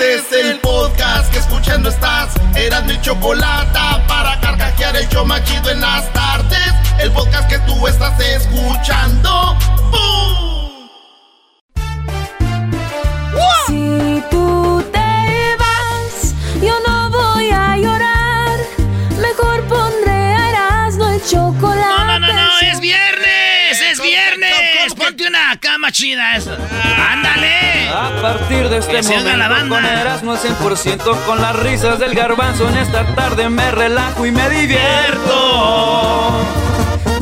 Este es el podcast que escuchando estás. Eran mi chocolate para carcajear el yo machido en las tardes. El podcast que tú estás escuchando. ¡Bum! Si tú te vas, yo no voy a llorar. Mejor pondré a Erasmo el chocolate. No, no, no, no, es viernes, es viernes. Ponte una cama chida esa. Ándale. A partir de este Que momento la banda. con Erasmo al 100% con las risas del garbanzo en esta tarde me relajo y me divierto.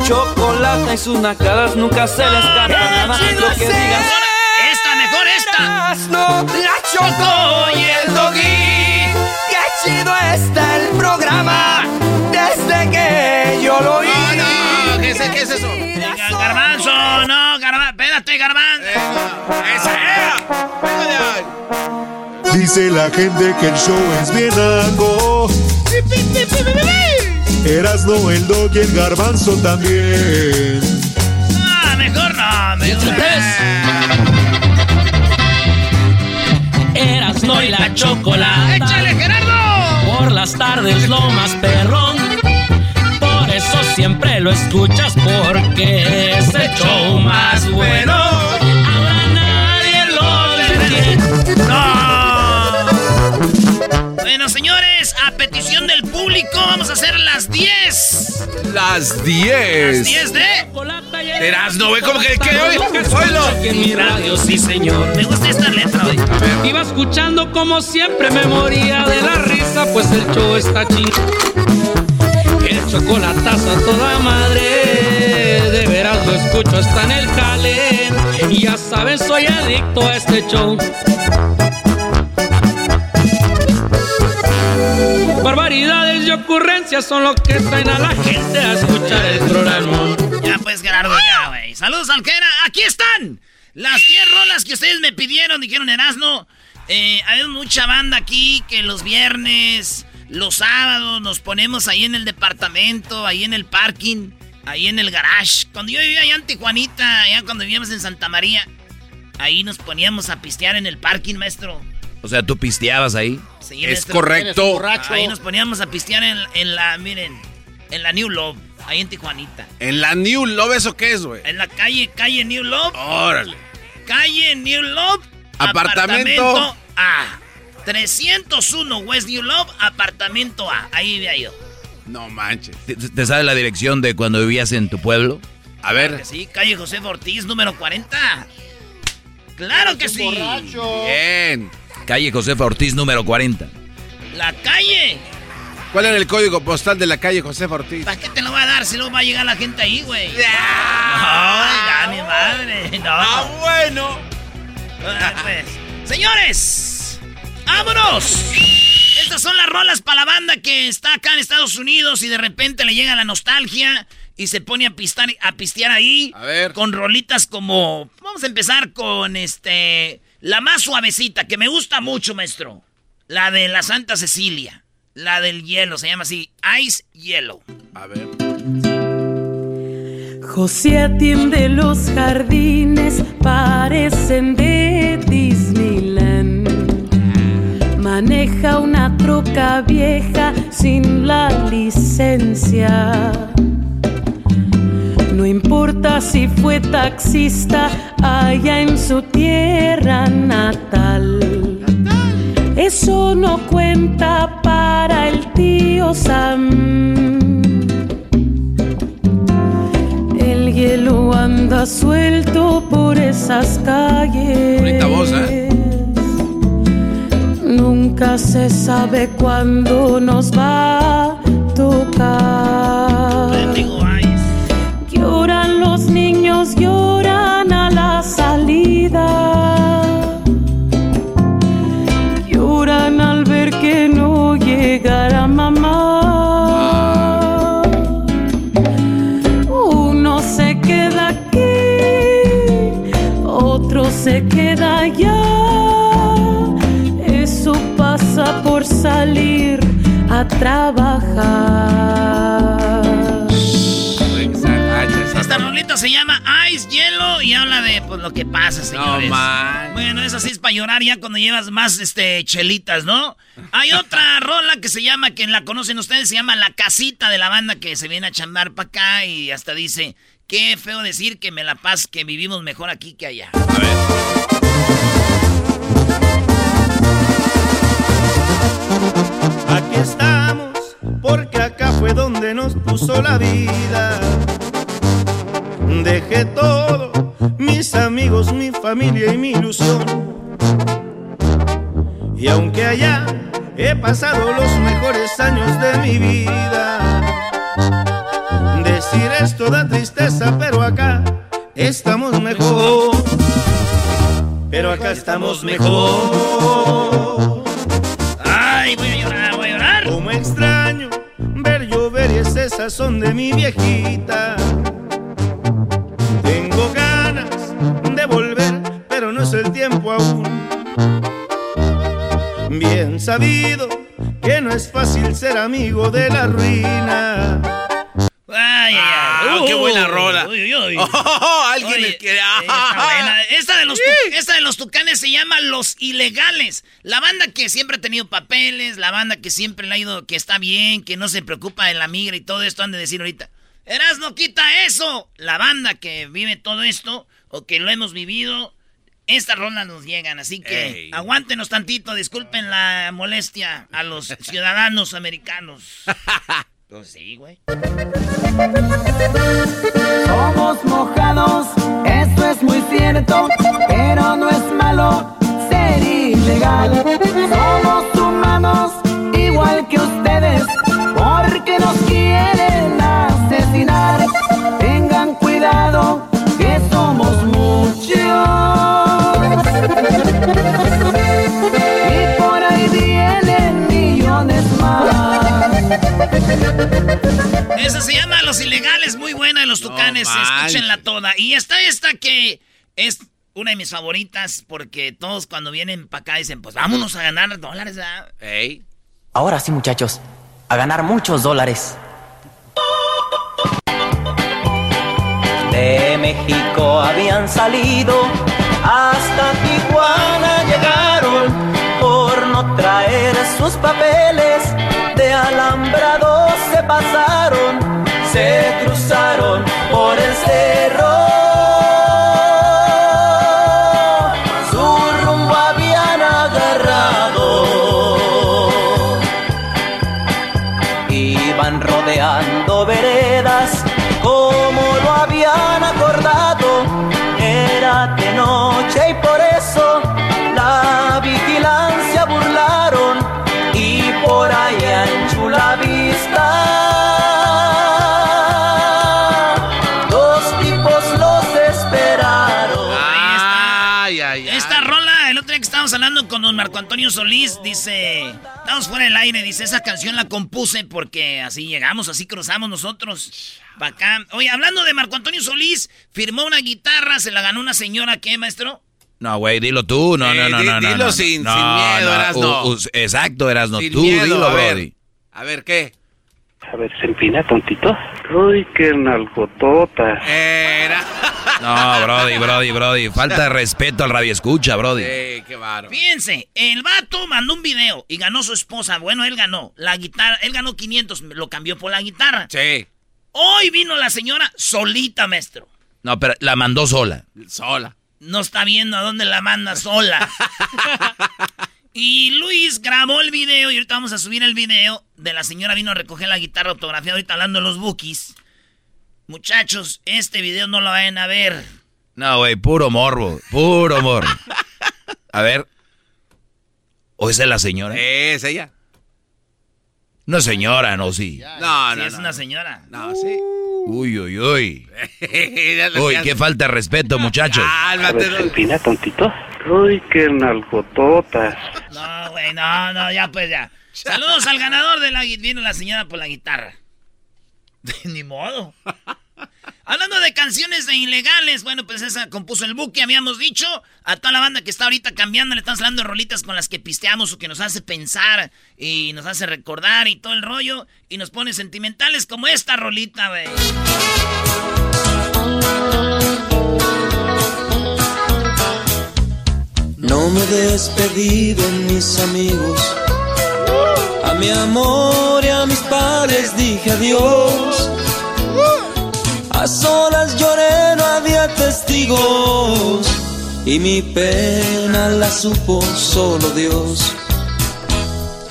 Chocolate y sus nacadas nunca se les escapa nada lo que digas. Esta, mejor esta. Erasmo, la Choco y el Doggy. Qué chido está el programa desde que yo lo oí. No, ¿qué es, qué es eso? Ga- Garbanzo, no, garbanzo. Esa era. Dice la gente que el show es bien algo. Erasno, el dog y el garbanzo también. Ah, mejor no, mejor Eras no y la chocolate. ¡Échale, Gerardo! Por las tardes lo más perrón. Siempre lo escuchas porque es el show más bueno. Ahora nadie lo detiene. ¡No! Bueno, señores, a petición del público, vamos a hacer las 10. Las 10. Las 10 de. Erasno, güey, ¿cómo que- que hoy? Oílo. En mi radio, sí, señor. Me gusta esta letra hoy. Iba escuchando como siempre me moría de la risa, pues el show está ching. Chocolatazo a toda madre, de veras lo escucho, está en el jale. Y ya saben, soy adicto a este show. Barbaridades y ocurrencias son lo que traen a la gente a escuchar el programa. Ya pues, Gerardo, ya, güey. Saludos, Alquera. Aquí están las 10 rolas que ustedes me pidieron, dijeron Erasno. Eh, hay mucha banda aquí que los viernes, los sábados nos ponemos ahí en el departamento, ahí en el parking, ahí en el garage. Cuando yo vivía allá en Tijuanita, allá cuando vivíamos en Santa María, ahí nos poníamos a pistear en el parking, maestro. O sea, tú pisteabas ahí. Sí, es maestro. correcto. Ahí nos poníamos a pistear en, en la, miren, en la New Love, ahí en Tijuanita. En la New Love, ¿eso qué es, güey? En la calle, calle New Love. Órale. Calle New Love. Apartamento. A. 301 West New Love, apartamento A. Ahí vivía yo. No manches. ¿Te, te sabes la dirección de cuando vivías en tu pueblo? A ver. Sí, calle José Ortiz, número 40. Claro que sí. Bien. Calle Josefa Ortiz, número 40. La calle. ¿Cuál era el código postal de la calle José Ortiz? ¿Para qué te lo va a dar si luego va a llegar la gente ahí, güey? No, ya, mi madre. No. Ah, bueno. Ah, pues. Señores, vámonos. Estas son las rolas para la banda que está acá en Estados Unidos y de repente le llega la nostalgia y se pone a, pistar, a pistear ahí. A ver. Con rolitas como... Vamos a empezar con este... La más suavecita, que me gusta mucho, maestro. La de la Santa Cecilia. La del hielo, se llama así. Ice Yellow. A ver. José atiende los jardines, parecen de Disneyland. Maneja una troca vieja sin la licencia. No importa si fue taxista allá en su tierra natal. Eso no cuenta para el tío Sam. El hielo anda suelto por esas calles. Bonita voz, ¿eh? Nunca se sabe cuándo nos va a tocar. Trabajar. Esta rolita se llama Ice, Hielo y habla de pues, lo que pasa, señores. man. Bueno, eso sí es para llorar ya cuando llevas más este, chelitas, ¿no? Hay otra rola que se llama, que la conocen ustedes, se llama La Casita de la banda que se viene a chamar para acá y hasta dice, qué feo decir que me la paz, que vivimos mejor aquí que allá. Aquí estamos, porque acá fue donde nos puso la vida. Dejé todo, mis amigos, mi familia y mi ilusión. Y aunque allá he pasado los mejores años de mi vida, decir esto da tristeza, pero acá estamos mejor. Pero acá estamos mejor. Ay, voy a llorar, voy a llorar. Como extraño ese sazón de mi viejita. Tengo ganas de volver, pero no es el tiempo aún. Bien sabido que no es fácil ser amigo de la ruina. Ay, ay, ay. Ah, qué buena rola. Uy, uy, uy. Oh, alguien Oye, que. Esta de, los, tu- esta de los tucanes se llama Los Ilegales. La banda que siempre ha tenido papeles, la banda que siempre le ha ido, que está bien, que no se preocupa de la migra y todo esto, han de decir ahorita. Erasno, quita eso. La banda que vive todo esto, o que lo hemos vivido, estas rolas nos llegan. Así que Ey. aguántenos tantito, disculpen la molestia a los ciudadanos americanos. Pues sí, güey. Somos mojados, eso es muy cierto, pero no es malo ser ilegal. Somos humanos, igual que ustedes, porque nos quieren asesinar. Tengan cuidado, que somos muchos. Esa se llama Los Ilegales, muy buena de los tucanes, manches. escúchenla toda. Y está esta que es una de mis favoritas porque todos cuando vienen para acá dicen, pues vámonos a ganar dólares. ¿verdad? Ey. Ahora sí, muchachos, a ganar muchos dólares. De México habían salido, hasta Tijuana llegaron por no traer sus papeles. De alambrados se pasaron, se cruzaron por el cerro. Marco Antonio Solís, dice, estamos fuera del aire, dice, esa canción la compuse porque así llegamos, así cruzamos nosotros para acá. Oye, hablando de Marco Antonio Solís, firmó una guitarra, se la ganó una señora, ¿qué, maestro? No, güey, dilo tú. No, Eh, no, no, di- no, no. dilo no, sin- no, sin miedo, no, Erasno. u- u- exacto, Erasno. Sin Tú miedo, dilo, a ver. Brody. A ver, ¿qué? A ver, se empina tontito. Uy, qué nalgotota. Era. No, Brody, Brody, Brody. Falta de respeto al radio escucha, Brody. Ey, qué bárbaro. Fíjense, el vato mandó un video y ganó su esposa. Bueno, él ganó la guitarra, él ganó 500, lo cambió por la guitarra. Sí. Hoy vino la señora solita, maestro. No, pero la mandó sola. Sola. No está viendo a dónde la manda sola. Y Luis grabó el video y ahorita vamos a subir el video de la señora vino a recoger la guitarra autografiada ahorita hablando de los bookies. Muchachos, este video no lo vayan a ver. No, güey, puro morbo, puro morbo. A ver. ¿O esa es la señora? Es ella. No señora, no, sí. No, Sí, no, es no. una señora. No, sí. Uy, uy, uy. Uy, qué falta de respeto, muchachos. Se empina tantito. Uy, qué nalgototas. No, güey, no, no, ya pues ya. Saludos al ganador de la Vino la señora por la guitarra. Ni modo. Hablando de canciones de ilegales, bueno, pues esa compuso el buque, habíamos dicho. A toda la banda que está ahorita cambiando, le estamos hablando rolitas con las que pisteamos o que nos hace pensar y nos hace recordar y todo el rollo. Y nos pone sentimentales como esta rolita, güey. No me despedí de mis amigos. A mi amor y a mis padres dije adiós. A solas lloré, no había testigos. Y mi pena la supo solo Dios.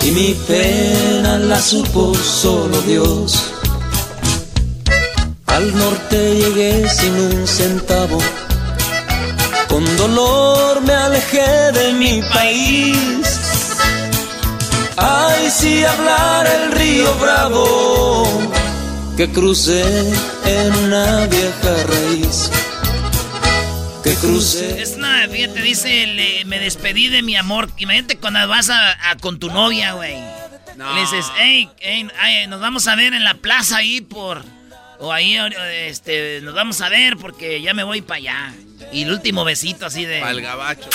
Y mi pena la supo solo Dios. Al norte llegué sin un centavo. Con dolor me alejé de mi país. Ay, si hablar el río Bravo que crucé en una vieja raíz. Que crucé. Es una, fíjate, dice, le- me despedí de mi amor. Imagínate cuando vas a, a- con tu novia, güey. Le dices, hey, hey, ay, nos vamos a ver en la plaza ahí por... O ahí, este, nos vamos a ver porque ya me voy para allá. Y el último besito así de... Al gabacho.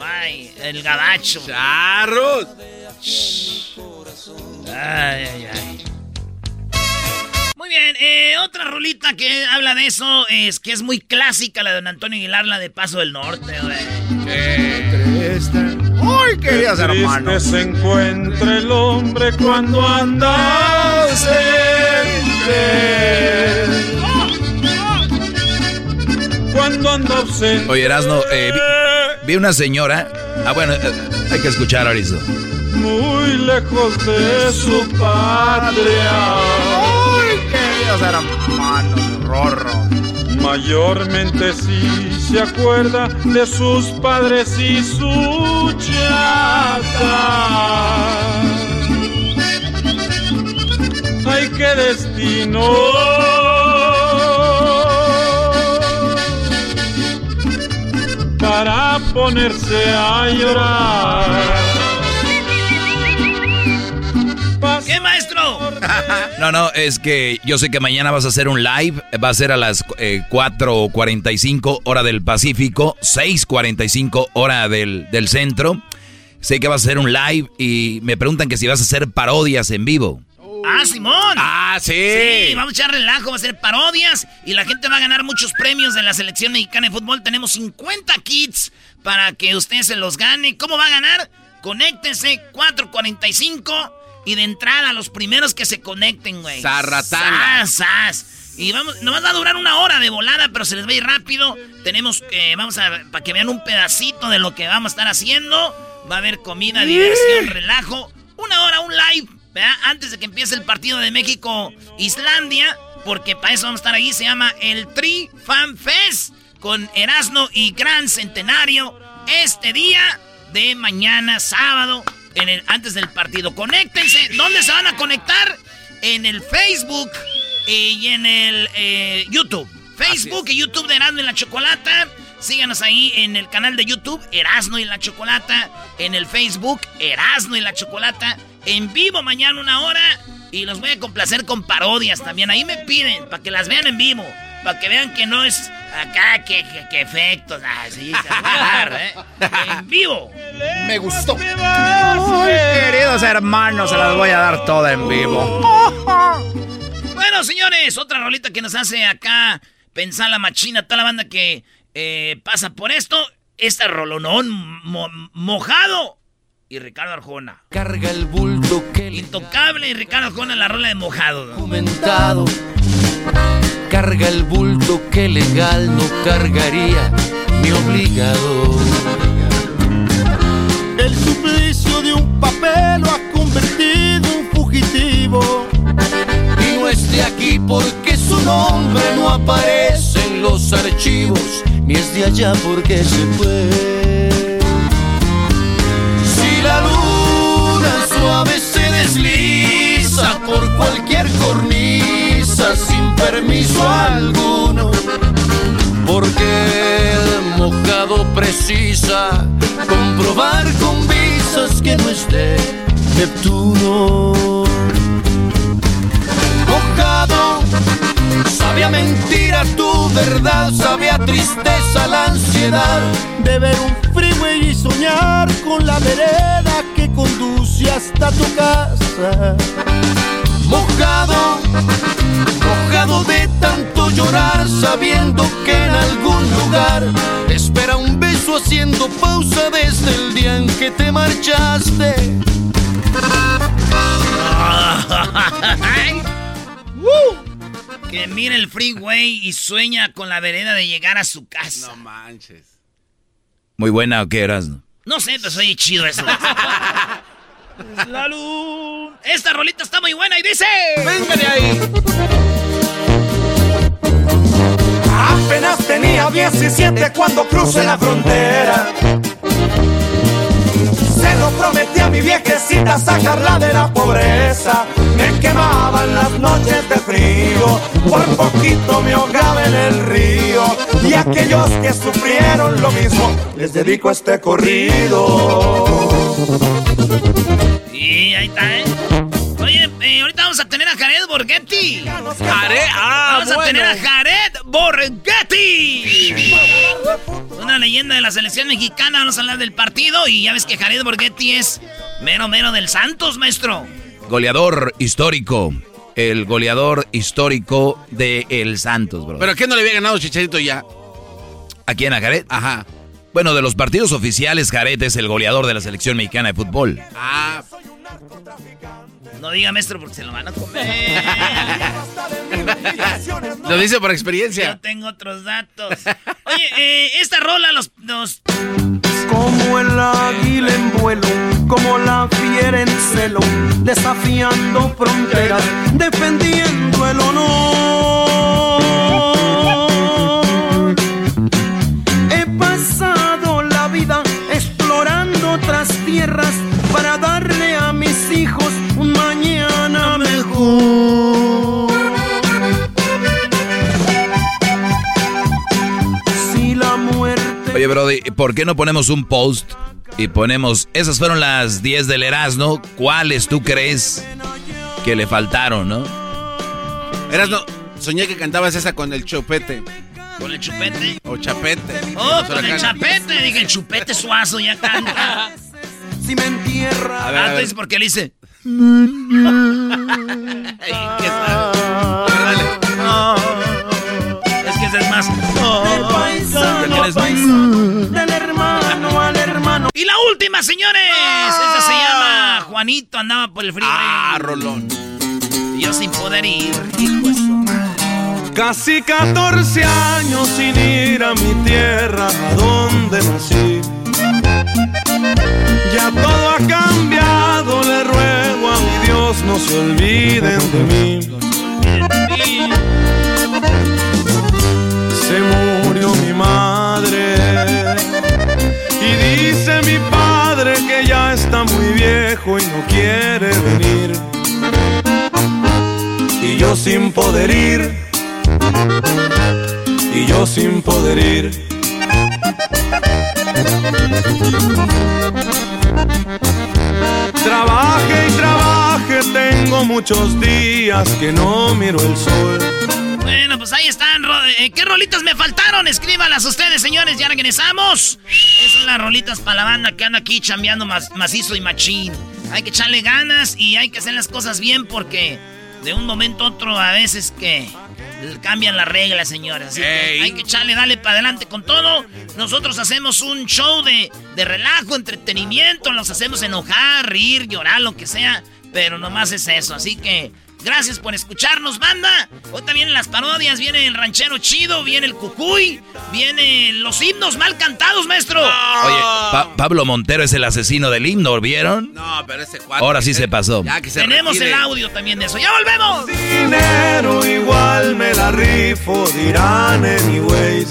Ay, el gabacho. ¡Charros! Ay, ay, ay. Muy bien, eh, otra rolita que habla de eso es que es muy clásica, la de don Antonio Aguilar, la de Paso del Norte, güey. ¡Ay, queridos hermanos! se encuentra el hombre cuando anda ausente. Cuando anda ausente. Oye, Erasno, eh, vi, vi una señora. Ah, bueno, eh, hay que escuchar ahorita. Muy lejos de su patria. ¡Ay, queridos hermanos! Rorro. Mayormente sí se acuerda de sus padres y su chata. ¡Ay, qué destino! Para ponerse a llorar. No, no, es que yo sé que mañana vas a hacer un live. Va a ser a las eh, 4.45 hora del Pacífico, 6.45 hora del, del centro. Sé que vas a hacer un live y me preguntan que si vas a hacer parodias en vivo. Ah, Simón. Ah, sí. Sí, vamos a echar relajo, va a ser parodias y la gente va a ganar muchos premios de la selección mexicana de fútbol. Tenemos 50 kits para que usted se los gane. ¿Cómo va a ganar? Conéctense 445 y de entrada los primeros que se conecten, güey. Zarratanga. Sas, sas. Y vamos, nos va a durar una hora de volada, pero se les va a ir rápido. Tenemos que, vamos a, para que vean un pedacito de lo que vamos a estar haciendo. Va a haber comida, diversión, relajo. Una hora, un live, ¿verdad? Antes de que empiece el partido de México-Islandia, porque para eso vamos a estar ahí. Se llama el Tri Fan Fest con Erasmo y Gran Centenario este día de mañana, sábado, en el, antes del partido. Conéctense. ¿Dónde se van a conectar? En el Facebook y en el eh, YouTube. Facebook y YouTube de Erasmo y la Chocolata. Síganos ahí en el canal de YouTube, Erasno y la Chocolata. En el Facebook, Erasno y la Chocolata. En vivo mañana una hora. Y los voy a complacer con parodias también. Ahí me piden, para que las vean en vivo. Para que vean que no es acá, que, que, que efectos. Ah, sí, se va a dar, ¿eh? En vivo. Me gustó. Ay, queridos hermanos, se las voy a dar toda en vivo. Bueno, señores, otra rolita que nos hace acá pensar la machina, toda la banda que eh, pasa por esto. Esta rolonón mo- mojado. Y Ricardo Arjona. Carga el bulto que le Intocable y Ricardo Arjona la rola de mojado. ¿no? carga el bulto que legal no cargaría mi obligado. El suplicio de un papel lo ha convertido en fugitivo. Y no es de aquí porque su nombre no aparece en los archivos, ni es de allá porque se fue. Si la luna suave se desliza por cualquier cornisa sin permiso alguno, porque el mojado precisa comprobar con visas que no esté Neptuno. Mojado, sabía mentira tu verdad, sabía tristeza la ansiedad de ver un freeway y soñar con la vereda que conduce hasta tu casa. Mojado, mojado de tanto llorar, sabiendo que en algún lugar te espera un beso haciendo pausa desde el día en que te marchaste. Que mire el freeway y sueña con la vereda de llegar a su casa. No manches. Muy buena o qué eras, ¿no? No sé, pues oye chido eso. la luz. Esta rolita está muy buena y dice. ¡Venga de ahí! Apenas tenía 17 cuando crucé la frontera. Se lo prometí a mi viejecita sacarla de la pobreza. Me quemaban las noches de frío, por poquito me ahogaba en el río. Y aquellos que sufrieron lo mismo, les dedico este corrido. Y ahí está, ¿eh? Oye, eh, ahorita vamos a tener a Jared Borghetti. Jared, ah, Vamos a tener a Jared Borghetti. Una leyenda de la selección mexicana. Vamos a hablar del partido. Y ya ves que Jared Borghetti es mero mero del Santos, maestro. Goleador histórico. El goleador histórico de El Santos, bro. ¿Pero qué no le había ganado Chicharito ya? ¿A quién? ¿A Jared? Ajá. Bueno, de los partidos oficiales, Jared es el goleador de la selección mexicana de fútbol. Ah, No diga, maestro, porque se lo van a comer. lo dice por experiencia. Yo tengo otros datos. Oye, eh, esta rola los, los Como el águila en vuelo, como la fiera en celo, desafiando fronteras, defendiendo el honor. Oye, Brody, ¿por qué no ponemos un post y ponemos, esas fueron las 10 del Erasmo, ¿cuáles tú crees que le faltaron, no? Eras no, soñé que cantabas esa con el chupete. con el chupete. O chapete. Oh, con el chapete. Dije, el chupete suazo ya canta. si me entierra. A ver, a Ah, ver. entonces, ¿por qué le dice? ¿Qué tal? Es más. Del hermano al hermano. Y la última, señores. Esta se llama Juanito, andaba por el frío. Ah, Rolón. Yo sin poder ir. Hijo. Casi 14 años sin ir a mi tierra, a donde nací. Ya todo ha cambiado, le ruego a mi Dios no se olviden de mí. Se murió mi madre y dice mi padre que ya está muy viejo y no quiere venir. Y yo sin poder ir y yo sin poder ir. Trabaje y trabaje, tengo muchos días que no miro el sol. Bueno, pues ahí están. eh, ¿Qué rolitas me faltaron? Escríbalas ustedes, señores. Ya regresamos. Esas son las rolitas para la banda que anda aquí chambeando macizo y machín. Hay que echarle ganas y hay que hacer las cosas bien porque de un momento a otro a veces que cambian las reglas, señores. Así que hay que echarle, dale para adelante con todo. Nosotros hacemos un show de, de relajo, entretenimiento. Los hacemos enojar, reír, llorar, lo que sea. Pero nomás es eso. Así que gracias por escucharnos, banda. Ahorita vienen las parodias, viene el ranchero chido, viene el cucuy, vienen los himnos mal cantados, maestro. Oye, Pa- Pablo Montero es el asesino del himno, ¿vieron? No, pero ese cuatro. Ahora sí se pasó. Ya que se Tenemos retire. el audio también de eso. ¡Ya volvemos! Dinero igual me la rifo, dirán anyways.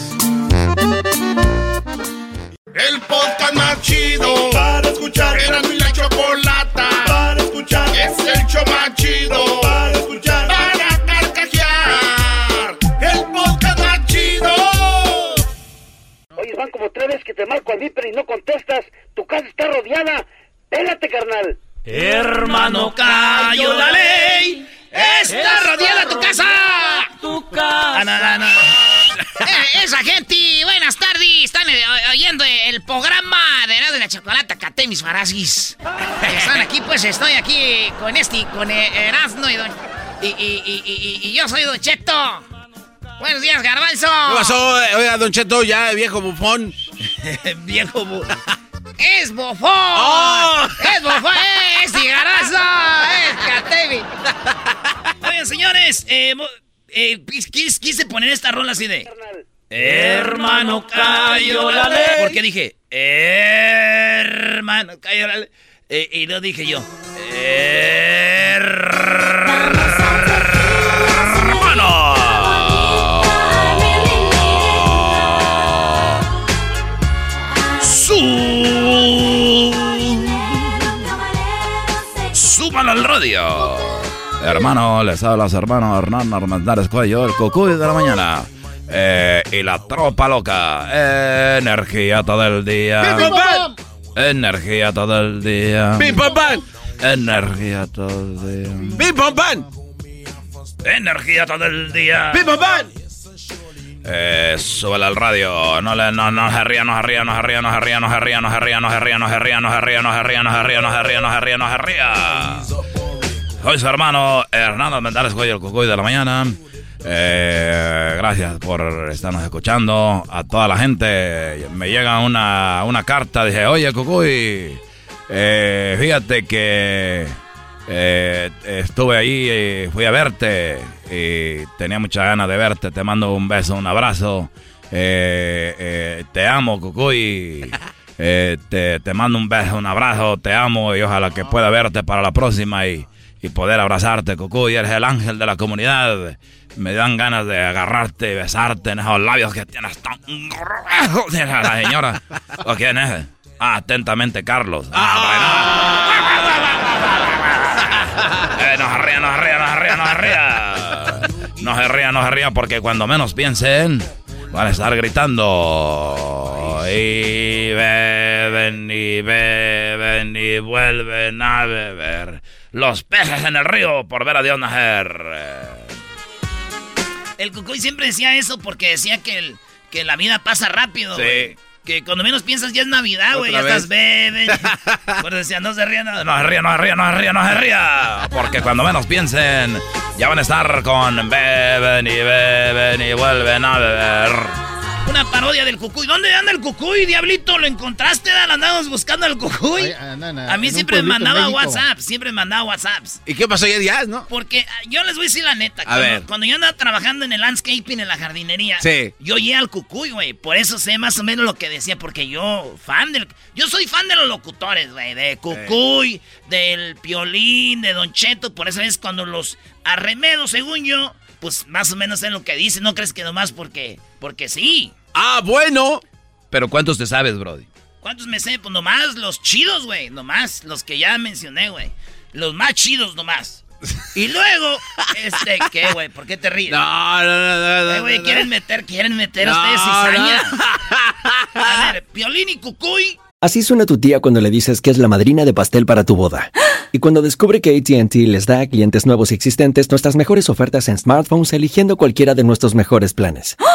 Con este, con Erasmo y, don, y, y, y, y- y yo soy Don Cheto. Buenos días, Garbanzo. ¿Qué pasó? Oiga, Don Cheto, ya viejo bufón. viejo bufón. Es bofón. Oh. Es bofón. Es cigarazo. Es Catevi. Oigan, señores, eh, eh, quis- quise poner esta rola así de... Hermano, cayó la ley. Porque dije, hermano, cayó la ley. Eh, y lo dije yo. Súbalo al radio. Hermano, les habla su hermano Hernán Armendáriz Cuello, el cucuy de la mañana. Eh, y la tropa loca. Energía todo el día. Energía todo el día. ¡Pim, pam, pam! Energía todo el día. ¡Pim, pam, pam! Energía todo el día. ¡Pim, pam, pam! Eh, súbele al radio. No le, no, no se ría, no se ría, no se ría, no se ría, no se ría, no se ría, no se ría, no se ría, no se ría, no se ría, no se ría, no se ría, no se ría, no se ría. Soy su hermano Hernando Mentales Cuello, el cucuy de la mañana. Eh, gracias por estarnos escuchando. A toda la gente me llega una, una carta. Dije, oye, cucuy, eh, fíjate que eh, estuve ahí y fui a verte y tenía mucha ganas de verte. Te mando un beso, un abrazo. Eh, eh, te amo, Cucuy. Eh, te, te mando un beso, un abrazo. Te amo y ojalá que pueda verte para la próxima y, y poder abrazarte, Cucuy. Eres el ángel de la comunidad. Me dan ganas de agarrarte y besarte en esos labios que tienes tan gruesos. La señora. ¿O quién es? Ah, atentamente, Carlos. Eh, no se ría, no se ría, no se ría, no se ría. No se ría, no se ría, porque cuando menos piensen, van a estar gritando. Y beben, y beben, y vuelven a beber. Los peces en el río por ver a Dios nacer. El Cucuy siempre decía eso porque decía que, el- que la vida pasa rápido. Sí. güey. Que cuando menos piensas ya es Navidad, güey. Ya estás beben. Por eso decía, no se ría, no, no se ría, no se ría, no se ría, no se ría. Porque cuando menos piensen, ya van a estar con beben y beben y vuelven a beber. Una parodia del Cucuy. ¿Dónde anda el Cucuy, diablito? ¿Lo encontraste? Dan? Andamos buscando al Cucuy. Ay, anda, anda, a mí siempre me mandaba. WhatsApp. Siempre me mandaba WhatsApps. ¿Y qué pasó ya días, no? Porque ah, yo les voy a decir la neta. A cuando, ver. cuando yo andaba trabajando en el landscaping, en la jardinería, Sí. yo oía al cucuy, güey. Por eso sé más o menos lo que decía. Porque yo, fan del. Yo soy fan de los locutores, güey. De cucuy, del piolín, de Don Cheto. Por eso es cuando los arremedo, según yo, pues más o menos sé lo que dicen. No crees que nomás porque. Porque sí. Ah, bueno. Pero ¿cuántos te sabes, Brody? ¿Cuántos me sé? Pues nomás los chidos, güey. Nomás los que ya mencioné, güey. Los más chidos nomás. Y luego, este, ¿qué, güey? ¿Por qué te ríes? No, no, no, no, no, Eh, güey, no. quieren meter, quieren meter a No, ustedes no. cizaña. A ver, Piolín y Cucuy. Así suena tu tía cuando le dices que es la madrina de pastel para tu boda. Y cuando descubre que ATT les da a clientes nuevos y existentes nuestras mejores ofertas en smartphones eligiendo cualquiera de nuestros mejores planes.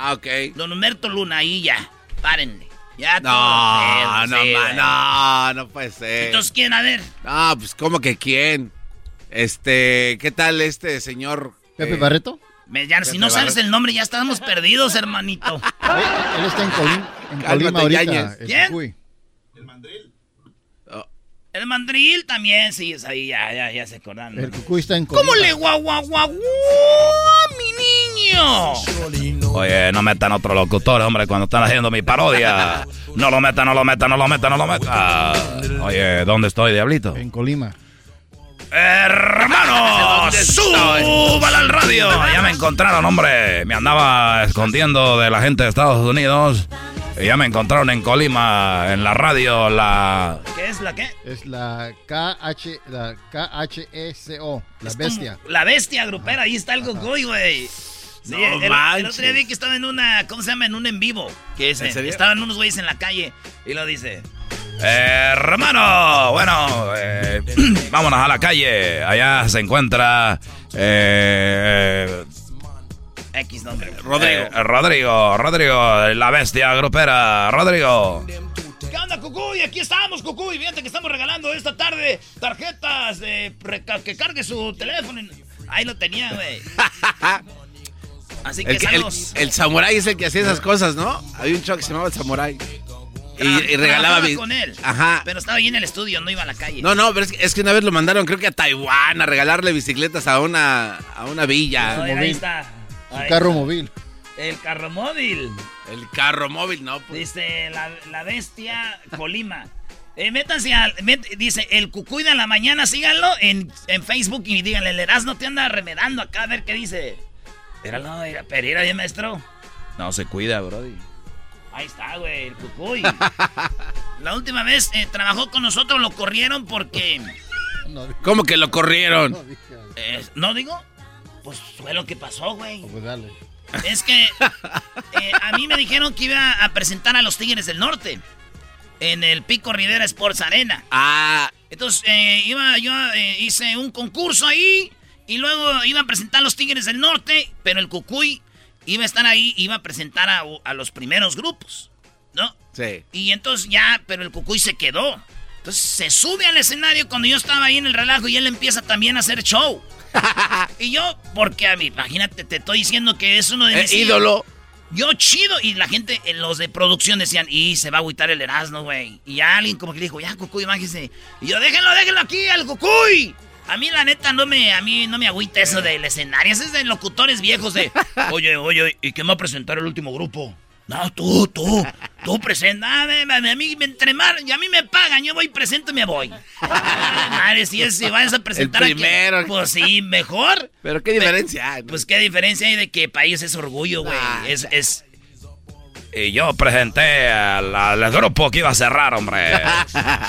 Ah, ok. Don Humberto Luna, ahí ya. Párenle. Ya No, todo no, sí, ma- no, no puede ser. Entonces, ¿quién? A ver. Ah, pues, ¿cómo que quién? Este, ¿qué tal este señor? ¿Pepe eh, Barreto? Me- ya, si no sabes el nombre, ya estamos perdidos, hermanito. Él está en, Colim- en Cálmate, Colima ahorita. Yañez. el ¿Quién? El mandril también, sí, es ahí, ya, ya, ya se acordaron. El Cucuy está en Colima. ¿Cómo le guau, guau, guau, guau, mi niño? Oye, no metan otro locutor, hombre, cuando están haciendo mi parodia. No lo metan, no lo metan, no lo metan, no lo metan. Oye, ¿dónde estoy, diablito? En Colima. ¡Hermano! ¡Súbala al radio! Ya me encontraron, hombre. Me andaba escondiendo de la gente de Estados Unidos. Y ya me encontraron en Colima, en la radio, la... ¿Qué es la qué? Es la KH, la KHECO, la Es bestia. La bestia grupera, ahí está el Gogoy, güey. Sí, No el, otro día vi que estaba en una, ¿cómo se llama? En un en vivo. Que es, ¿En serio? estaban unos güeyes en la calle y lo dice. Hermano, bueno, eh, vámonos a la calle. Allá se encuentra... eh, X nombre. Rodrigo. eh, Rodrigo, Rodrigo, la bestia grupera. Rodrigo. ¿Qué onda, Cucuy? Aquí estamos, Cucuy. Fíjate que estamos regalando esta tarde tarjetas de que cargue su teléfono. Ahí lo tenía, güey. Así que El, que- el, el samurái es el que hacía esas cosas, ¿no? Había un show que se llamaba el samurái. Y, y regalaba... Con él. Ajá. Pero estaba ahí en el estudio, no iba a la calle. No, no, pero es que, es que una vez lo mandaron, creo que a Taiwán, a regalarle bicicletas a una, a una villa. No, ahí está. Su Ahí carro está. móvil. El carro móvil. El carro móvil, no. Pues. Dice la, la bestia Colima. Eh, métanse al. met- dice el Cucuy de la mañana, síganlo en, en Facebook y díganle, el Erasmo te anda remedando acá a ver qué dice. Era no, era Pereira, bien maestro. No se cuida, brody. Ahí está, güey, el Cucuy. la última vez eh, trabajó con nosotros, lo corrieron porque. ¿Cómo que lo corrieron? eh, ¿No digo? Pues fue lo que pasó, güey. Pues dale. Es que eh, a mí me dijeron que iba a presentar a los Tigres del Norte en el Pico Rivera Sports Arena. Ah, Entonces eh, iba, yo eh, hice un concurso ahí y luego iba a presentar a los Tigres del Norte, pero el Cucuy iba a estar ahí, iba a presentar a, a los primeros grupos, ¿no? sí. Y entonces ya, pero el Cucuy se quedó. Entonces se sube al escenario cuando yo estaba ahí en el relajo y él empieza también a hacer show. y yo, porque a mí, imagínate, te estoy diciendo que es uno de Eh, mis ídolo. Yo chido. Y la gente, eh, los de producción decían, y se va a agüitar el Erasmo, güey. Y alguien como que le dijo, ya, Cucuy, bájese. Y yo, déjenlo, déjenlo aquí, al Cucuy. A mí, la neta, no me, a mí no me agüita eso del escenario. Eso es de locutores viejos de, oye, oye, ¿y quién va a presentar el último grupo? No, tú, tú, tú presenta. A, a mí me entremar, y a mí me pagan, yo voy y presento y me voy. Ay, madre, si, es, si vas a presentar a quien- primero. Pues sí, mejor. Pero qué diferencia hay, ¿no? Pues qué diferencia hay de que país es orgullo, güey. Ah, es, es, Y yo presenté al, al grupo que iba a cerrar, hombre.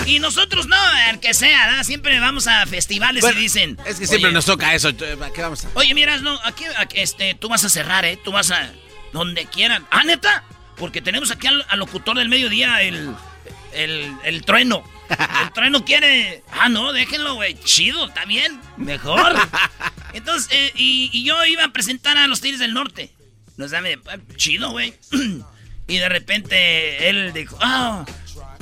Y nosotros no, el que sea, ¿verdad? Siempre vamos a festivales Bueno, y dicen. Es que siempre "Oye, nos toca eso. ¿Qué vamos a...? Oye, miras, no, aquí, aquí, este, tú vas a cerrar, ¿eh? Tú vas a. Donde quieran. ¿Ah, neta? Porque tenemos aquí al, al locutor del mediodía, el. El, el trueno. El trueno quiere. Ah, no, déjenlo, güey. Chido, está bien. Mejor. Entonces, eh, y, y yo iba a presentar a los Tigres del Norte. Nos da chido, güey. Y de repente él dijo, ah,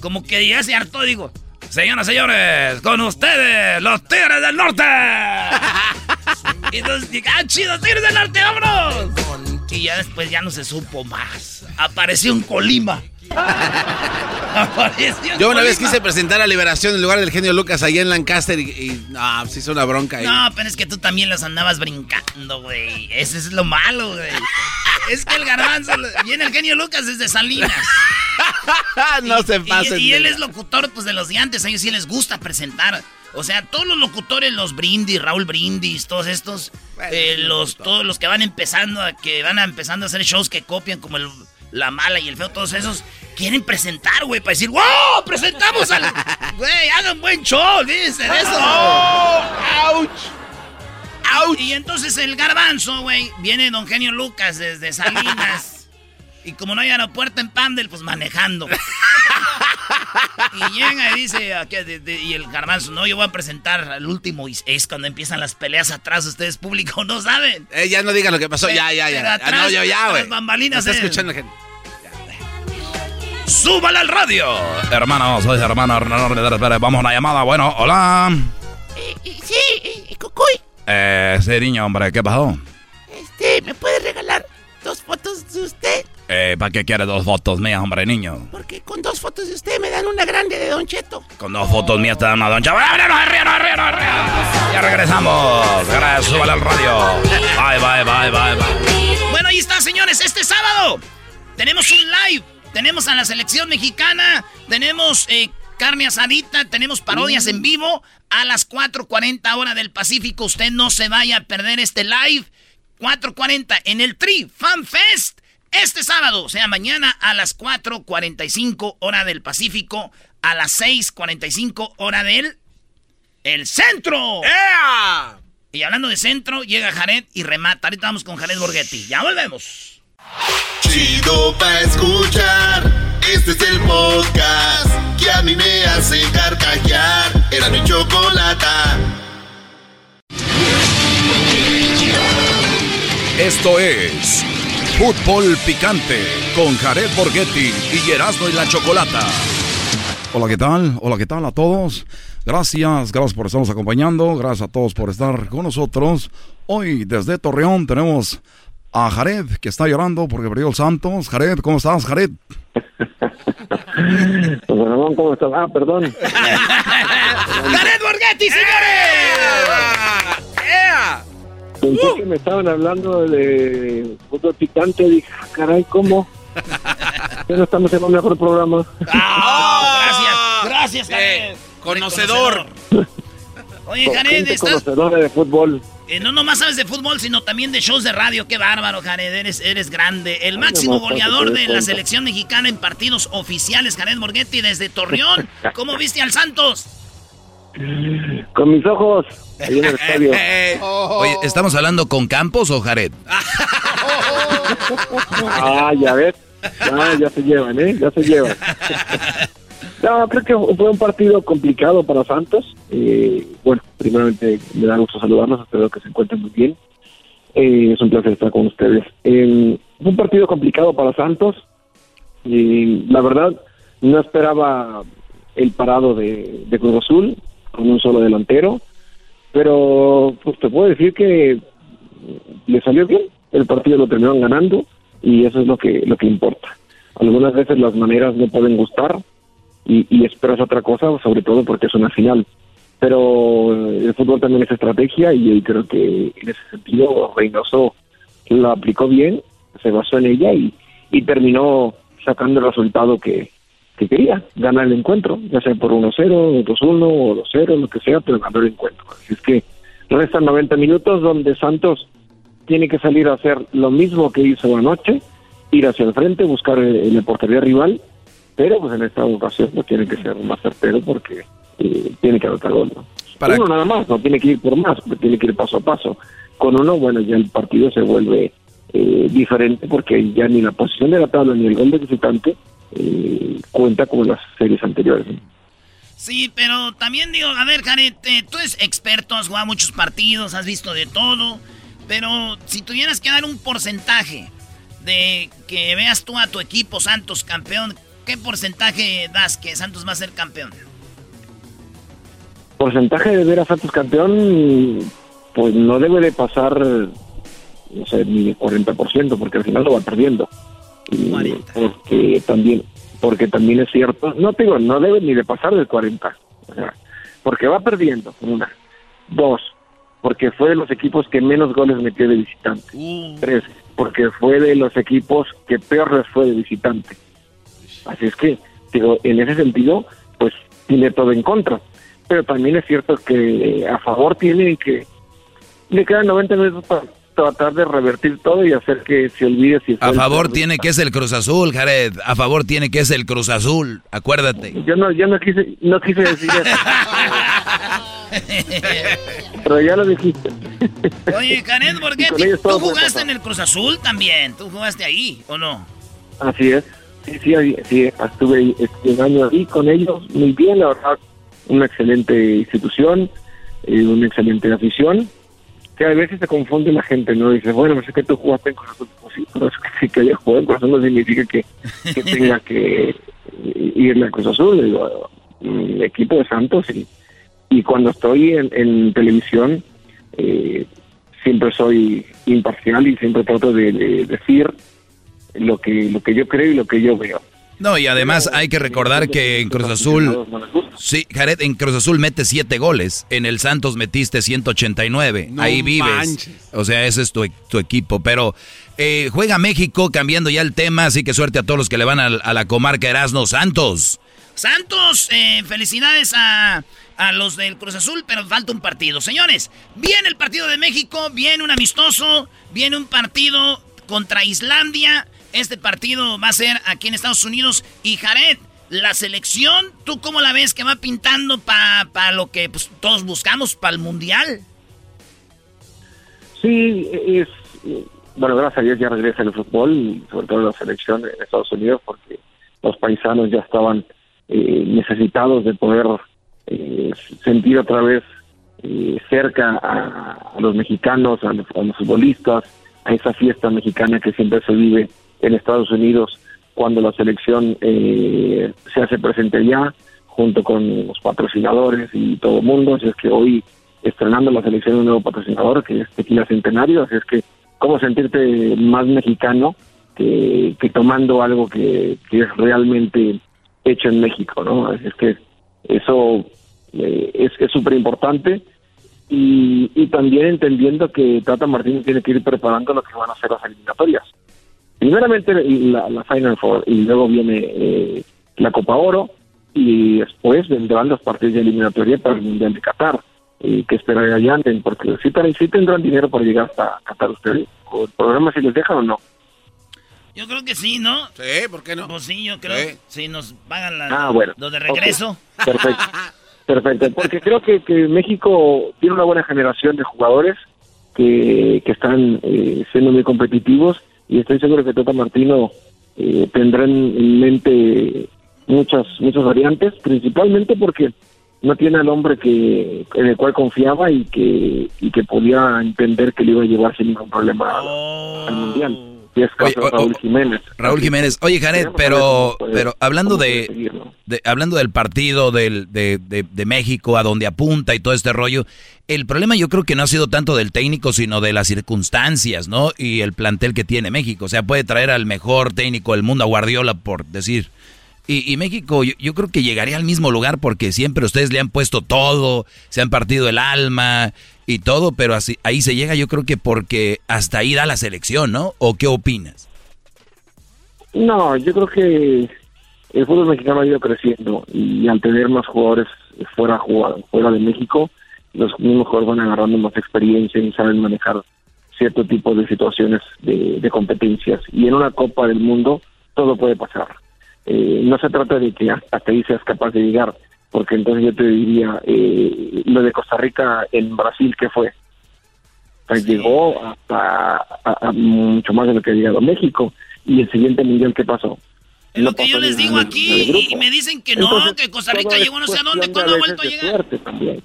como que ya se hartó, digo, Señoras señores, con ustedes, los Tigres del Norte. Y entonces ah, chido, Tigres del Norte, vámonos. Y ya después ya no se supo más. Apareció un Colima. Yo una vez quise presentar a Liberación en lugar del genio Lucas allá en Lancaster y, y no, se hizo una bronca ahí. No, pero es que tú también los andabas brincando, güey. Ese es lo malo, güey. Es que el garbanzo viene el genio Lucas desde Salinas. no se pasen. Y, y él es locutor pues de los de antes, a ellos sí les gusta presentar. O sea, todos los locutores, los Brindis, Raúl Brindis, todos estos, eh, los, todos los que van empezando, a, que van a empezando a hacer shows que copian como el, la mala y el feo, todos esos quieren presentar, güey, para decir, ¡wow! ¡Presentamos al. Güey, hagan buen show, dicen eso. ¡Oh! ¡Auch! ¡Auch! Y entonces el garbanzo, güey, viene don Genio Lucas desde Salinas. y como no hay aeropuerto en Pandel, pues manejando. Y llega y dice, aquí, de, de, y el garbanzo, no, yo voy a presentar al último. Y es cuando empiezan las peleas atrás, ustedes público no saben. Eh, ya no digan lo que pasó, ya, ya, ya. Atrás, no, yo ya, güey. Las bambalinas. Está eh. escuchando gente. ¡Súbale al radio! Hermano, soy hermano. Vamos a una llamada. Bueno, hola. Sí, Cucuy, Eh, sí, niño, hombre, ¿qué pasó? este, ¿me puede regalar dos fotos de usted? Eh, ¿para qué quiere dos fotos mías, hombre, niño? Porque con dos fotos de usted me dan una grande de Don Cheto. Con dos fotos mías te dan una doncha. Ya regresamos. Gracias, súbale al radio. Bye, bye, bye, bye, bye. Bueno, ahí está, señores. Este sábado tenemos un live. Tenemos a la selección mexicana. Tenemos eh, carne asadita. Tenemos parodias en vivo. A las 4.40 hora del Pacífico. Usted no se vaya a perder este live. 4.40 en el Tri Fan Fest. Este sábado, o sea, mañana a las 4.45 hora del Pacífico. A las 6.45 hora del el centro. Y hablando de centro, llega Jared y remata. Ahorita vamos con Jared Borghetti. Ya volvemos. Chido pa' escuchar. Este es el podcast que a mí me hace carcajear. Era mi chocolata. Esto es Fútbol Picante con Jared Borghetti y Erasmo y la Chocolata. Hola, ¿qué tal? Hola, ¿qué tal a todos? Gracias, gracias por estarnos acompañando, gracias a todos por estar con nosotros. Hoy desde Torreón tenemos a Jared que está llorando porque perdió el Santos. Jared, ¿cómo estás, Jared? Pues, Ramón, ¿cómo estás? Ah, perdón. ¡Jared Borghetti, señores! Pensé que me estaban hablando de fútbol picante. Dije, ah, caray, ¿cómo? Pero estamos en un mejor programa. gracias, gracias, Jared. Conocedor. Oye, Jared, estás... conocedora de fútbol. Eh, no nomás sabes de fútbol, sino también de shows de radio. Qué bárbaro, Jared. Eres, eres grande. El Ay, máximo goleador de la selección mexicana en partidos oficiales, Jared Borghetti, desde Torreón. ¿Cómo viste al Santos? Con mis ojos, ahí en el estadio. Oye, ¿estamos hablando con Campos o Jared? Ah, ya ves. Ah, ya se llevan, ¿eh? Ya se llevan. No, creo que fue un partido complicado para Santos. Eh, bueno, primeramente me da gusto saludarlos, espero que se encuentren muy bien. Eh, es un placer estar con ustedes. Eh, fue un partido complicado para Santos. Y la verdad, no esperaba el parado de, de Cruz Azul con un solo delantero. Pero pues te puedo decir que le salió bien. El partido lo terminaron ganando y eso es lo que lo que importa. Algunas veces las maneras no pueden gustar y, y esperas otra cosa, sobre todo porque es una final. Pero el fútbol también es estrategia y, creo que en ese sentido Reynoso lo aplicó bien, se basó en ella y, y terminó sacando el resultado que, que quería, ganar el encuentro, ya sea por 1-0, 2-1 o 2-0, lo que sea, pero ganó el encuentro. Así es que restan 90 minutos donde Santos tiene que salir a hacer lo mismo que hizo anoche, ir hacia el frente, buscar el, el portería rival, pero pues en esta ocasión no tiene que ser más certero porque eh, tiene que anotar gol. ¿no? Uno nada más, no tiene que ir por más, porque tiene que ir paso a paso. Con uno, bueno, ya el partido se vuelve eh, diferente porque ya ni la posición de la tabla ni el gol de visitante eh, cuenta como en las series anteriores. ¿no? Sí, pero también digo, a ver, Jared, eh, tú eres experto, has jugado muchos partidos, has visto de todo, pero si tuvieras que dar un porcentaje de que veas tú a tu equipo Santos campeón, ¿qué porcentaje das que Santos va a ser campeón? Porcentaje de ver a Santos campeón, pues no debe de pasar no sé, ni de 40%, porque al final lo va perdiendo. Y porque también, porque también es cierto, no te digo, no debe ni de pasar del 40, o sea, porque va perdiendo, una. Dos, porque fue de los equipos que menos goles metió de visitante. Tres, porque fue de los equipos que peor les fue de visitante. Así es que, digo, en ese sentido, pues tiene todo en contra. Pero también es cierto que a favor tiene que le quedan 90 minutos para tratar de revertir todo y hacer que se olvide si A favor tiene que es el Cruz Azul, Jared. A favor tiene que es el Cruz Azul. Acuérdate. Yo no, yo no quise, no quise decir eso. Pero ya lo dijiste. Oye, Jared, ¿por qué? ¿Tú jugaste en el Cruz Azul también? ¿Tú jugaste ahí o no? Así es. Sí, sí, sí estuve este, un año ahí con ellos. Muy bien, la verdad. Una excelente institución, eh, una excelente afición que a veces se confunde la gente, ¿no? Dice, bueno, no sé que tú jugaste en Corazón, pues sí, pero es que sí que haya jugado en Corazón no significa que, que tenga que irle a Cruz Azul, digo, mi equipo de Santos y, y cuando estoy en, televisión eh, siempre soy imparcial y siempre trato de, de decir lo que lo que yo creo y lo que yo veo. No, y además hay que recordar que en Cruz Azul, sí, Jared, en Cruz Azul mete siete goles, en el Santos metiste 189, ahí vives. O sea, ese es tu, equipo, pero eh, juega México, cambiando ya el tema, así que suerte a todos los que le van a, la comarca Erasno Santos. Santos, eh, felicidades a, a los del Cruz Azul, pero falta un partido. Señores, viene el partido de México, viene un amistoso, viene un partido contra Islandia. Este partido va a ser aquí en Estados Unidos. Y Jared, la selección, ¿tú cómo la ves que va pintando para lo que pues, todos buscamos, para el Mundial? Sí, es... Bueno, gracias a Dios ya regresa el fútbol, sobre todo la selección en Estados Unidos, porque los paisanos ya estaban eh, necesitados de poder eh, sentir otra vez eh, cerca a, los mexicanos, a los, a los futbolistas, a esa fiesta mexicana que siempre se vive en Estados Unidos cuando la selección eh, se hace presente ya, junto con los patrocinadores y todo el mundo. Así es que hoy estrenando la selección un nuevo patrocinador, que es Tequila Centenario. Así es que, ¿cómo sentirte más mexicano que, tomando algo que, es realmente hecho en México? ¿no? Así es que eso eh, es súper importante. Y, y también entendiendo que Tata Martínez tiene que ir preparando lo que van a ser las eliminatorias primeramente la, la Final Four y luego viene eh, la Copa Oro y después vendrán los partidos de eliminatoria para el Mundial de Qatar y que esperarían porque sí, sí tendrán dinero para llegar hasta Qatar ustedes o el programa si les dejan o no yo creo que sí, ¿no? Sí, ¿por qué no? Pues sí, yo creo. Sí, si nos pagan la, ah, bueno. los de regreso. Perfecto. Perfecto, porque creo que, que México tiene una buena generación de jugadores que, que están eh, siendo muy competitivos y estoy seguro que Tata Martino eh, tendrá en mente muchas muchas variantes, principalmente porque no tiene al hombre que en el cual confiaba y que y que podía entender que le iba a llevar sin ningún problema al mundial. Raúl Jiménez. Raúl Jiménez. Oye, Janet, pero, pero hablando de, hablando del partido del, de, de, México, a donde apunta y todo este rollo, el problema yo creo que no ha sido tanto del técnico, sino de las circunstancias, ¿no? Y el plantel que tiene México. O sea, puede traer al mejor técnico del mundo, a Guardiola, por decir. Y, México, yo, creo que llegaría al mismo lugar porque siempre ustedes le han puesto todo, se han partido el alma y todo, pero así, ahí se llega, yo creo que porque hasta ahí da la selección, ¿no? ¿O qué opinas? No, yo creo que el fútbol mexicano ha ido creciendo y al tener más jugadores fuera, fuera de México, los mismos jugadores van agarrando más experiencia y saben manejar cierto tipo de situaciones de, de competencias. Y en una Copa del Mundo todo puede pasar eh, no se trata de que hasta ahí seas capaz de llegar, porque entonces yo te diría, eh, lo de Costa Rica en Brasil, ¿qué fue? llegó hasta mucho más de lo que ha llegado a México. Y el siguiente mundial, ¿qué pasó? Es lo que yo les digo aquí y me dicen que no, que Costa Rica llegó no sé a dónde, cuando ha vuelto a llegar. Suerte también.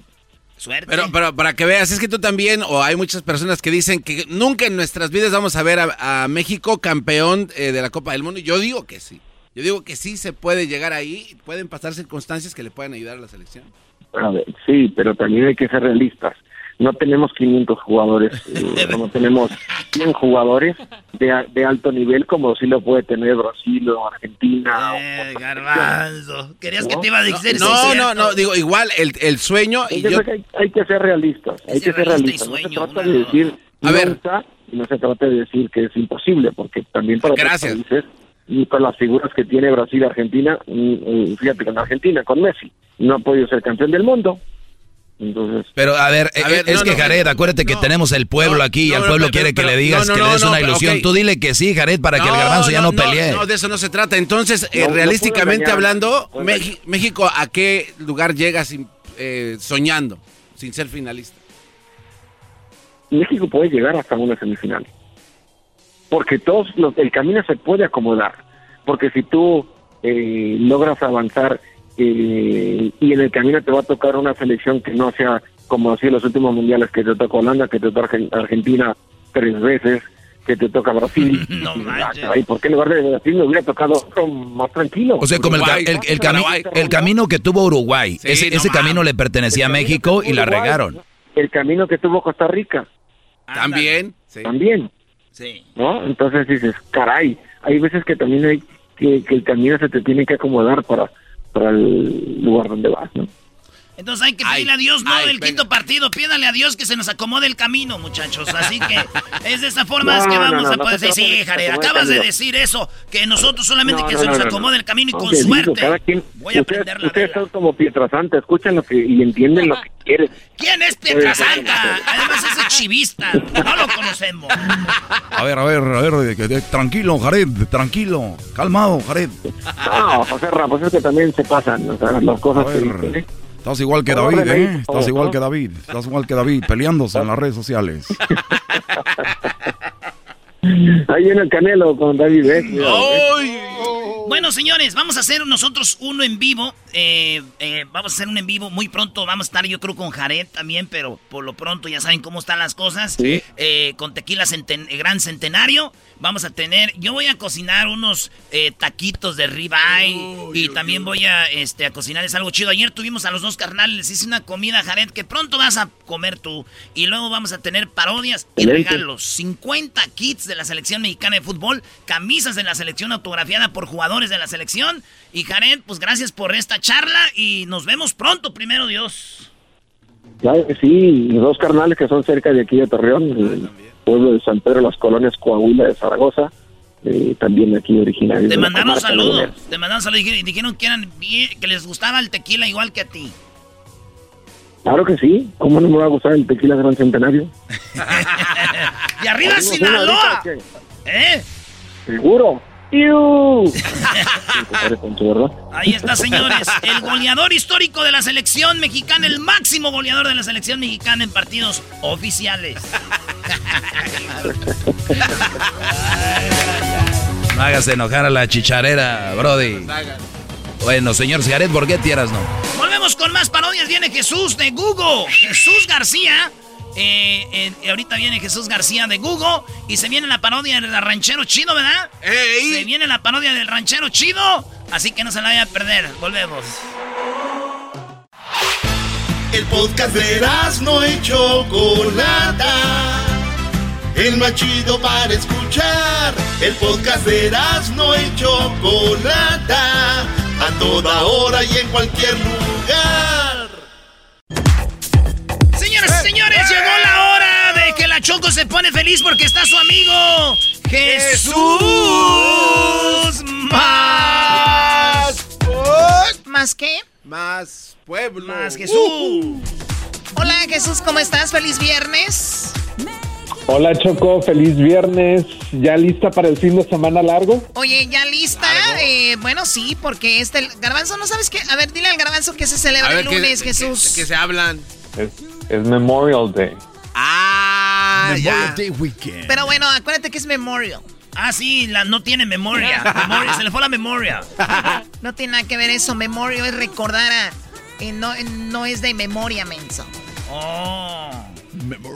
Suerte. Pero, pero para que veas, es que tú también, o hay muchas personas que dicen que nunca en nuestras vidas vamos a ver a, México campeón eh, de la Copa del Mundo. Yo digo que sí. Yo digo que sí se puede llegar ahí, pueden pasar circunstancias que le puedan ayudar a la selección. A ver, sí, pero también hay que ser realistas. no tenemos 500 jugadores, eh, no tenemos 100 jugadores de, de alto nivel como sí lo puede tener Brasil o Argentina. Eh, garbanzo. Querías que te iba a decir No, no, cierto. no, digo, igual el, el sueño y Yo yo... creo que hay, hay que ser realistas, hay que ser realistas. No se trata de decir A ver. no se trata de decir que es imposible, porque también para otros Gracias. países y con las figuras que tiene Brasil y Argentina, fíjate con Argentina, con Messi, no ha podido ser campeón del mundo. Entonces, Pero a ver, A eh, ver, es no, que no, Jared, acuérdate que tenemos el pueblo aquí y no, el no, pueblo pero- quiere pero- que le digas no, no, que le des no, una ilusión. ok. Tú dile que sí, Jared, para que el No, garbanzo ya no, pelee. No, de eso no se trata. Entonces, eh, realísticamente hablando, México, ¿a qué lugar llega sin, eh, soñando, sin ser finalista? México puede llegar hasta una semifinal. Porque todos los, el camino se puede acomodar. Porque si tú eh, logras avanzar eh, y en el camino te va a tocar una selección que no sea como así en los últimos mundiales, que te toca Holanda, que te toca Argen- Argentina tres veces, que te toca Brasil. No manches. Ay, ¿Por qué en lugar de Brasil me hubiera tocado otro más tranquilo? O sea, como el, Uruguay, el, el cami- el camino que tuvo Uruguay, Sí, ese, no ese camino le pertenecía a México y la regaron. El camino que tuvo Costa Rica. También. También. ¿No? Entonces dices, caray, hay veces que también hay que, que el camino se te tiene que acomodar para, para el lugar donde vas, ¿no? Entonces hay que pedirle a Dios, no del quinto partido, pídale a Dios que se nos acomode el camino, muchachos. Así que es de esta forma No, es que vamos no, a poder decir, sí, Jared, acabas de decir eso, que nosotros solamente No, que no, se no, nos no, no. acomode el camino y con suerte. cada quien- Voy a ustedes, prender la ustedes vela. son como Pietrasanta, escuchan lo que y entienden lo que quieren. ¿Quién es Pietrasanta? Además ese chivista, no lo conocemos. A ver, a ver, a ver, tranquilo, Jared, tranquilo, calmado, Jared. No, José Ramos, es que también se pasan, o sea, las cosas que dicen, ¿eh? Estás igual que David, ¿eh? Estás igual que David, estás igual que David, peleándose en las redes sociales. Ahí viene el Canelo con David cuidado, ¿eh? Bueno, señores, vamos a hacer nosotros uno en vivo. eh, eh, vamos a hacer un en vivo muy pronto. Vamos a estar, yo creo, con Jared también, pero por lo pronto ya saben cómo están las cosas. Sí. Eh, con Tequila Centen- eh, Gran Centenario. Vamos a tener, yo voy a cocinar unos eh, taquitos de ribeye y también voy a, este, a cocinarles algo chido. Ayer tuvimos a los dos carnales, les hice una comida, Jared, que pronto vas a comer tú. Y luego vamos a tener parodias y regalos. 50 kits de la selección mexicana de fútbol, camisas de la selección autografiada por jugadores de la selección. Y Jared, pues gracias por esta charla y nos vemos pronto, primero Dios. Claro que sí, y dos carnales que son cerca de aquí de Torreón, pueblo de San Pedro, las colonias Coahuila de Zaragoza, eh, también aquí originarios. Te mandaron saludos, te mandaron saludos y dijeron que, eran bien- que les gustaba el tequila igual que a ti. Claro que sí, ¿cómo no me va a gustar el tequila Gran Centenario? ¡Y arriba Sinaloa! ¿Eh? Seguro. Ahí está, señores. El goleador histórico de la selección mexicana, el máximo goleador de la selección mexicana en partidos oficiales. No hagas enojar a la chicharera, Brody. Bueno, señor Jared, ¿por qué tierras no? Volvemos con más parodias. Viene Jesús de Google. Jesús García. Eh, eh, ahorita viene Jesús García de Google. Y se viene la parodia del ranchero chido, ¿verdad? Se viene la parodia del ranchero chido. Así que no se la vaya a perder. Volvemos. El podcast de no y Chocolata. El más chido para escuchar. El podcast de no y Chocolata. A toda hora y en cualquier lugar. Señoras y señores, llegó la hora de que la Choco se pone feliz porque está su amigo Jesús más. ¿Más qué? Más pueblo. Más Jesús. Hola Jesús, ¿cómo estás? Feliz viernes. Hola Choco, feliz viernes. ¿Ya lista para el fin de semana largo? Oye, ¿ya lista? Eh, bueno, sí, porque este el garbanzo, ¿no sabes qué? A ver, dile al garbanzo que se celebra el ¿qué- lunes, Jesús. ¿De qué se hablan? Es, es Memorial Day. Ah, ya. Pero bueno, acuérdate que es Memorial. Ah, sí, la, no tiene memoria. Memoria, Se le fue la memoria. No tiene nada que ver eso. Memorial es recordar a... eh, no, no es de memoria, menso. Oh.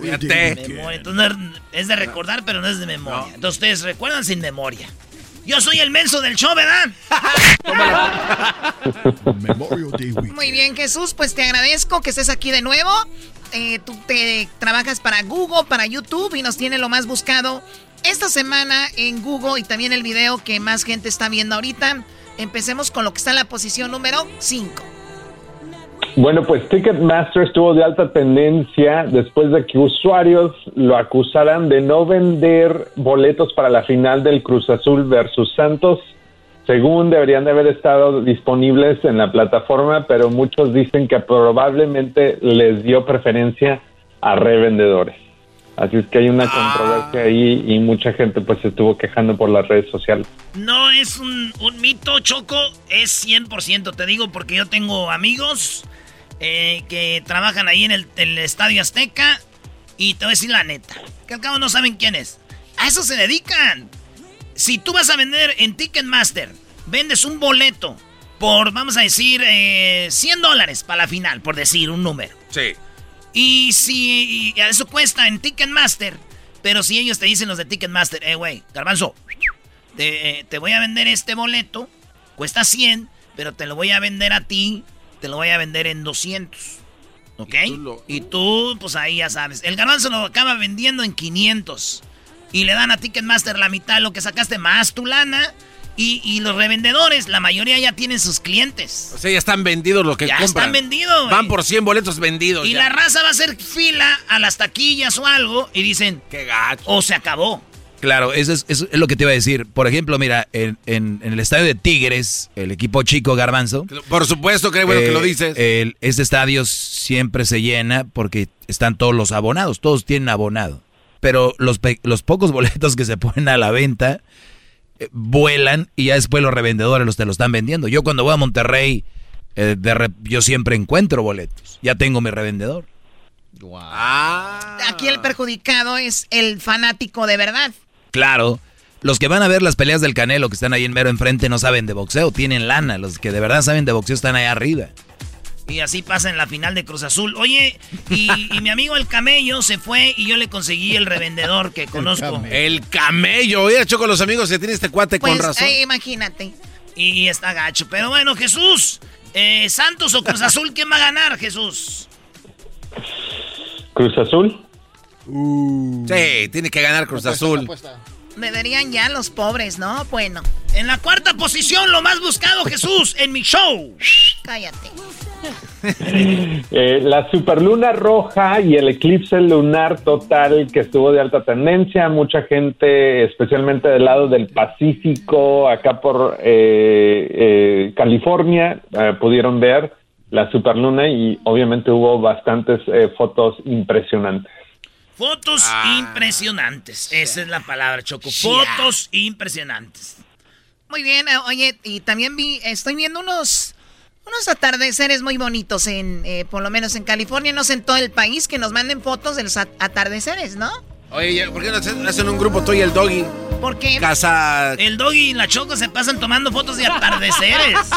Fíjate. Memoria. Entonces es de recordar, pero no es de memoria. Entonces ustedes recuerdan sin memoria. Yo soy el menso del show, ¿verdad? Muy bien, Jesús, pues te agradezco que estés aquí de nuevo. eh, tú te trabajas para Google, para YouTube y nos tiene lo más buscado esta semana en Google y también el video que más gente está viendo ahorita. Empecemos con lo que está en la posición número 5. Bueno, pues Ticketmaster estuvo de alta tendencia después de que usuarios lo acusaran de no vender boletos para la final del Cruz Azul versus Santos. Según deberían de haber estado disponibles en la plataforma, pero muchos dicen que probablemente les dio preferencia a revendedores. Así es que hay una controversia ahí y mucha gente pues se estuvo quejando por las redes sociales. No es un, un mito, Choco, es 100%, te digo, porque yo tengo amigos eh, que trabajan ahí en el, Estadio Azteca y te voy a decir la neta, que al cabo no saben quién es. A eso se dedican. Si tú vas a vender en Ticketmaster, vendes un boleto por, vamos a decir, eh, 100 dólares para la final, por decir un número. Sí. Y si y eso cuesta en Ticketmaster, pero si ellos te dicen los de Ticketmaster, eh, güey, Garbanzo, te, eh, te voy a vender este boleto, cuesta 100, pero te lo voy a vender a ti, te lo voy a vender en 200. ¿Ok? Y tú, pues ahí ya sabes. El garbanzo lo acaba vendiendo en 500. Y le dan a Ticketmaster la mitad de lo que sacaste más tu lana. Y, y los revendedores, la mayoría ya tienen sus clientes. O sea, ya están vendidos lo que Ya compran. están vendidos. Van por 100 boletos vendidos. Y ya. la raza va a hacer fila a las taquillas o algo y dicen, Qué gacho. o se acabó. Claro, eso es, eso es lo que te iba a decir. Por ejemplo, mira, en, en- en el estadio de Tigres, el equipo chico Garbanzo. Por supuesto, qué bueno que lo dices. el- este estadio siempre se llena porque están todos los abonados, todos tienen abonado. Pero los, pe- los pocos boletos que se ponen a la venta eh, vuelan y ya después los revendedores los te lo están vendiendo. Yo cuando voy a Monterrey, eh, de yo siempre encuentro boletos. Ya tengo mi revendedor. Ah. Aquí el perjudicado es el fanático de verdad. Claro. Los que van a ver las peleas del Canelo que están ahí en mero enfrente no saben de boxeo, tienen lana. Los que de verdad saben de boxeo están ahí arriba. Y así pasa en la final de Cruz Azul. Oye, y, y mi amigo el camello se fue y yo le conseguí el revendedor que conozco. El camello. Oye, Choco, los amigos que tiene este cuate Pues, con razón. eh, imagínate. Y está gacho. Pero bueno, Jesús, eh, Santos o Cruz Azul, ¿quién va a ganar, Jesús? Cruz Azul. Sí, tiene que ganar Cruz Azul. Deberían ya los pobres, ¿no? Bueno, En la cuarta posición, lo más buscado, Jesús, en mi show. cállate. Eh, la superluna roja y el eclipse lunar total que estuvo de alta tendencia, mucha gente, especialmente del lado del Pacífico, acá por eh, eh, California, eh, pudieron ver la superluna y obviamente hubo bastantes eh, fotos impresionantes. Fotos impresionantes. Esa es la palabra, Choco. Fotos impresionantes. Muy bien, eh, oye, y también vi, estoy viendo unos, unos atardeceres muy bonitos en, eh, por lo menos en California, no sé en todo el país, que nos manden fotos de los at- atardeceres, ¿no? Oye, ¿por qué no hacen hacen un grupo tú y el doggy? ¿Por qué? Casa. El doggy y la Choco se pasan tomando fotos de atardeceres.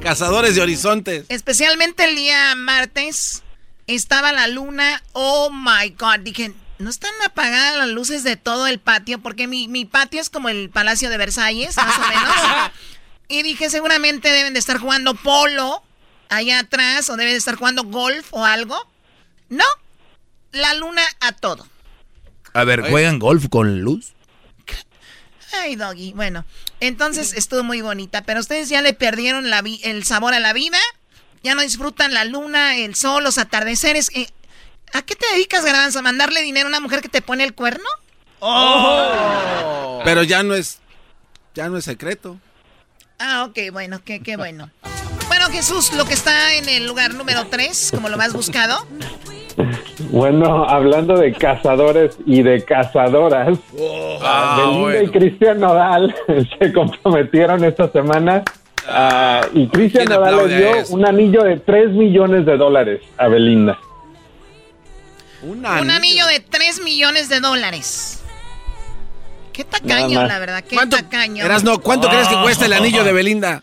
Cazadores de horizontes. Especialmente el día martes estaba la luna. Oh my God. Dije, ¿no están apagadas las luces de todo el patio? Porque mi, mi patio es como el Palacio de Versalles, más o menos. Y dije, seguramente deben de estar jugando polo allá atrás o deben de estar jugando golf o algo. No, la luna a todo. A ver, ¿juegan golf con luz? Ay, doggy. Bueno, entonces estuvo muy bonita, pero ustedes ya le perdieron la vi- el sabor a la vida. Ya no disfrutan la luna, el sol, los atardeceres. Eh, ¿A qué te dedicas, Garbanzo? ¿A mandarle dinero a una mujer que te pone el cuerno? Oh. Pero ya no es. Ya no es secreto. Ah, ok, bueno, qué, qué bueno. Bueno, Jesús, lo que está en el lugar número 3, como lo más buscado. Bueno, hablando de cazadores y de cazadoras, Ah, Belinda bueno. y Cristian Nodal se comprometieron esta semana ah, y Cristian ¿Quién Nodal le dio un anillo de 3 millones de dólares a Belinda. Un Un anillo de 3 millones de dólares. Qué tacaño, la verdad, qué ¿Cuánto, tacaño. Erasno, ¿cuánto crees que cuesta el anillo de Belinda?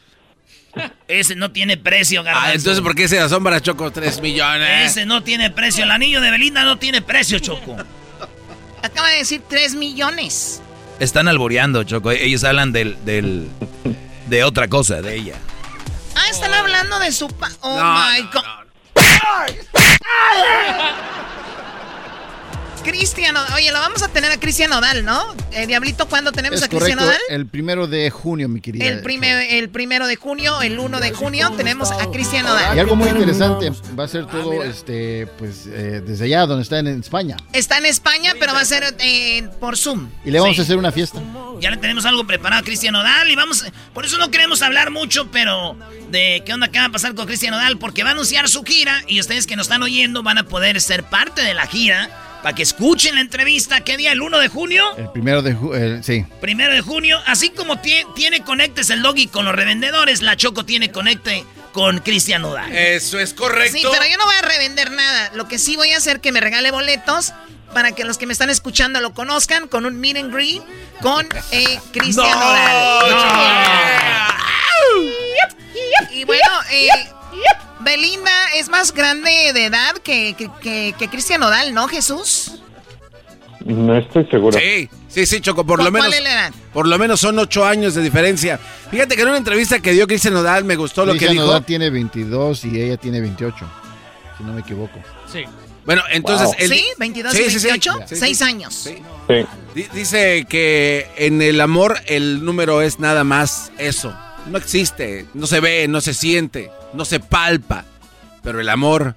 Ese no tiene precio, garbanzo. Ah, entonces, ¿por qué se asombra Choco? 3 millones. Ese no tiene precio. El anillo de Belinda no tiene precio, Choco. Acaba de decir 3 millones. Están alboreando, Choco. Ellos hablan del, del, de otra cosa, de ella. Ah, están hablando de su... Pa oh, No, my no, God. Cristian, oye, lo vamos a tener a Cristian Odal, ¿no? Eh, Diablito, ¿cuándo tenemos Es a Cristian Odal? el primero de junio, mi querida. El, primer, el primero de junio, el 1 de junio, tenemos a Cristian Odal. Y algo muy interesante, va a ser todo este, pues, eh, desde allá, donde está en, en España. Está en España, pero va a ser eh, por Zoom. Y le vamos Sí. a hacer una fiesta. Ya le tenemos algo preparado a Cristian Odal y vamos. Por eso no queremos hablar mucho, pero de qué onda, qué va a pasar con Cristian Odal, porque va a anunciar su gira y ustedes que nos están oyendo van a poder ser parte de la gira para que escuchen la entrevista. ¿Qué día? ¿El 1 de junio? El primero de junio, sí. Primero de junio. Así como tie- tiene conectes el doggy con los revendedores, la Choco tiene conecte con Cristian Odal. Eso es correcto. Sí, pero yo no voy a revender nada. Lo que sí voy a hacer que me regale boletos para que los que me están escuchando lo conozcan con un meet and greet con eh, Cristian No, Odal. Y bueno, eh, Belinda es más grande de edad que, que, que- que Cristian Odal, ¿no, Jesús? No estoy seguro. Sí, sí, sí, Choco, por lo ¿Cuál menos. es la edad? Por lo menos son ocho años de diferencia. Fíjate que en una entrevista que dio Cristian Nodal me gustó lo que dijo. Nodal tiene 22 y ella tiene 28, si no me equivoco. Sí. Bueno, entonces. Wow. ¿Sí? ¿22 Sí, y sí, sí. 28? Sí, sí. Seis años. Dice que en el amor el número es nada más eso. No existe, no se ve, no se siente, no se palpa. Pero el amor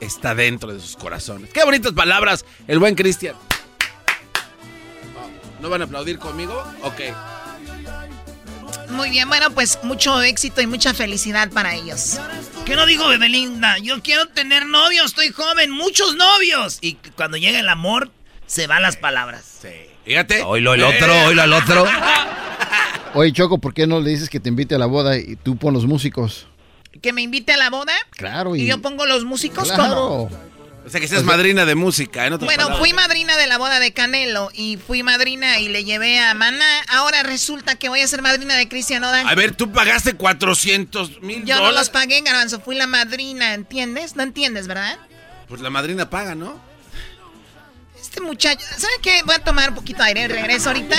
está dentro de sus corazones. Qué bonitas palabras, el buen Cristian. ¿No van a aplaudir conmigo? Ok. Muy bien, bueno, pues mucho éxito y mucha felicidad para ellos. ¿Qué no digo, Belinda? Yo quiero tener novios, estoy joven, muchos novios. Y cuando llega el amor, se van las palabras. Sí. Fíjate. Oílo el otro, oílo al otro. Oye, Choco, ¿por qué no le dices que te invite a la boda y tú pon los músicos? Que me invite a la boda Claro, y y... yo pongo los músicos Claro. como. O sea que seas madrina de música, ¿eh? Bueno, palabras. fui madrina de la boda de Canelo y fui madrina y le llevé a Maná. Ahora resulta que voy a ser madrina de Cristian Odal. A ver, tú pagaste 400 mil Yo no los pagué, Garbanzo, fui la madrina, ¿entiendes? No entiendes, ¿verdad? Pues la madrina paga, ¿no? Este muchacho, ¿saben qué? Voy a tomar un poquito de aire, regreso ahorita.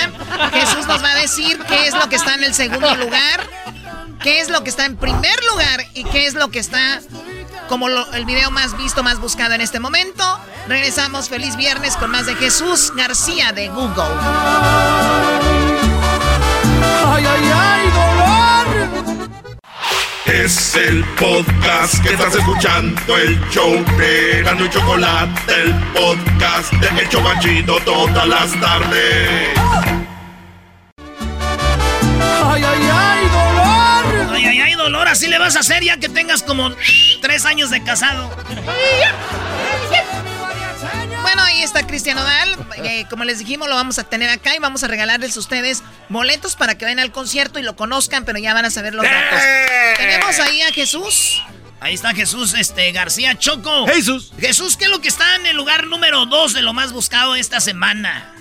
Jesús nos va a decir qué es lo que está en el segundo lugar, qué es lo que está en primer lugar y qué es lo que está como el video más visto, más buscado en este momento. Regresamos, feliz viernes con más de Jesús García de Google. ¡Ay, ay, ay, dolor! Es el podcast que estás escuchando, el show de Gano y Chocolate, el podcast de El Chobachito todas las tardes. ¡Ay, ay, ay, dolor! Ay, ay, ay, dolor, así le vas a hacer ya que tengas como tres años de casado. Bueno, ahí está Cristian Odal. Eh, como les dijimos, lo vamos a tener acá y vamos a regalarles a ustedes boletos para que vayan al concierto y lo conozcan, pero ya van a saber los datos. Tenemos ahí a Jesús. Ahí está Jesús este, García Choco. Jesús. Jesús, ¿qué es lo que está en el lugar número dos de lo más buscado esta semana?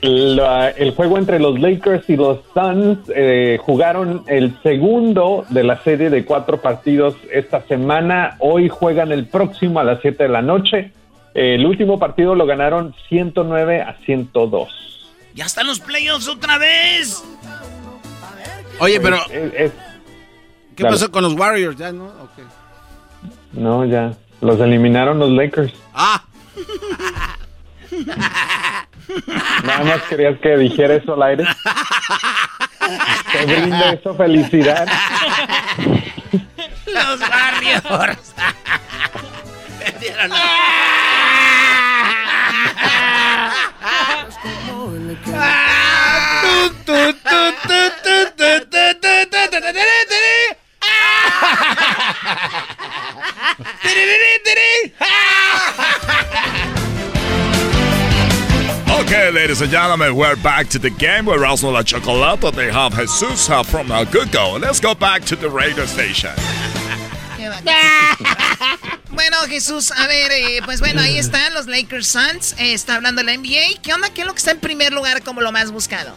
La- el juego entre los Lakers y los Suns eh, jugaron el segundo de la serie de cuatro partidos esta semana. Hoy juegan el próximo a las 7 de la noche. El último partido lo ganaron 109 a 102. Ya están los playoffs otra vez. Oye, pero Es- es- ¿qué Dale. pasó con los Warriors? Ya, ¿no? No, ya. Los eliminaron los Lakers. Ah, Nada más querías que dijera eso al aire. Te brinda eso felicidad. Los Warriors. Okay, ladies and gentlemen, we're back to the game where Razzle La Chocolata, they have Jesus from Google. Let's go back to the radio station. Bueno, Jesús, a ver, eh, pues bueno, ahí están los Lakers Suns. eh, está hablando la NBA. ¿Qué onda? ¿Qué es lo que está en primer lugar como lo más buscado?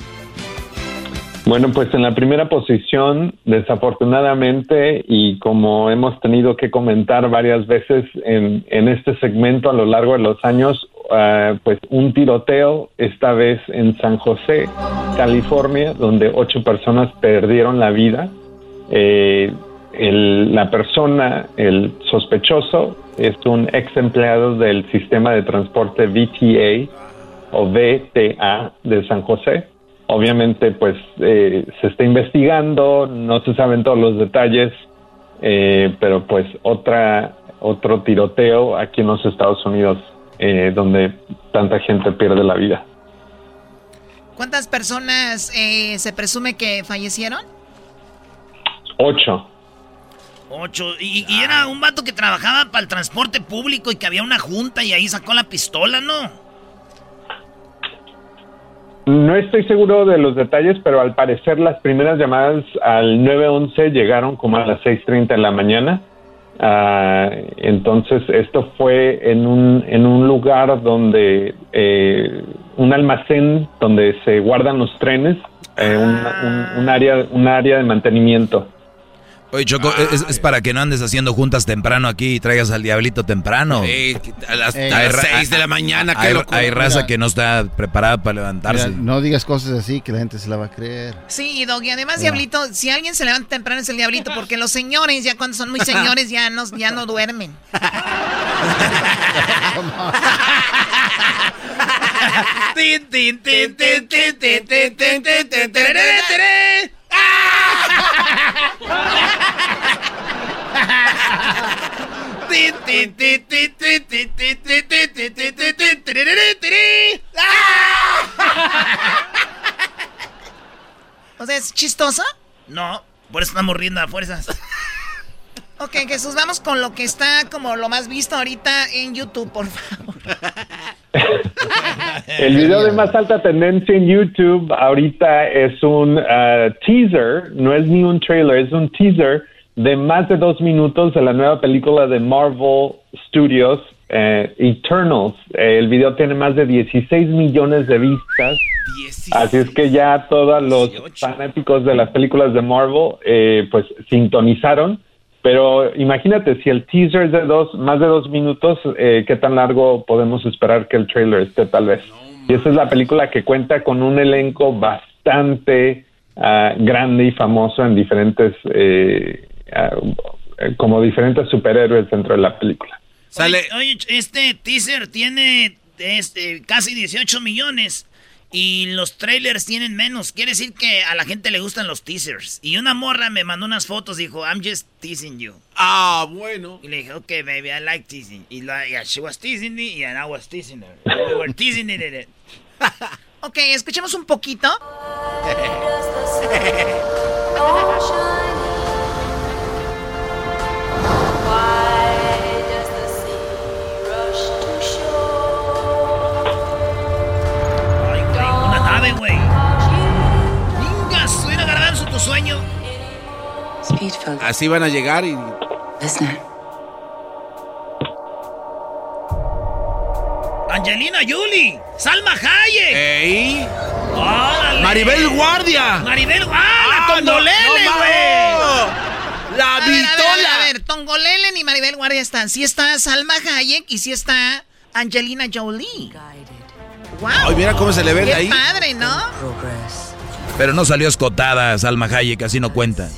Bueno, pues en la primera posición, desafortunadamente, y como hemos tenido que comentar varias veces en, en este segmento a lo largo de los años, ah, pues un tiroteo, esta vez en San José, California, donde ocho personas perdieron la vida. Eh, el- la persona, el sospechoso, es un ex empleado del sistema de transporte VTA o VTA de San José. Obviamente, pues eh, se está investigando, no se saben todos los detalles, eh, pero pues otra otro tiroteo aquí en los Estados Unidos eh, donde tanta gente pierde la vida. ¿Cuántas personas eh, se presume que fallecieron? Ocho. Ocho. Y, y era un vato que trabajaba para el transporte público y que había una junta y ahí sacó la pistola, ¿no? No estoy seguro de los detalles, pero al parecer las primeras llamadas al 911 llegaron como a las 6.30 de la mañana. Ah, entonces esto fue en un, en un lugar donde, eh, un almacén donde se guardan los trenes, eh, un, un- un área, un área de mantenimiento. Oye, Choco, es, es para que no andes haciendo juntas temprano aquí y traigas al diablito temprano. Sí, a las, Eh, a Hay las ra- seis de la mañana, qué Hay, locura. hay raza Mira. que no está preparada para levantarse. Mira, no digas cosas así que la gente se la va a creer. Sí, Doggy. Además. Diablito, si alguien se levanta temprano es el Diablito, porque los señores, ya cuando son muy señores, ya no, ya no duermen. O sea, ¿es chistoso? No, por eso estamos riendo a fuerzas. Ok, Jesús, vamos con lo que está como lo más visto ahorita en YouTube, por favor. El video de más alta tendencia en YouTube ahorita es un ah, teaser, no es ni un trailer, es un teaser de más de dos minutos de la nueva película de Marvel Studios, eh, Eternals. Eh, el video tiene más de 16 millones de vistas. Así es que ya todos los fanáticos de las películas de Marvel eh, pues sintonizaron. Pero imagínate, si el teaser es de dos, más de dos minutos, eh, ¿qué tan largo podemos esperar que el trailer esté tal vez? Y esa es la película que cuenta con un elenco bastante ah, grande y famoso en diferentes, eh, ah, como diferentes superhéroes dentro de la película. Oye, oye, este teaser tiene este, casi 18 millones y los trailers tienen menos. Quiere decir que a la gente le gustan los teasers. Y una morra me mandó unas fotos y dijo, I'm just teasing you. Ah, bueno. Y le dije, okay, baby, I like teasing. Y la, yeah, she was teasing me and I was teasing her. We were teasing it. Ok, escuchemos un poquito. Así van a llegar y. Angelina Jolie. Salma Hayek. ¡Ey! ¡Órale! Maribel Guardia. Maribel Guardia. ¡Ah, no, Tongolele, no! La A ver, a ver, vitola. A ver, a ver, Tongolelen y Maribel Guardia están. Sí está Salma Hayek y sí está Angelina Jolie. Wow. Ay, mira cómo se le ve Qué ahí. padre, ¿no? Pero no salió escotada Salma Hayek, así no cuenta.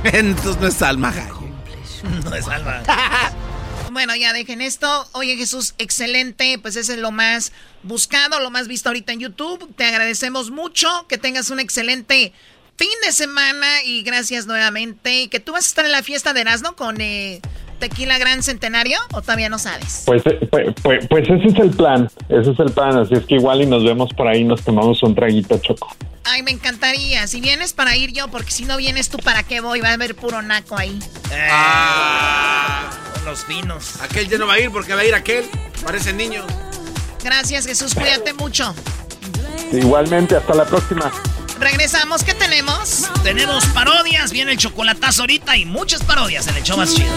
Entonces no es Hayek. No es Salma. Bueno, ya dejen esto. Oye, Jesús, excelente. Pues ese es lo más buscado, lo más visto ahorita en YouTube. Te agradecemos mucho. Que tengas un excelente fin de semana y gracias nuevamente. Y que tú vas a estar en la fiesta de Erasmo con eh, Tequila Gran Centenario o todavía no sabes. Pues, eh, pues, pues, pues ese es el plan, ese es el plan, así es que igual y nos vemos por ahí, nos tomamos un traguito choco. Ay, me encantaría. Si vienes para ir yo, porque si no vienes tú, ¿para qué voy? Va a haber puro naco ahí. Ah. Con los finos. Aquel ya no va a ir porque va a ir aquel. Parecen niños. Gracias, Jesús. Cuídate mucho. Igualmente, hasta la próxima. Regresamos. ¿Qué tenemos? Tenemos parodias, viene el chocolatazo ahorita y muchas parodias en el show más chido.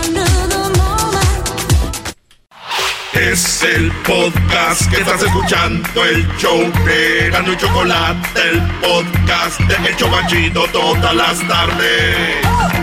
Es el podcast que estás escuchando, el show de Gano y Chocolate, el podcast de El Chobachito todas las tardes.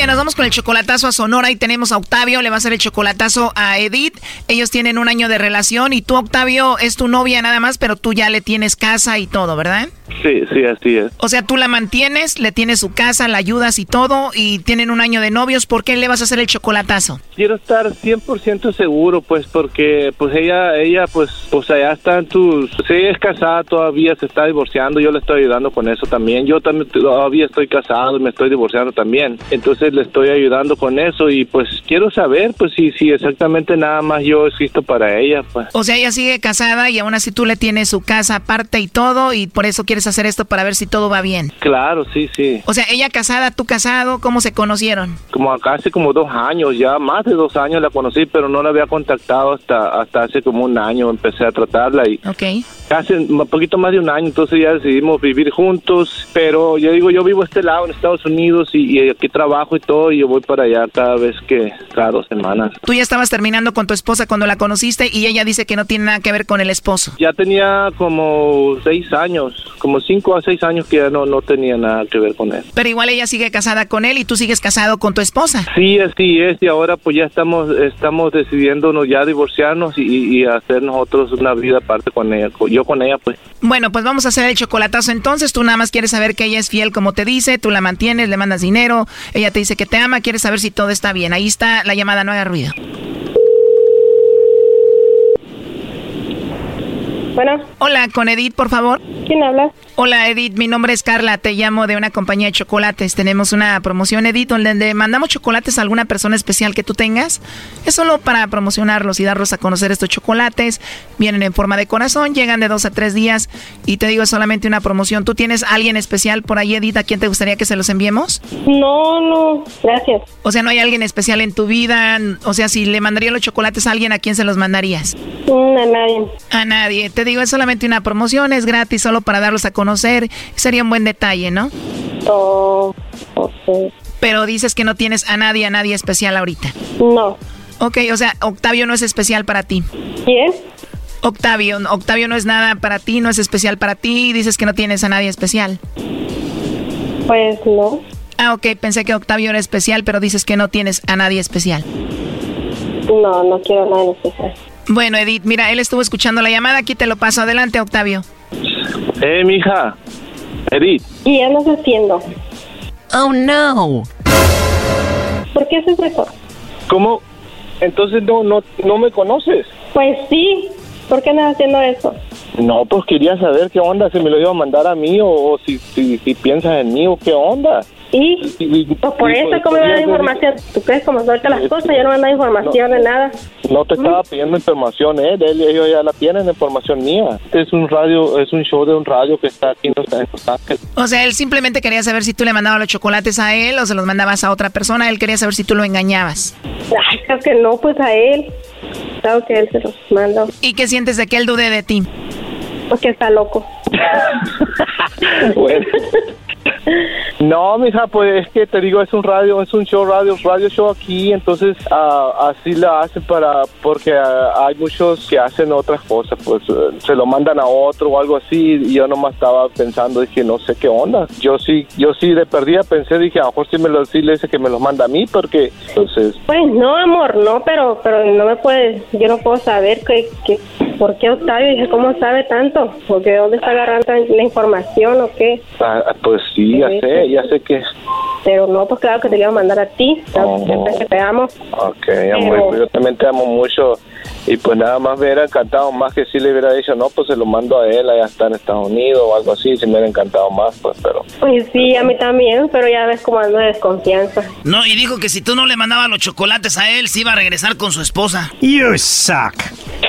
bien, nos vamos con el chocolatazo a Sonora y tenemos a Octavio, le va a hacer el chocolatazo a Edith. Ellos tienen un año de relación y tú, Octavio, es tu novia nada más, pero tú ya le tienes casa y todo, ¿verdad? Sí, sí, así es. O sea, tú la mantienes, le tienes su casa, la ayudas y todo, y tienen un año de novios. ¿Por qué le vas a hacer el chocolatazo? Quiero estar 100% seguro, pues, porque, pues, ella, ella, pues, pues, allá está en tus... Sí, es casada todavía, se está divorciando, yo le estoy ayudando con eso también. Yo también todavía estoy casado me estoy divorciando también. Entonces le estoy ayudando con eso y, pues, quiero saber, pues, si, si exactamente nada más yo existo para ella, pues. O sea, ella sigue casada y aún así tú le tienes su casa aparte y todo, y por eso quieres hacer esto para ver si todo va bien. Claro, sí, sí. O sea, ella casada, tú casado, ¿cómo se conocieron? Como acá hace como dos años, ya más de dos años la conocí, pero no la había contactado hasta, hasta hace como un año. Empecé a tratarla y Ok. hace un poquito más de un año, entonces ya decidimos vivir juntos. Pero yo digo, yo vivo a este lado en Estados Unidos y, y aquí trabajo y todo, y yo voy para allá cada vez que, cada dos semanas. Tú ya estabas terminando con tu esposa cuando la conociste y ella dice que no tiene nada que ver con el esposo. Ya tenía como seis años, como cinco a seis años que ya no, no tenía nada que ver con él. Pero igual ella sigue casada con él y tú sigues casado con tu esposa. Sí, así es, y ahora pues ya estamos estamos decidiéndonos ya divorciarnos y, y hacer nosotros una vida aparte con ella, con- yo con ella pues. Bueno, pues vamos a hacer el chocolatazo entonces. Tú nada más quieres saber que ella es fiel como te dice, tú la mantienes, le mandas dinero, ella te dice que te ama, quieres saber si todo está bien. Ahí está la llamada, no haga ruido. Bueno. Hola, con Edith, por favor. ¿Quién habla? Hola, Edith, mi nombre es Carla, te llamo de una compañía de chocolates. Tenemos una promoción, Edith, donde mandamos chocolates a alguna persona especial que tú tengas. Es solo para promocionarlos y darlos a conocer estos chocolates. Vienen en forma de corazón, llegan de dos a tres días y te digo, es solamente una promoción. ¿Tú tienes a alguien especial por ahí, Edith, a quien te gustaría que se los enviemos? No, no, gracias. O sea, ¿no hay alguien especial en tu vida? O sea, si le mandaría los chocolates a alguien, ¿a quién se los mandarías? Mm, a nadie. A nadie. Te digo, es solamente una promoción, es gratis, solo para darlos a conocer. Sería un buen detalle, ¿no? Oh, ok. Pero dices que no tienes a nadie, a nadie especial ahorita. No. Ok, o sea, Octavio no es especial para ti. ¿Quién? Octavio, Octavio no es nada para ti, no es especial para ti, dices que no tienes a nadie especial. Pues no. Ah, ok, pensé que Octavio era especial, pero dices que no tienes a nadie especial. No, no quiero nada en especial. Bueno, Edith, mira, él estuvo escuchando la llamada, aquí te lo paso. Adelante, Octavio. Eh, mija, Edith. ¿Y andas haciendo? Oh, no. ¿Por qué haces eso? ¿Cómo? Entonces no, no, no me conoces. Pues sí. ¿Por qué andas haciendo eso? No, pues quería saber qué onda, si me lo iba a mandar a mí o, o si, si, si piensas en mí o qué onda. ¿Y? Pues por eso, ¿cómo me das información? ¿Tú crees cómo son ahorita las cosas? Yo no me da información de nada. No te estaba pidiendo información, ¿eh? De él, ellos ya la tienen, información mía. Este es un radio, es un show de un radio que está aquí en Los en Los Ángeles. O sea, él simplemente quería saber si tú le mandabas los chocolates a él o se los mandabas a otra persona. Él quería saber si tú lo engañabas. Ay, creo que no, pues a él. Claro que él se los manda. ¿Y qué sientes de que él dude de ti? Porque está loco. Bueno. No, mija, pues es que te digo, es un radio, es un show radio, radio show aquí, entonces ah, así la hacen para, porque ah, hay muchos que hacen otras cosas, pues eh, se lo mandan a otro o algo así, y yo nomás estaba pensando, dije, no sé qué onda. Yo sí, yo sí de perdida pensé, dije, a lo mejor sí, me lo, sí le dice que me los manda a mí, porque entonces, Pues no, amor, no, pero pero no me puedes, yo no puedo saber que, que por qué Octavio, dije, ¿cómo sabe tanto? Porque ¿de dónde está agarrando la información o qué? ah, pues sí, ya sé, ya sé que... Pero no, pues claro que te a mandar a ti, Oh. siempre que te amo. Ok, amor, yo también te amo mucho y pues nada más me hubiera encantado más que si le hubiera dicho, no, pues se lo mando a él, allá está en Estados Unidos o algo así, si me hubiera encantado más, pues, pero... Pues sí, a mí también, pero ya ves cómo ando de desconfianza. No, y dijo que si tú no le mandabas los chocolates a él, se iba a regresar con su esposa. You suck.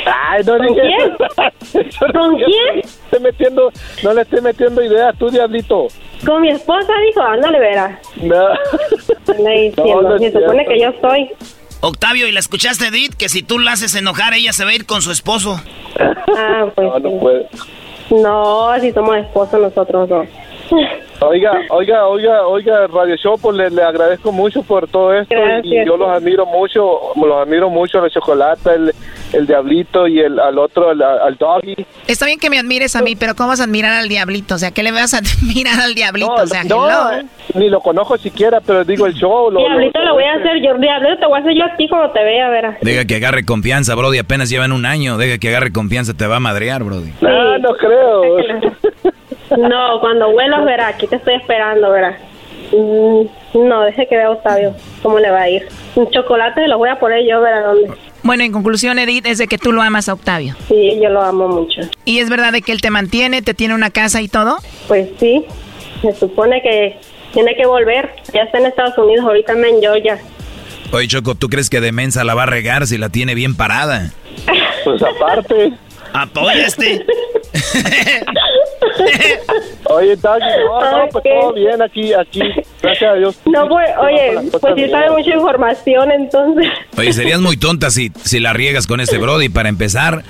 Ay, no ¿Con quién? ¿Con quién? Estoy metiendo, no le estoy metiendo ideas, tú, diablito. Con mi esposa dijo, ándale, verás. No. Se supone que yo soy. Octavio, ¿y la escuchaste, Edith? Que si tú la haces enojar, ella se va a ir con su esposo. Ah, pues No, no sí. puede. No, si somos esposos nosotros dos. Oiga, oiga, oiga, oiga, Radio Show, pues le, le agradezco mucho por todo esto y yo los admiro mucho, los admiro mucho, el chocolate, el, el diablito y el al otro, al, al doggy. Está bien que me admires a mí, pero ¿cómo vas a admirar al diablito? O sea, ¿qué le vas a admirar al diablito? No, o sea, no, hello. ni lo conozco siquiera, pero digo el show. Lo, Diablito lo voy a hacer yo, Diablito te voy a hacer yo a ti cuando te vea, verás. Deja que agarre confianza, Brody. Apenas llevan un año. Deja que agarre confianza. Te va a madrear, Brody. No, no creo. No, cuando vuelas, verás, aquí te estoy esperando, verás. Mm, No, deje que vea a Octavio cómo le va a ir. Un chocolate lo voy a poner yo, verás dónde. Bueno, en conclusión, Edith, es de que tú lo amas a Octavio. Sí, yo lo amo mucho. ¿Y es verdad de que él te mantiene, te tiene una casa y todo? Pues sí, se supone que tiene que volver. Ya está en Estados Unidos, ahorita anda en Georgia. Oye, Choco, ¿tú crees que de mensa la va a regar si la tiene bien parada? Pues aparte. Apoya este. Oye, Doggy, no, no, pues todo bien aquí, aquí, gracias a Dios. No, pues, oye, pues sí bien. sabe mucha información, entonces. Oye, serías muy tonta si, si la riegas con este Brody. Para empezar,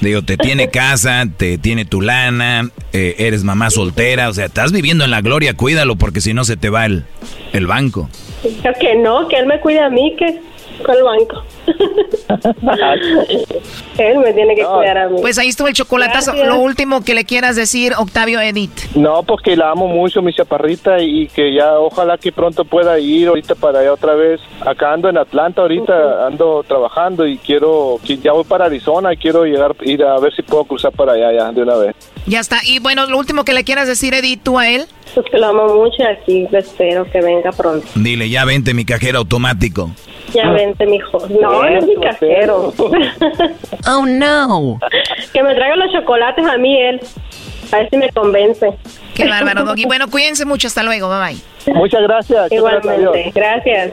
digo, te tiene casa, te tiene tu lana, eh, eres mamá soltera. O sea, estás viviendo en la gloria. Cuídalo porque si no se te va el, el banco. Dijo que no, que él me cuide a mí, que con el banco. él me tiene que cuidar a mí. Pues ahí estuvo el chocolatazo. Gracias. Lo último que le quieras decir, Octavio Edith. No, porque la amo mucho, mi chaparrita, y que ya ojalá que pronto pueda ir ahorita para allá otra vez. Acá ando en Atlanta, ahorita ando trabajando y quiero, que ya voy para Arizona y quiero llegar, ir a ver si puedo cruzar para allá ya de una vez. Ya está. Y bueno, lo último que le quieras decir, Edith, tú a él. Pues que lo amo mucho y aquí lo espero que venga pronto. Dile, ya vente mi cajero automático. Ya vente, mijo. No, no es mi cajero. oh, no. que me traiga los chocolates a mí él. A ver si me convence. Qué bárbaro, Doggy. Bueno, cuídense mucho. Hasta luego. Bye bye. Muchas gracias. Igualmente. Gracias.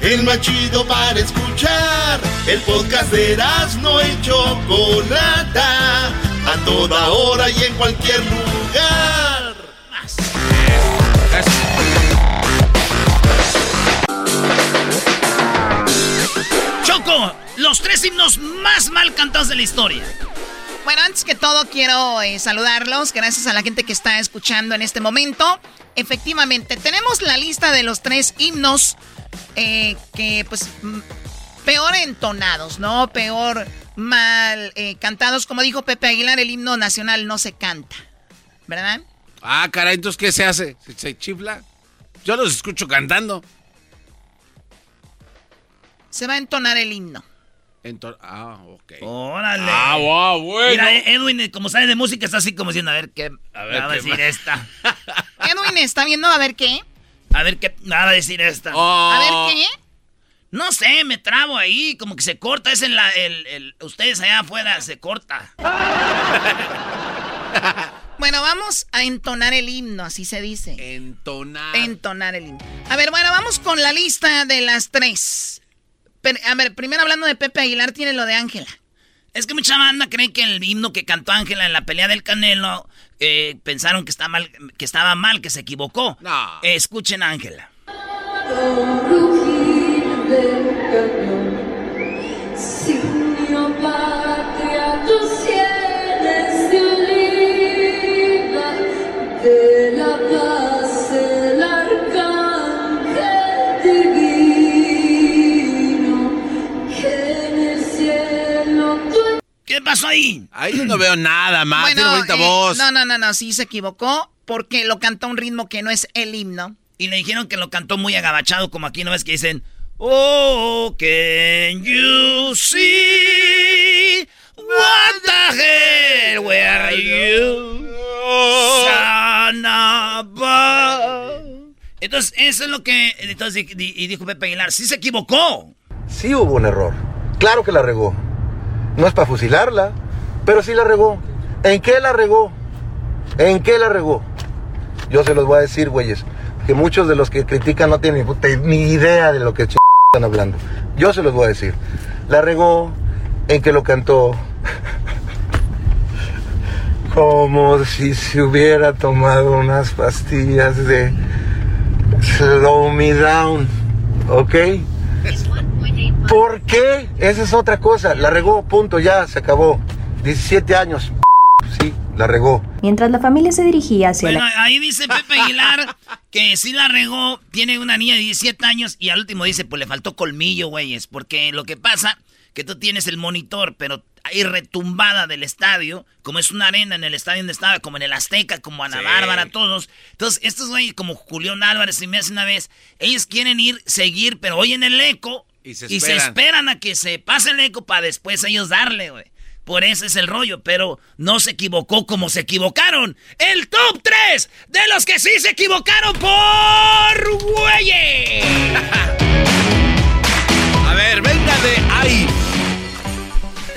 El más chido para escuchar. El podcast de no y Chocolata. A toda hora y en cualquier lugar. Choco, los tres himnos más mal cantados de la historia. Bueno, antes que todo quiero eh, saludarlos, gracias a la gente que está escuchando en este momento. Efectivamente, tenemos la lista de los tres himnos eh, que pues peor entonados, ¿no? Peor mal eh, cantados. Como dijo Pepe Aguilar, el himno nacional no se canta, ¿verdad? Ah, caray, entonces, ¿qué se hace? ¿Se, se chifla? Yo los escucho cantando. Se va a entonar el himno. Enton- ah, ok. Órale. Ah, wow, bueno. Mira, eh, Edwin, como sabe de música, está así como diciendo, a ver qué A ver va a decir esta. Edwin está viendo a ver qué. A ver qué va a decir esta. Oh. A ver qué. No sé, me trabo ahí, como que se corta. Es en la. El, el- ustedes allá afuera se corta. Bueno, vamos a entonar el himno, así se dice. Entonar. Entonar el himno. A ver, bueno, vamos con la lista de las tres. Pero, a ver, primero hablando de Pepe Aguilar, tiene lo de Ángela. Es que mucha banda cree que el himno que cantó Ángela en la pelea del Canelo eh, pensaron que, está mal, que estaba mal, que se equivocó. No. Eh, escuchen a Ángela. Signio patria, tu sienes de oliva, de ¿Qué pasó ahí? Ahí yo no veo nada más. Tiene bonita eh, voz. no, no, no, no, sí se equivocó porque lo cantó a un ritmo que no es el himno. Y le dijeron que lo cantó muy agabachado, como aquí no ves que dicen, Oh, can you see what the hell were you? Son of a-" Entonces, eso es lo que. Entonces, y dijo Pepe Aguilar, sí se equivocó. Sí hubo un error. Claro que la regó. No es para fusilarla, pero sí la regó. ¿En qué la regó? ¿En qué la regó? Yo se los voy a decir, güeyes, que muchos de los que critican no tienen ni idea de lo que ch- están hablando. Yo se los voy a decir. La regó en que lo cantó como si se hubiera tomado unas pastillas de Slow Me Down, ¿ok? ¿Por qué? Esa es otra cosa. La regó, punto, ya, se acabó. 17 años. Sí, la regó. Mientras la familia se dirigía hacia Bueno, la... ahí dice Pepe Aguilar que sí la regó, tiene una niña de 17 años y al último dice, pues le faltó colmillo, güeyes, porque lo que pasa que tú tienes el monitor, pero hay retumbada del estadio, como es una arena en el estadio donde estaba, como en el Azteca, como Ana Sí. Bárbara, todos. Entonces, estos güeyes como Julián Álvarez y me hace una vez, ellos quieren ir, seguir, pero oyen el eco Y se y se esperan. a que se pase el eco para después ellos darle, güey. Por eso es el rollo, pero no se equivocó como se equivocaron. El top 3 de los que sí se equivocaron por güeyes.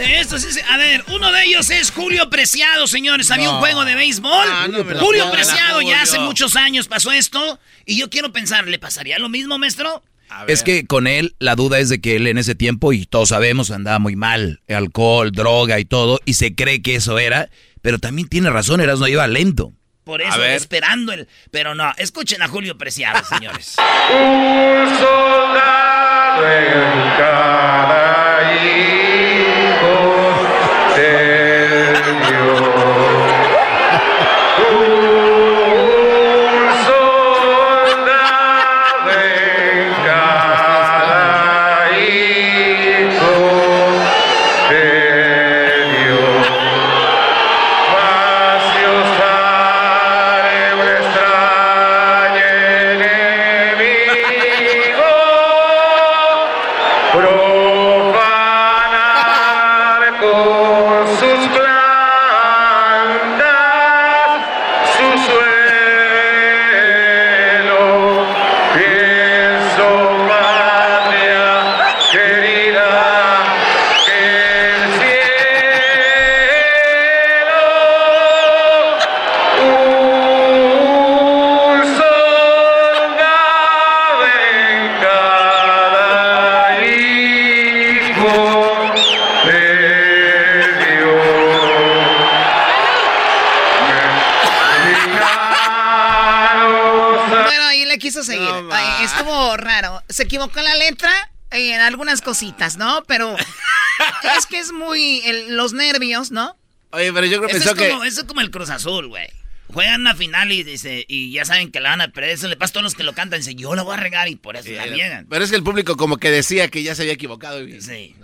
Esto sí, a ver, uno de ellos es Julio Preciado, señores. Había un No. juego de béisbol. Ah, no Julio Preciado ya hace muchos años pasó esto. Y yo quiero pensar, ¿le pasaría lo mismo, maestro? Es que con él, la duda es de que él en ese tiempo, y todos sabemos, andaba muy mal. Alcohol, droga y todo. Y se cree que eso era. Pero también tiene razón, Erasmo iba lento. Por eso, esperando el. Pero no, escuchen a Julio Preciado, señores. Un soldado en cada equivocó la letra eh, en algunas cositas, ¿no? Pero es que es muy el- los nervios, ¿no? Oye, pero yo creo que Eso pensó es, que... como, eso es como el Cruz Azul, güey. Juegan una final y dice, y ya saben que la van a perder. Eso le pasa a todos los que lo cantan. Dicen, yo la voy a regar y por eso la niegan. Pero es que el público como que decía que ya se había equivocado. y- Sí.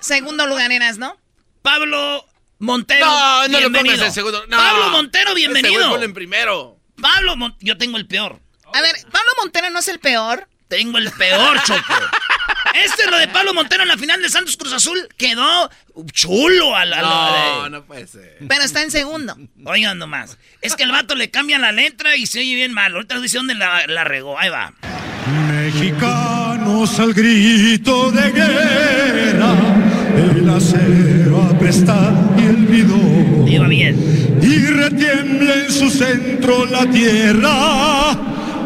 Segundo lugar eras, ¿no? Pablo Montero. No, no lo bienvenido. pongas en segundo. No. Pablo Montero, bienvenido. en primero. Pablo Mon- yo tengo el peor. A ver, Pablo Montero no es el peor. Tengo el peor, Choco. Este es lo de Pablo Montero en la final de Santos Cruz Azul. Quedó chulo a la. No, no puede ser. Pero está en segundo. Oigan nomás. Es que el vato le cambia la letra y se oye bien mal. Ahorita dice dónde la, la regó. Ahí va. Mexicanos al grito de guerra, el acero apresta y el bidón. Iba bien. Y retiembla en su centro la tierra,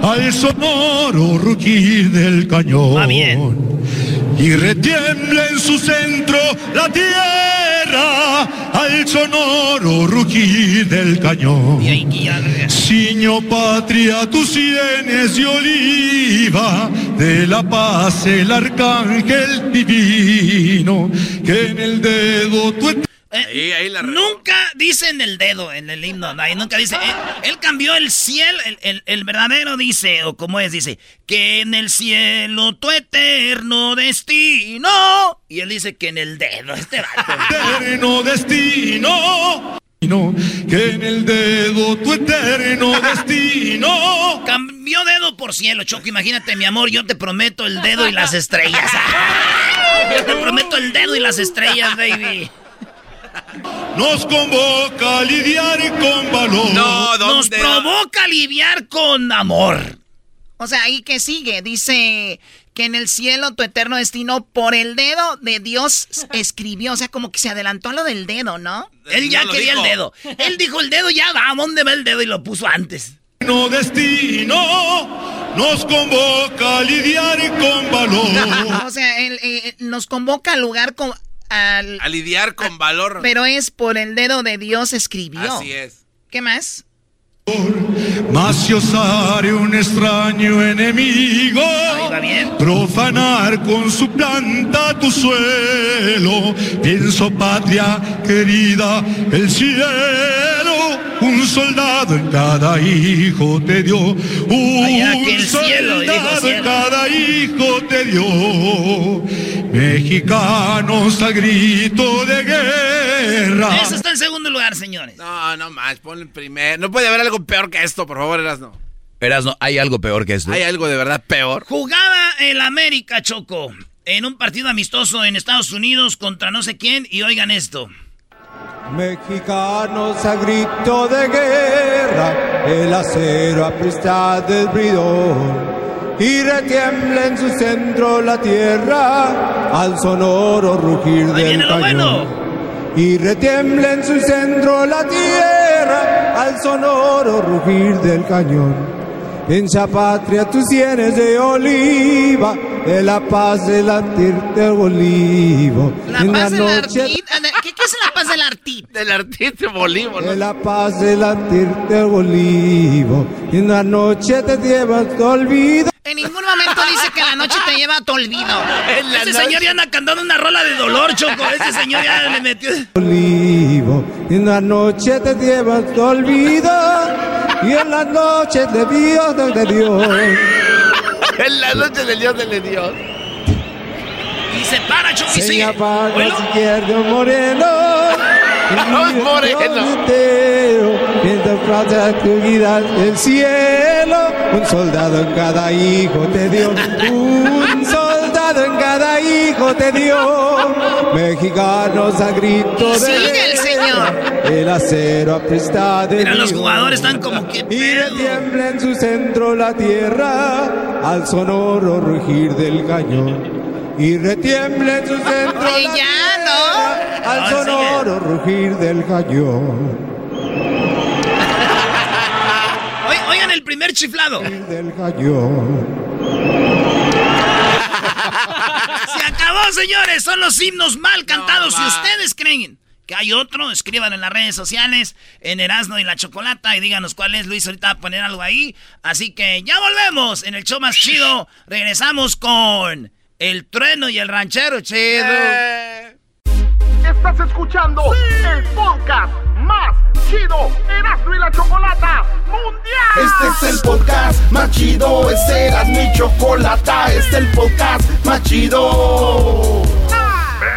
al sonoro rugir del cañón. Va bien. Y retiembla en su centro la tierra, al sonoro rugir del cañón. Siño patria, tus sienes de oliva, de la paz el arcángel divino, que en el dedo tu Eh, nunca dicen el dedo en el himno. no, ahí nunca dice. Él, él cambió el cielo. El, el- el verdadero dice, o como es, dice, que en el cielo tu eterno destino. Y él dice que en el dedo. Este vato. eterno destino. No, que en el dedo tu eterno destino. Cambió dedo por cielo, Choco. Imagínate, mi amor, yo te prometo el dedo y las estrellas. Yo te prometo el dedo y las estrellas, baby. Nos convoca a lidiar con valor. Nos provoca aliviar con amor. O sea, ahí que sigue, dice que en el cielo tu eterno destino por el dedo de Dios escribió, o sea, como que se adelantó a lo del dedo, ¿no? Él ya quería dijo. el dedo. Él dijo el dedo, ya va, ¿a dónde va el dedo? Y lo puso antes. No destino nos convoca a lidiar con valor. o sea, él, eh, nos convoca al lugar con, al, a lidiar con valor. Pero es por el dedo de Dios escribió. Así es. ¿Qué más? Mas si osare un extraño enemigo profanar con su planta tu suelo, pienso patria querida, el cielo, un soldado en cada hijo te dio, un soldado en cada hijo te dio, mexicanos a grito de guerra. Eso está en segundo lugar, señores. No, no más, ponle en primer. No puede haber algo peor que esto, por favor, Erasno. Erasno, ¿hay algo peor que esto? ¿Hay algo de verdad peor? Jugaba el América Choco en un partido amistoso en Estados Unidos contra no sé quién y oigan esto. Mexicanos a grito de guerra, el acero aprista del bridón. Y retiembla en su centro la tierra al sonoro rugir del cañón. Y retiembla en su centro la tierra al sonoro rugir del cañón. En esa patria tus sienes de oliva, de la paz del latir del olivo. La en paz la del noche. ¿Qué, ¿Qué es la paz del artit? Del artit de Bolívar. de la paz del latir del olivo. En la noche te llevas tu olvido. En ningún momento dice que la noche te lleva a tu olvido. Este señor ya anda cantando una rola de dolor, Choco. Este señor ya le metió. olivo. En la noche te llevas tu olvido. Y en la noche de Dios de Dios. en la noche del Dios de Dios. Y se para, Choco, y Se sigue. si quiere un moreno. Mientras plata tu vida el cielo. Un soldado en cada hijo te dio. Un soldado en cada hijo te dio. Mexicanos a grito de Sigue el señor. El acero aprista de Mira, los jugadores están como que Y pedo. retiembla en su centro la tierra al sonoro rugir del cañón. Y retiembla en su centro Oye, la ya, tierra al No, sonoro rugir del cañón. Oi- Oigan el primer chiflado. Del. Se acabó, señores. Son los himnos mal cantados. si ustedes creen que hay otro, escriban en las redes sociales, en Erasmo y la Chocolata, y díganos cuál es. Luis ahorita va a poner algo ahí. Así que ya volvemos en el show más chido. Regresamos con el trueno y el ranchero chido. Estás escuchando el podcast más chido Erasmo y la Chocolata Mundial. Este es el podcast más chido, este era mi chocolata, este es el podcast más chido.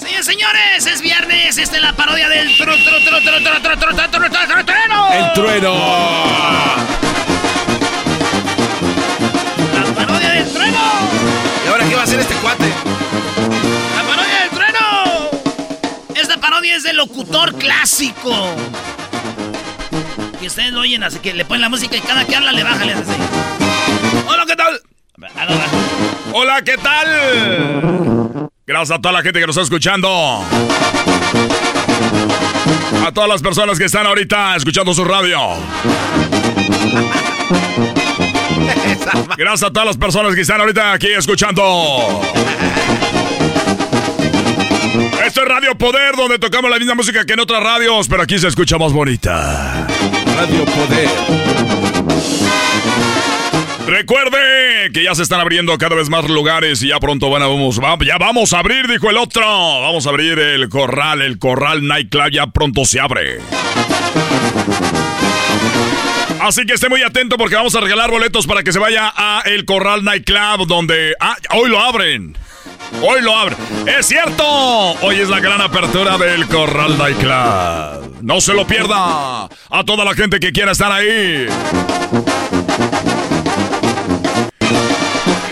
Señores, señores, es viernes. Esta es la parodia del trueno. El trueno. La parodia del trueno. ¿Y ahora qué va a hacer este cuate? La parodia del trueno. Esta parodia es del locutor clásico. Que ustedes lo oyen, así que le ponen la música y cada que habla le bajan, le hace así. Hola, ¿qué tal? Hola, ¿qué tal? Gracias a toda la gente que nos está escuchando. A todas las personas que están ahorita escuchando su radio. Gracias a todas las personas que están ahorita aquí escuchando. Esto es Radio Poder, donde tocamos la misma música que en otras radios, pero aquí se escucha más bonita. Radio Poder. Recuerde que ya se están abriendo cada vez más lugares y ya pronto van a, vamos, ya vamos a abrir, dijo el otro. Vamos a abrir el corral, el corral nightclub ya pronto se abre. Así que esté muy atento porque vamos a regalar boletos para que se vaya a el Corral Nightclub donde ah, hoy lo abren. Hoy lo abren. Es cierto. Hoy es la gran apertura del Corral Nightclub. No se lo pierda. A toda la gente que quiera estar ahí.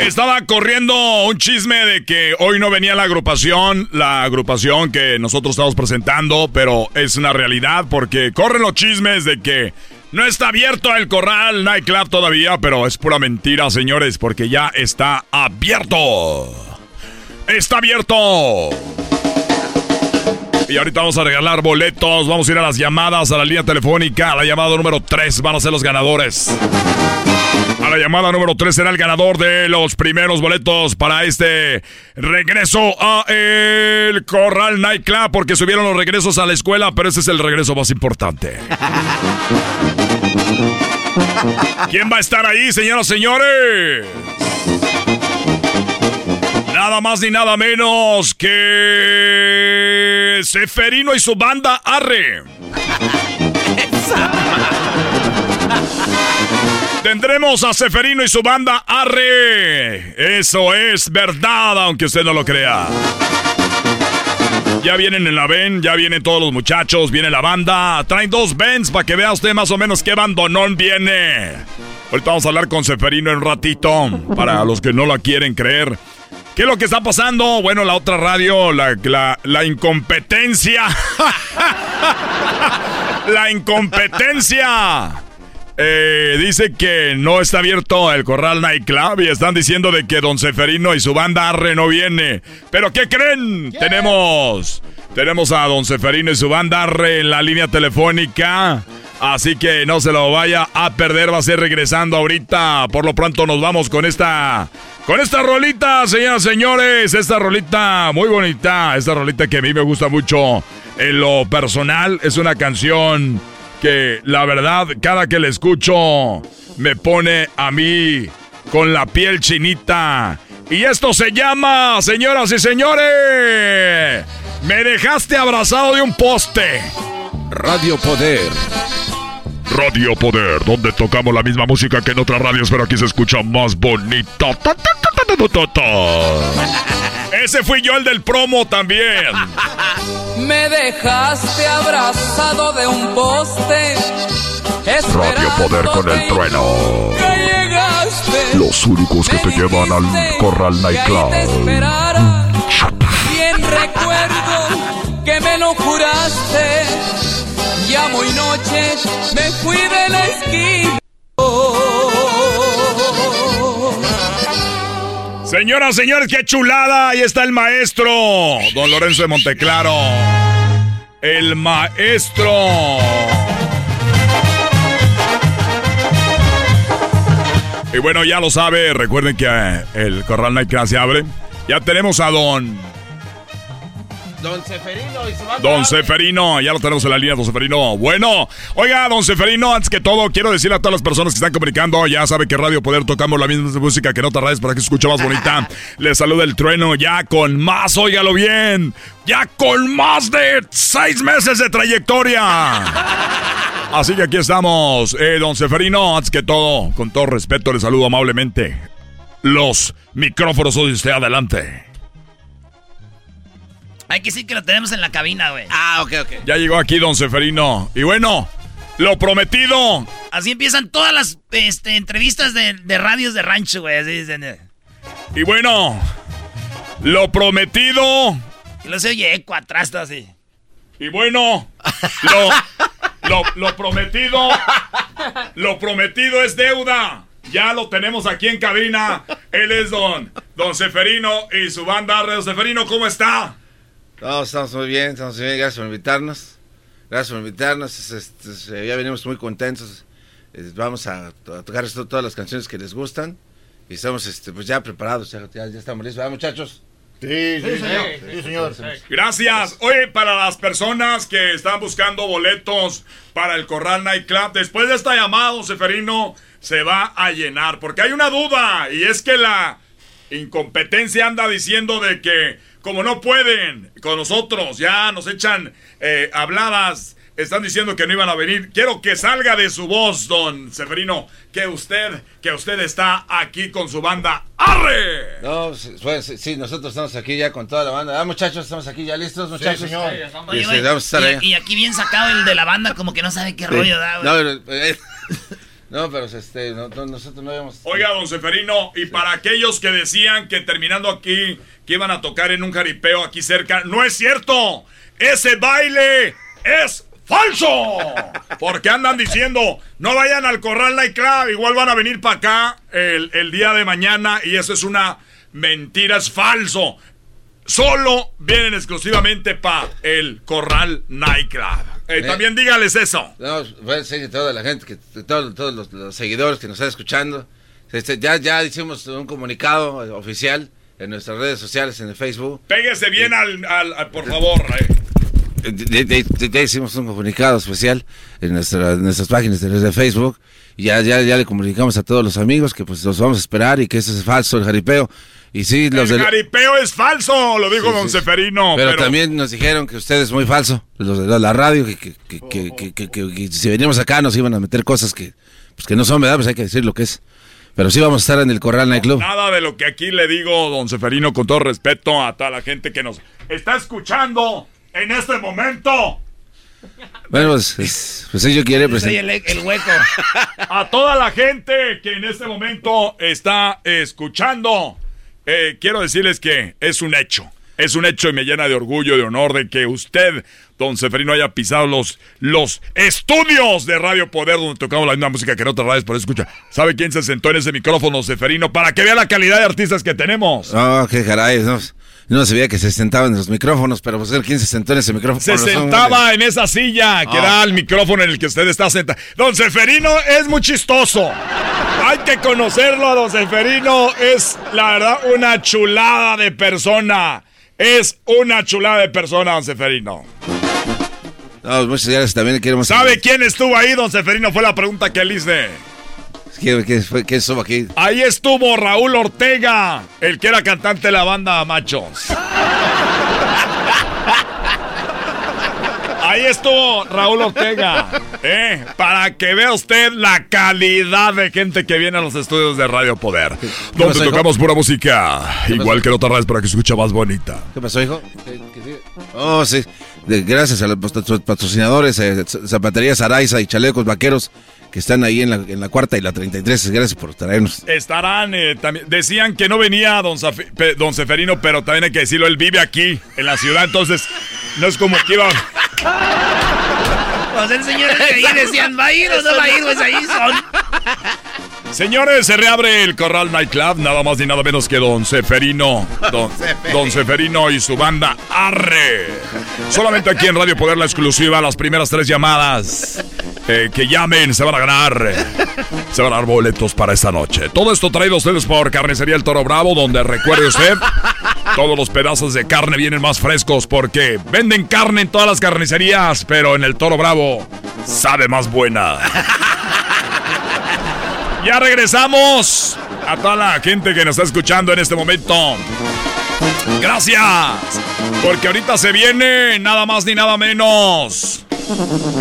Estaba corriendo un chisme de que hoy no venía la agrupación, la agrupación que nosotros estamos presentando, pero es una realidad porque corren los chismes de que no está abierto el Corral Nightclub todavía, pero es pura mentira, señores, porque ya está abierto. Está abierto. Y ahorita vamos a regalar boletos, vamos a ir a las llamadas, a la línea telefónica, la llamada número 3 van a ser los ganadores. A la llamada número 3 será el ganador de los primeros boletos para este regreso a el Corral Nightclub, porque subieron los regresos a la escuela, pero ese es el regreso más importante. ¿Quién va a estar ahí, señoras y señores? Nada más ni nada menos que Seferino y su banda Arre. Tendremos a Seferino y su banda Arre. Eso es verdad, aunque usted no lo crea. Ya vienen en la ven, ya vienen todos los muchachos, viene la banda. Traen dos Vens para que vea usted más o menos qué bandonón viene. Ahorita vamos a hablar con Seferino en un ratito, para los que no la quieren creer. ¿Qué es lo que está pasando? Bueno, la otra radio, la, la, la incompetencia. la incompetencia. Eh, dice que no está abierto el Corral Nightclub y están diciendo de que Don Seferino y su banda Arre no viene. ¿Pero qué creen? Tenemos, tenemos a Don Seferino y su banda Arre en la línea telefónica. Así que no se lo vaya a perder, va a ser regresando ahorita. Por lo pronto nos vamos con esta con esta rolita, señoras y señores, esta rolita muy bonita, esta rolita que a mí me gusta mucho en lo personal, es una canción que la verdad cada que la escucho me pone a mí con la piel chinita. Y esto se llama, señoras y señores, me dejaste abrazado de un poste. Radio Poder. Radio Poder, donde tocamos la misma música que en otras radios, pero aquí se escucha más bonita. Ese fui yo el del promo también. Me dejaste abrazado de un poste. Radio Poder con el trueno. Los únicos que te llevan al Corral Nightclub. Bien recuerdo que me lo juraste. Ya muy noche me fui de la esquina. Señoras, señores, qué chulada. Ahí está el maestro, don Lorenzo de Monteclaro. El maestro. Y bueno, ya lo sabe, recuerden que eh, el Corral Night se abre. Ya tenemos a don Don Seferino y su banda. Don Seferino, ya lo tenemos en la línea, don Seferino. Bueno, oiga, don Seferino, antes que todo, quiero decirle a todas las personas que están comunicando, ya sabe que Radio Poder tocamos la misma música que en otras radios para que se escuche más bonita. Les saluda el trueno ya con más, óigalo bien, ya con más de seis meses de trayectoria. Así que aquí estamos, eh, don Seferino, antes que todo, con todo respeto, le saludo amablemente. Los micrófonos hoy usted adelante. Hay que decir que lo tenemos en la cabina, güey. Ah, ok, ok. Ya llegó aquí don Seferino. Y bueno, lo prometido. Así empiezan todas las este, entrevistas de, de, radios de rancho, güey. Así dicen. eh. Y bueno, lo prometido. Y lo se oye eco atrás, todo así. Y bueno, lo, lo, lo prometido, lo prometido es deuda. Ya lo tenemos aquí en cabina. Él es don, don Seferino y su banda. Don Seferino, ¿cómo está? Todos estamos muy bien, estamos muy bien. Gracias por invitarnos. Gracias por invitarnos. Es- es- es- eh, ya venimos muy contentos. Vamos a, to- a tocar esto- todas las canciones que les gustan. Y estamos este, pues ya preparados. Ya, ya- ya estamos listos. ¿verdad, muchachos? Sí, sí, señor. Gracias. Oye, para las personas que están buscando boletos para el Corral Night Club, después de esta llamada, Seferino, se va a llenar. Porque hay una duda, y es que la incompetencia anda diciendo de que, como no pueden con nosotros, ya nos echan eh, habladas, están diciendo que no iban a venir. Quiero que salga de su voz, don Seferino, que usted, que usted está aquí con su banda. ¡Arre! No, sí, pues, sí, nosotros estamos aquí ya con toda la banda. Ah, muchachos, estamos aquí ya listos, muchachos. señor. Y, Oye, y aquí bien sacado el de la banda, como que no sabe qué rollo da, güey. No, pero, eh, no, pero este, no- no- nosotros no habíamos... Oiga, don Seferino, y para aquellos que decían que terminando aquí, que iban a tocar en un jaripeo aquí cerca, no es cierto. Ese baile es falso. Porque andan diciendo, no vayan al Corral Night Club, igual van a venir para acá el, el día de mañana y eso es una mentira, es falso. Solo vienen exclusivamente para el Corral Night Club. Eh, Eh. También dígales eso. No, pues, sí, toda la gente, que, todos, todos los, los seguidores que nos están escuchando. Este, ya, ya hicimos un comunicado eh, oficial en nuestras redes sociales, en el Facebook. Pégese bien al, al- al- por favor. eh. Eh, ya hicimos un comunicado especial en, nuestra- en nuestras páginas de, de Facebook. Y ya, ya, ya le comunicamos a todos los amigos que pues los vamos a esperar y que eso es falso, el jaripeo. Y sí, los El de... jaripeo es falso, lo dijo don Seferino. Pero, Pero, también nos dijeron que usted es muy falso, los de la, radio, que, que, que, que- que- que- que- que si veníamos acá nos iban a meter cosas que, pues que no son, ¿verdad? Pues hay que decir lo que es. Pero sí vamos a estar en el Corral Night Club. nada de lo que aquí le digo, don Seferino, con todo respeto a toda la gente que nos está escuchando en este momento. Bueno, pues, es- pues ello quiere Soy presentar. el, el hueco. A toda la gente que en este momento está escuchando, eh, quiero decirles que es un hecho. Es un hecho y me llena de orgullo, de honor de que usted, don Seferino, haya pisado los, los estudios de Radio Poder donde tocamos la misma música que en otras radios, por eso escucha. ¿Sabe quién se sentó en ese micrófono, Seferino? Para que vea la calidad de artistas que tenemos. Oh, qué caray, no, no sabía que se sentaban en los micrófonos, pero pues quién se sentó en ese micrófono. Se sentaba en esa silla que Ah. da el micrófono en el que usted está sentado. Don Seferino es muy chistoso. Hay que conocerlo Don Seferino. Es, la verdad, una chulada de persona. Es una chulada de persona, Don Seferino. No, muchas gracias, también queremos... ¿Sabe quién estuvo ahí, Don Seferino? Fue la pregunta que le hice. ¿Qué, qué fue, qué estuvo aquí? Ahí estuvo Raúl Ortega, el que era cantante de la banda Machos. Ahí estuvo Raúl Ortega, ¿eh? para que vea usted la calidad de gente que viene a los estudios de Radio Poder, donde pasó, hijo? tocamos pura música, igual que en otras radios para que se escuche más bonita. ¿Qué pasó, hijo? Oh, sí. De- gracias a los patro- patrocinadores, eh, Zapaterías Araiza y Chalecos Vaqueros, que están ahí en la, en la cuarta y la 33. Gracias por traernos. Estarán, eh, también, decían que no venía don, pe- don Seferino, pero también hay que decirlo, él vive aquí, en la ciudad, entonces no es como que iba... Pues el señor que ahí decían, ¿va a ir o no va a ir? Pues ahí son. Señores, se reabre el Corral Night Club, nada más ni nada menos que Don Seferino. Don, don Seferino y su banda Arre. Solamente aquí en Radio Poder la exclusiva, las primeras tres llamadas eh, que llamen se van a ganar. Se van a dar boletos para esta noche. Todo esto traído a ustedes por Carnicería El Toro Bravo, donde recuerde usted, todos los pedazos de carne vienen más frescos porque venden carne en todas las carnicerías, pero en el Toro Bravo sabe más buena. Ya regresamos a toda la gente que nos está escuchando en este momento. Gracias. Porque ahorita se viene nada más ni nada menos.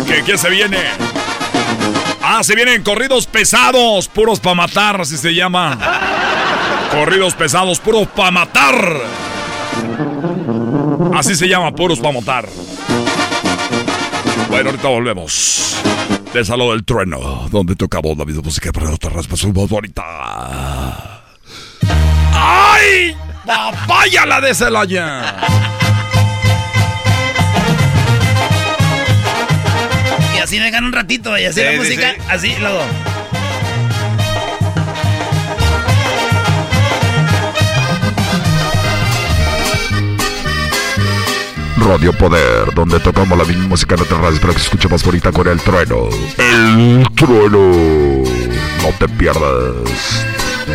¿Qué, qué se viene? Ah, se vienen corridos pesados, puros pa' matar, así se llama. Corridos pesados, puros pa' matar. Así se llama, puros pa' matar. Bueno, ahorita volvemos de del Trueno, donde tocaba la música, pero otra raspa su voz bonita. ¡Ay! ¡Papaya la de Celaya! Y así dejan un ratito, y así la música, sí, sí. así. Radio Poder, donde tocamos la misma música en otras radios para que se escuche más bonita con el trueno. El trueno. No te pierdas.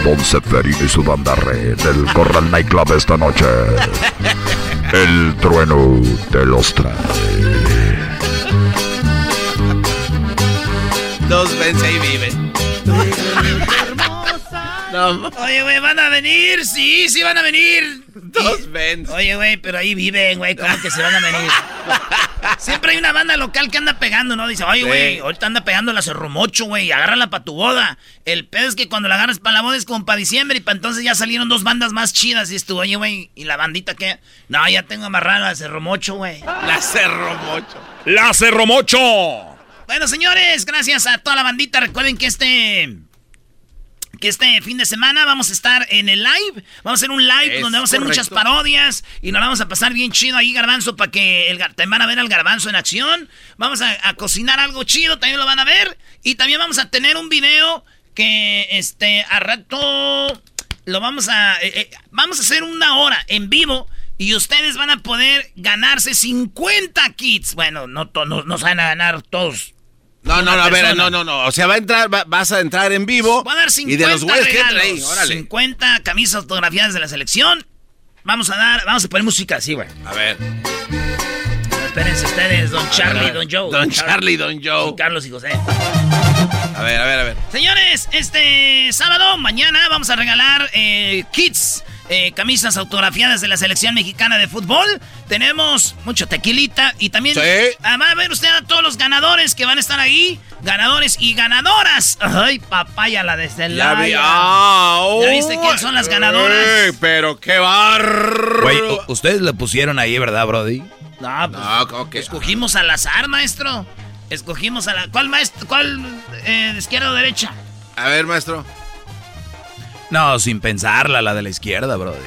Don Seferino y su banda red del Corral Nightclub esta noche. El trueno te los trae. Dos vence y vive. No. Oye, güey, ¿van a venir? Sí, sí van a venir. Dos vence. Oye, güey, pero ahí viven, güey, ¿cómo que se van a venir? Siempre hay una banda local que anda pegando, ¿no? Dice, oye, Sí. güey, ahorita anda pegando la Cerromocho, güey, agárrala para tu boda. El pedo es que cuando la agarras para la boda es como para diciembre y para entonces ya salieron dos bandas más chidas. Y estuvo, oye, güey, ¿y la bandita qué? No, ya tengo amarrada la Cerromocho, güey. La Cerromocho. ¡La Cerromocho! Bueno, señores, gracias a toda la bandita. Recuerden que este. Que este fin de semana vamos a estar en el live. Vamos a hacer un live Es donde vamos a hacer muchas parodias. Y nos la vamos a pasar bien chido ahí, Garbanzo, para que el, también van a ver al Garbanzo en acción. Vamos a, a cocinar algo chido, también lo van a ver. Y también vamos a tener un video que este a rato lo vamos a. eh, eh, vamos a hacer una hora en vivo. Y ustedes van a poder ganarse 50 kits. Bueno, no, to- no, no se van a ganar todos. No, no, no, a ver, no, no, no. O sea, va a entrar, va- vas a entrar en vivo. Voy a dar 50 y de los que regalos, ahí, órale. 50 camisas autografiadas de la selección. Vamos a dar, vamos a poner música así, güey. A ver. Espérense ustedes, Don Charlie, ver, Don Joe. Don Charlie, Don Joe. Carlos y José. A ver, a ver, a ver. Señores, este sábado, mañana, vamos a regalar eh, kits, eh, camisas autografiadas de la selección mexicana de fútbol. Tenemos mucho tequilita y también Sí. ah, va a ver usted a todos los ganadores que van a estar ahí. Ganadores y ganadoras. Ay, papaya, la de Ya Celaya. vi. Ah, ¿Ya viste quién son las ganadoras? pero qué barro. Güey, ustedes le pusieron ahí, ¿verdad, Brody? No, pues, No, ¿cómo que? escogimos al azar, maestro. Escogimos a la... ¿Cuál maestro? ¿Cuál eh, de izquierda o derecha? A ver, maestro. No, sin pensarla, la de la izquierda, Brody.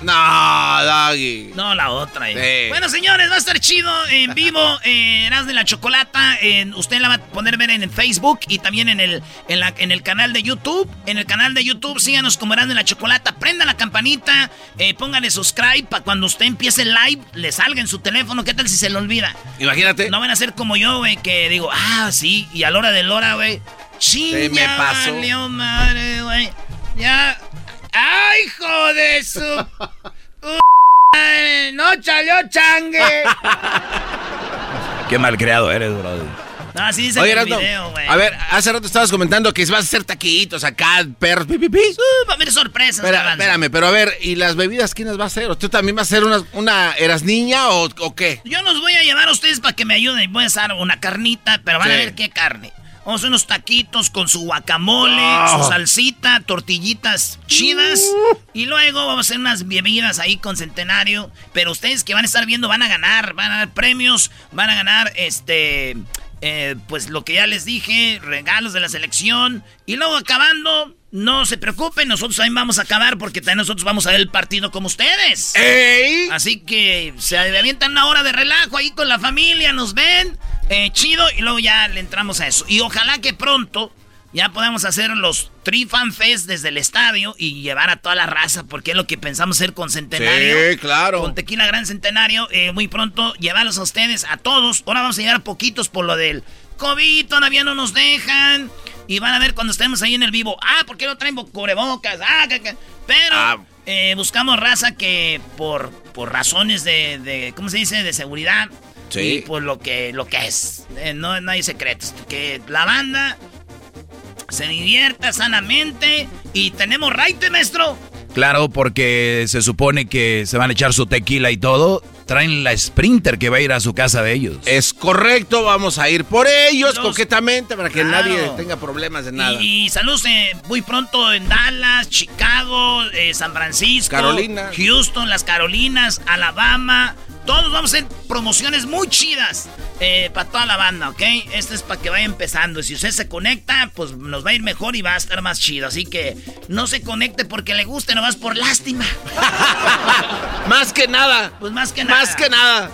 No, Doggy. No, la otra. eh. Sí. Bueno, señores, va a estar chido en vivo. Eh, Eras de la Chocolata. en- usted la va a poder ver en el Facebook y también en el, en, la- en el canal de YouTube. En el canal de YouTube, síganos como Eras de la Chocolata. Prenda la campanita. Eh, póngale subscribe para cuando usted empiece el live, le salga en su teléfono. ¿Qué tal si se le olvida? Imagínate. No van a ser como yo, güey, que digo, ah, sí, y a la hora de la hora, güey. Se me pasó. valió madre, güey. Ya. ¡Ay, hijo de su. ¡No salió changue! Qué malcriado eres, Brody. No, así dice Oye, Erasmo, video, güey. a ver, hace rato estabas comentando que vas a hacer taquitos acá, perros, pi, pi. Uh, va a haber sorpresas, Espera, espérame, pero a ver, ¿y las bebidas quiénes vas a hacer? ¿O ¿Tú también vas a hacer una, una eras niña o, o qué? Yo los voy a llevar a ustedes para que me ayuden. Voy a hacer una carnita, pero van a Sí. ver qué carne. Vamos a hacer unos taquitos con su guacamole, Oh. su salsita, tortillitas chidas. Y luego vamos a hacer unas bebidas ahí con Centenario. Pero ustedes que van a estar viendo van a ganar, van a dar premios, van a ganar este... eh, pues lo que ya les dije, regalos de la selección. Y luego acabando, no se preocupen, nosotros también vamos a acabar porque también nosotros vamos a ver el partido como ustedes. ¡Ey! Así que se avientan una hora de relajo ahí con la familia, nos ven, eh, chido, y luego ya le entramos a eso. Y ojalá que pronto ya podamos hacer los Trifan Fest desde el estadio y llevar a toda la raza, porque es lo que pensamos hacer con Centenario. Sí, claro. Con Tequila Gran Centenario, eh, muy pronto llevarlos a ustedes, a todos. Ahora vamos a llegar a poquitos por lo del COVID, todavía no nos dejan. Y van a ver cuando estemos ahí en el vivo. Ah, ¿por qué no traen cubrebocas? Ah, que- que- Pero Ah. eh, buscamos raza que por, por razones de, de, ¿cómo se dice? De seguridad. Sí. Y por lo que, lo que es. Eh, no, no hay secretos. Que la banda se divierta sanamente. Y tenemos raite, maestro. Claro, porque se supone que se van a echar su tequila y todo. Traen la Sprinter que va a ir a su casa de ellos. Es correcto, vamos a ir por ellos Los- coquetamente para que Claro. nadie tenga problemas de nada. Y, y saludos eh, muy pronto en Dallas, Chicago, eh, San Francisco, Carolina. Houston, las Carolinas, Alabama. Todos vamos a hacer promociones muy chidas para toda la banda, ¿ok? Esto es para que vaya empezando. Y si usted se conecta, pues nos va a ir mejor y va a estar más chido. Así que no se conecte porque le guste, nomás por lástima. Más que nada. Pues más que nada. Más que nada.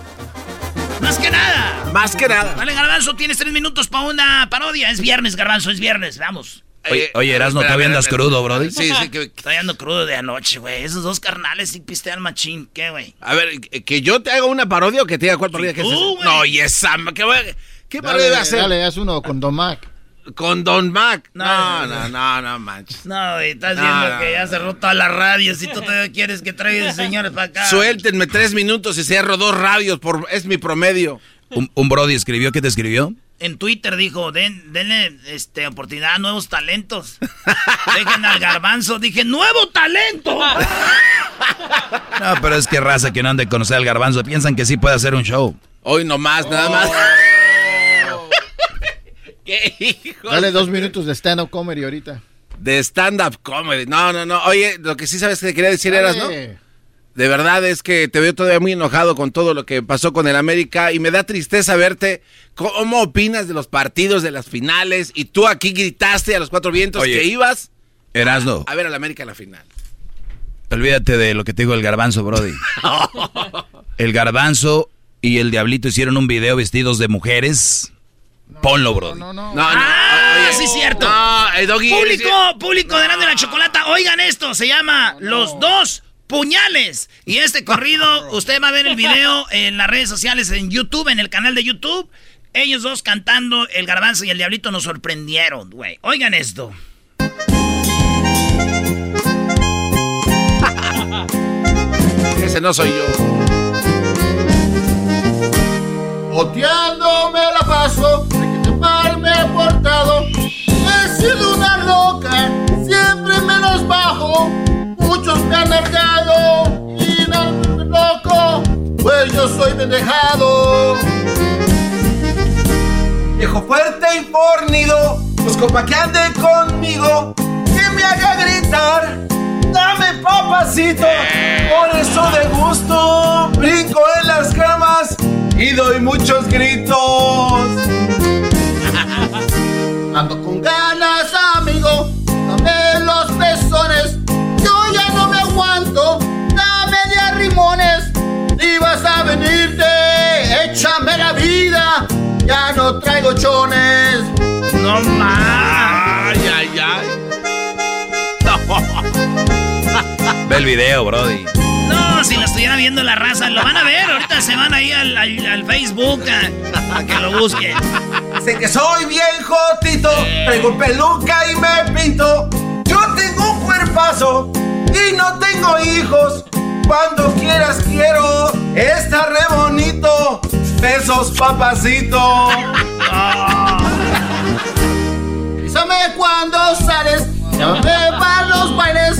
Más que nada. Más que nada. Dale, Garbanzo, tienes tres minutos para una parodia. Es viernes, Garbanzo, es viernes. Vamos. Oye, oye Erasmo, ¿todavía andas crudo, brody? Sí, sí, que... Estoy ando crudo de anoche, güey. Esos dos carnales sí pistean machín. ¿Qué, güey? A ver, ¿que yo te haga una parodia o que te diga cuál parodia que es tú, esa? güey. No, y esa, ¿qué, qué parodia Dale, voy a hacer? dale, haz uno con Don Mac. Con Don Mac. No, No, no, no, no, no, manches. No, güey, estás No, viendo no, que ya cerró toda la radio. Si tú todavía quieres que traiga señores para acá. Suéltenme tres minutos y cierro dos radios, por, es mi promedio. Un, un brody escribió, ¿qué te escribió? En Twitter dijo, Den, denle este, oportunidad a nuevos talentos. Dejen al garbanzo. Dije, ¡nuevo talento! No, pero es que raza que no han de conocer al garbanzo. Piensan que sí puede hacer un show. Hoy nomás, nada más. ¿Qué hijo? Dale dos minutos de stand-up comedy ahorita. De stand-up comedy. No, no, no. Oye, lo que sí sabes que te quería decir eras, ¿no? De verdad es que te veo todavía muy enojado con todo lo que pasó con el América y me da tristeza verte. ¿Cómo opinas de los partidos, de las finales? Y tú aquí gritaste a los cuatro vientos Oye. que ibas Erasno, a ver al América en la final. olvídate de lo que te digo el garbanzo, brody. El garbanzo y el diablito hicieron un video vestidos de mujeres. Ponlo, brody. No, no. No, no. ¡Ah, oye, sí, cierto! No, el doggy. Público, público de Grande la Chocolata, oigan esto, se llama Los Dos Puñales. Y este corrido, usted va a ver el video en las redes sociales, en YouTube, en el canal de YouTube. Ellos dos cantando, el garbanzo y el diablito nos sorprendieron, güey. Oigan esto. Ese no soy yo. Boteando me la paso, sido una loca, siempre menos bajo. Muchos me han largado y no loco, pues yo soy pendejado. Viejo fuerte y fornido, busco pa' que ande conmigo, que me haga gritar. Dame papacito, por eso de gusto brinco en las camas y doy muchos gritos. Ando con ganas, vas a venirte, échame la vida, ya no traigo chones. No más. Ay, ay, ay. Ve el video, brody. No, si lo estuviera viendo la raza, lo van a ver. Ahorita se van ahí al, al- al Facebook a, a que lo busquen. Sé que soy bien jotito, traigo peluca y me pinto. Yo tengo un cuerpazo y no tengo hijos. Cuando quieras quiero, está re bonito. Besos, papacito. Bésame cuando sales, llévame para los bailes.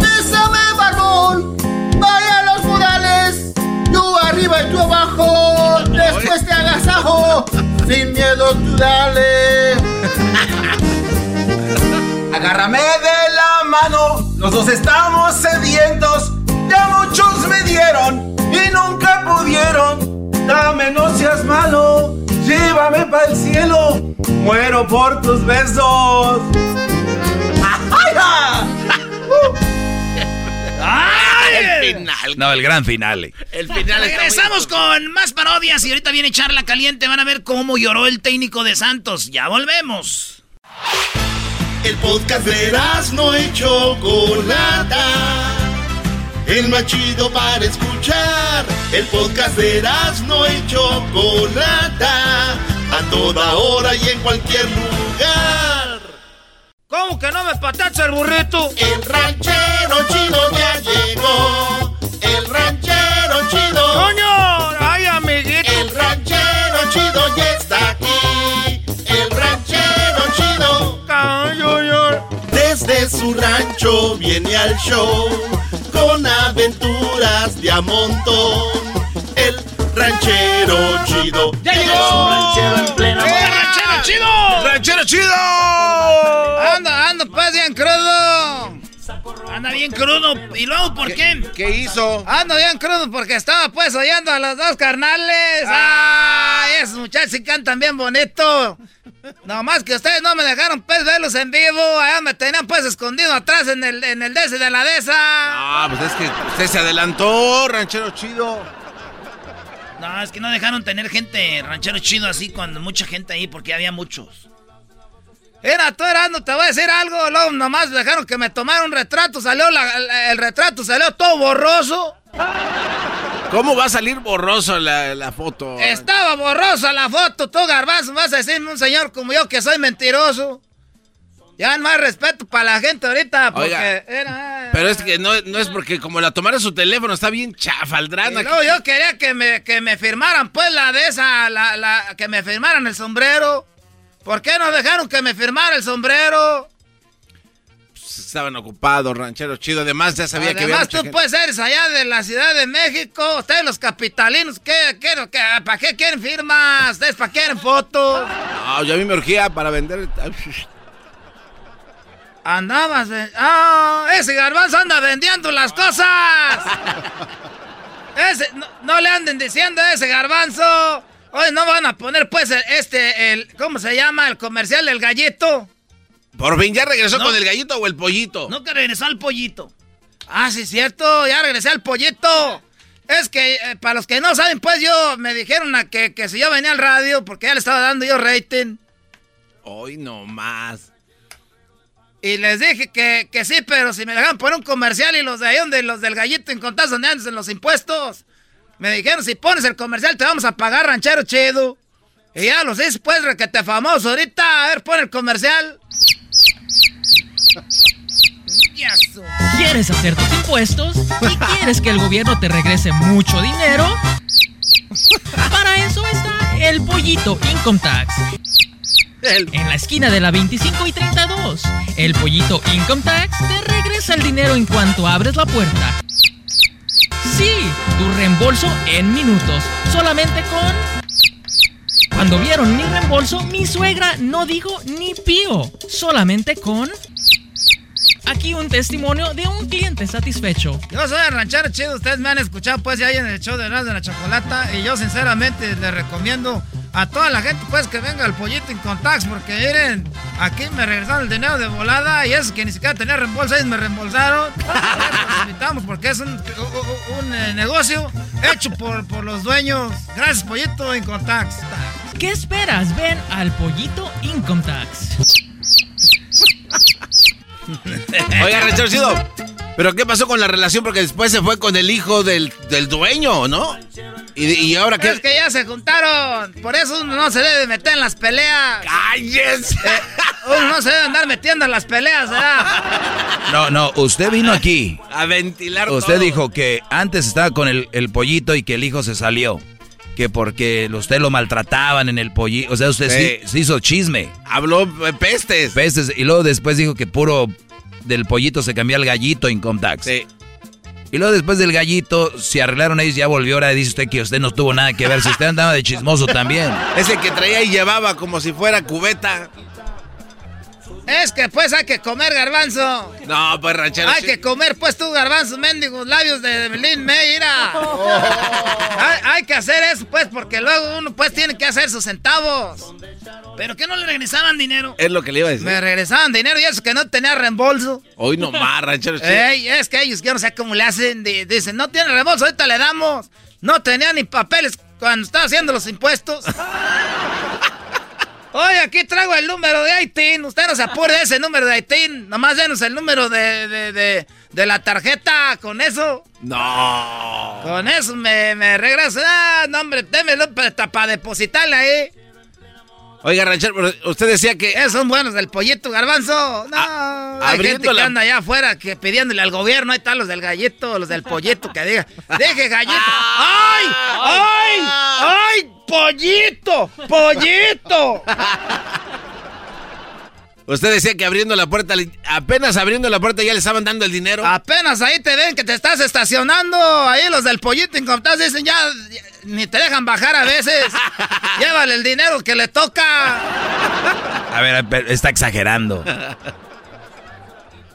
Bésame, barbón, vaya a los modales. Yo arriba y tú abajo, después te agasajo. Sin miedo tú dale. Agárrame de la mano, los dos estamos sedientos. Ya muchos me dieron y nunca pudieron. Dame, no seas malo, llévame para el cielo. Muero por tus besos. ¡Ay, ja! ¡Ay! No, el gran finale. El final Regresamos con más parodias y ahorita viene Charla Caliente. Van a ver cómo lloró el técnico de Santos. Ya volvemos. El podcast de no y Chocolata. El más chido para escuchar. El podcast de no y Chocolata. A toda hora y en cualquier lugar. ¿Cómo que no me patacha el burrito? El ranchero chido ya llegó. El ranchero chido. ¡Coño! ¡Ay, amiguito! El ranchero chido ya está aquí. El ranchero chido. Desde su rancho viene al show con aventuras de a montón. El ranchero chido. ¡Ya llegó! Ranchero en plena ¡Eh, ranchero chido! ¡Ranchero chido! Anda, anda, pues bien crudo. Anda bien crudo. ¿Y luego por qué? ¿Qué hizo? Ando bien crudo porque estaba pues oyendo a los dos carnales. ¡Ay! esos muchachos sí cantan bien bonito. Nomás que ustedes no me dejaron pues verlos en vivo. Allá me tenían pues escondido atrás en el, en el DC de la desa. Ah, pues es que usted se adelantó, ranchero chido. No, es que no dejaron tener gente ranchero chido así cuando mucha gente ahí porque había muchos. Era, tú Erasmo, te voy a decir algo. Luego nomás dejaron que me tomara un retrato. Salió la- el, el retrato, salió todo borroso. ¿Cómo va a salir borroso la, la foto? Estaba borrosa la foto, tú garbanzo. Vas a decirme un señor como yo que soy mentiroso. Ya más respeto para la gente ahorita porque Oiga. era... Pero es que no, no es porque como la tomaron su teléfono, está bien chafaldrana. Luego yo quería que me, que me firmaran, pues, la de esa, la, la, que me firmaran el sombrero. ¿Por qué no dejaron que me firmara el sombrero? Estaban ocupados, rancheros chido. Además, ya sabía que había Además, tú gente. puedes ser allá de la Ciudad de México. Ustedes, los capitalinos, ¿qué, qué, qué- ¿para qué quieren firmas? ¿Ustedes para qué quieren fotos? No, yo a mí me urgía para vender. Andabas, ¡Ah! ¡Ese garbanzo anda vendiendo las cosas! Ese, no, no le anden diciendo a ese garbanzo. Hoy no van a poner, pues, este, el, ¿cómo se llama? El comercial del gallito. Por fin, ¿ya regresó No. con el gallito o el pollito? No que regresó al pollito. Ah, sí, cierto, ya regresé al pollito. Es que, eh, para los que no saben, pues yo me dijeron a que, que si yo venía al radio, porque ya le estaba dando yo rating. Hoy no más. Y les dije que, que sí, pero si me dejan poner un comercial y los de ahí donde los del gallito en contas donde en los impuestos. Me dijeron, si pones el comercial te vamos a pagar ranchero chido. Y ya los dices, pues, requete famoso ahorita. A ver, pon el comercial. ¿Quieres hacer tus impuestos? ¿Y quieres que el gobierno te regrese mucho dinero? Para eso está el Pollito Income Tax. En la esquina de la 25 y 32. El Pollito Income Tax te regresa el dinero en cuanto abres la puerta. Sí, tu reembolso en minutos. Solamente con... Cuando vieron mi reembolso, mi suegra no dijo ni pío. Solamente con... Aquí un testimonio de un cliente satisfecho. Yo soy el ranchero chido, ustedes me han escuchado pues ya en el show de Erasmo de la Chocolata y yo sinceramente les recomiendo a toda la gente pues que venga al pollito en contacts porque miren, aquí me regresaron el dinero de volada y eso que ni siquiera tenía reembolso, ellos me reembolsaron. Los invitamos porque es un, un- un, eh, negocio hecho por, por los dueños. Gracias pollito en contacts. ¿Qué esperas? Ven al Pollito Income Tax. Oiga, chido. ¿Pero qué pasó con la relación? Porque después se fue con el hijo del, del dueño, ¿no? Y, y ahora Es qué. que ya se juntaron, por eso uno no se debe meter en las peleas. ¡Cállese! uno no se debe andar metiendo en las peleas, ¿verdad? No, no, usted vino aquí. A ventilar Usted todo. dijo que antes estaba con el, el pollito y que el hijo se salió. Que porque usted lo maltrataban en el pollito. O sea, usted sí, Sí. sí hizo chisme. Habló eh, pestes. Pestes. Y luego después dijo que puro del pollito se cambió al gallito Income Tax. Sí. Y luego después del gallito, se arreglaron ellos, ya volvió. Ahora dice usted que usted no tuvo nada que ver. Si usted andaba de chismoso también. Ese que traía y llevaba como si fuera cubeta. Es que pues hay que comer garbanzo. No, pues ranchero Hay que comer pues tú garbanzo, mendigos labios de Belín Meira. hay, hay que hacer eso pues porque luego uno pues tiene que hacer sus centavos. ¿Pero qué no le regresaban dinero? Es lo que le iba a decir. Me regresaban dinero y eso que no tenía reembolso. Hoy no más, ranchero. Ey, es que ellos, yo no sé cómo le hacen. di- Dicen, no tiene reembolso, ahorita le damos. No tenía ni papeles cuando estaba haciendo los impuestos. Oye, aquí traigo el número de ITIN. Usted no se apure de ese número de ITIN. Nomás denos el número de, de, de, de la tarjeta. Con eso, No. con eso me, me regresa. Ah, no, hombre, démelo para depositarle ahí. Oiga, ranchero, usted decía que. Esos son buenos del pollito garbanzo. No, hay Ah, abriendo gente que la- anda allá afuera que pidiéndole al gobierno. Ahí están los del gallito, los del pollito que diga. Deje gallito. ¡Ay! ¡Ay! ¡Ay! ¡Pollito! ¡Pollito! Usted decía que abriendo la puerta, apenas abriendo la puerta ya le estaban dando el dinero. Apenas ahí te ven que te estás estacionando. Ahí los del pollito incomptados dicen ya, ya, ni te dejan bajar a veces. Llévale el dinero que le toca. A ver, pero está exagerando.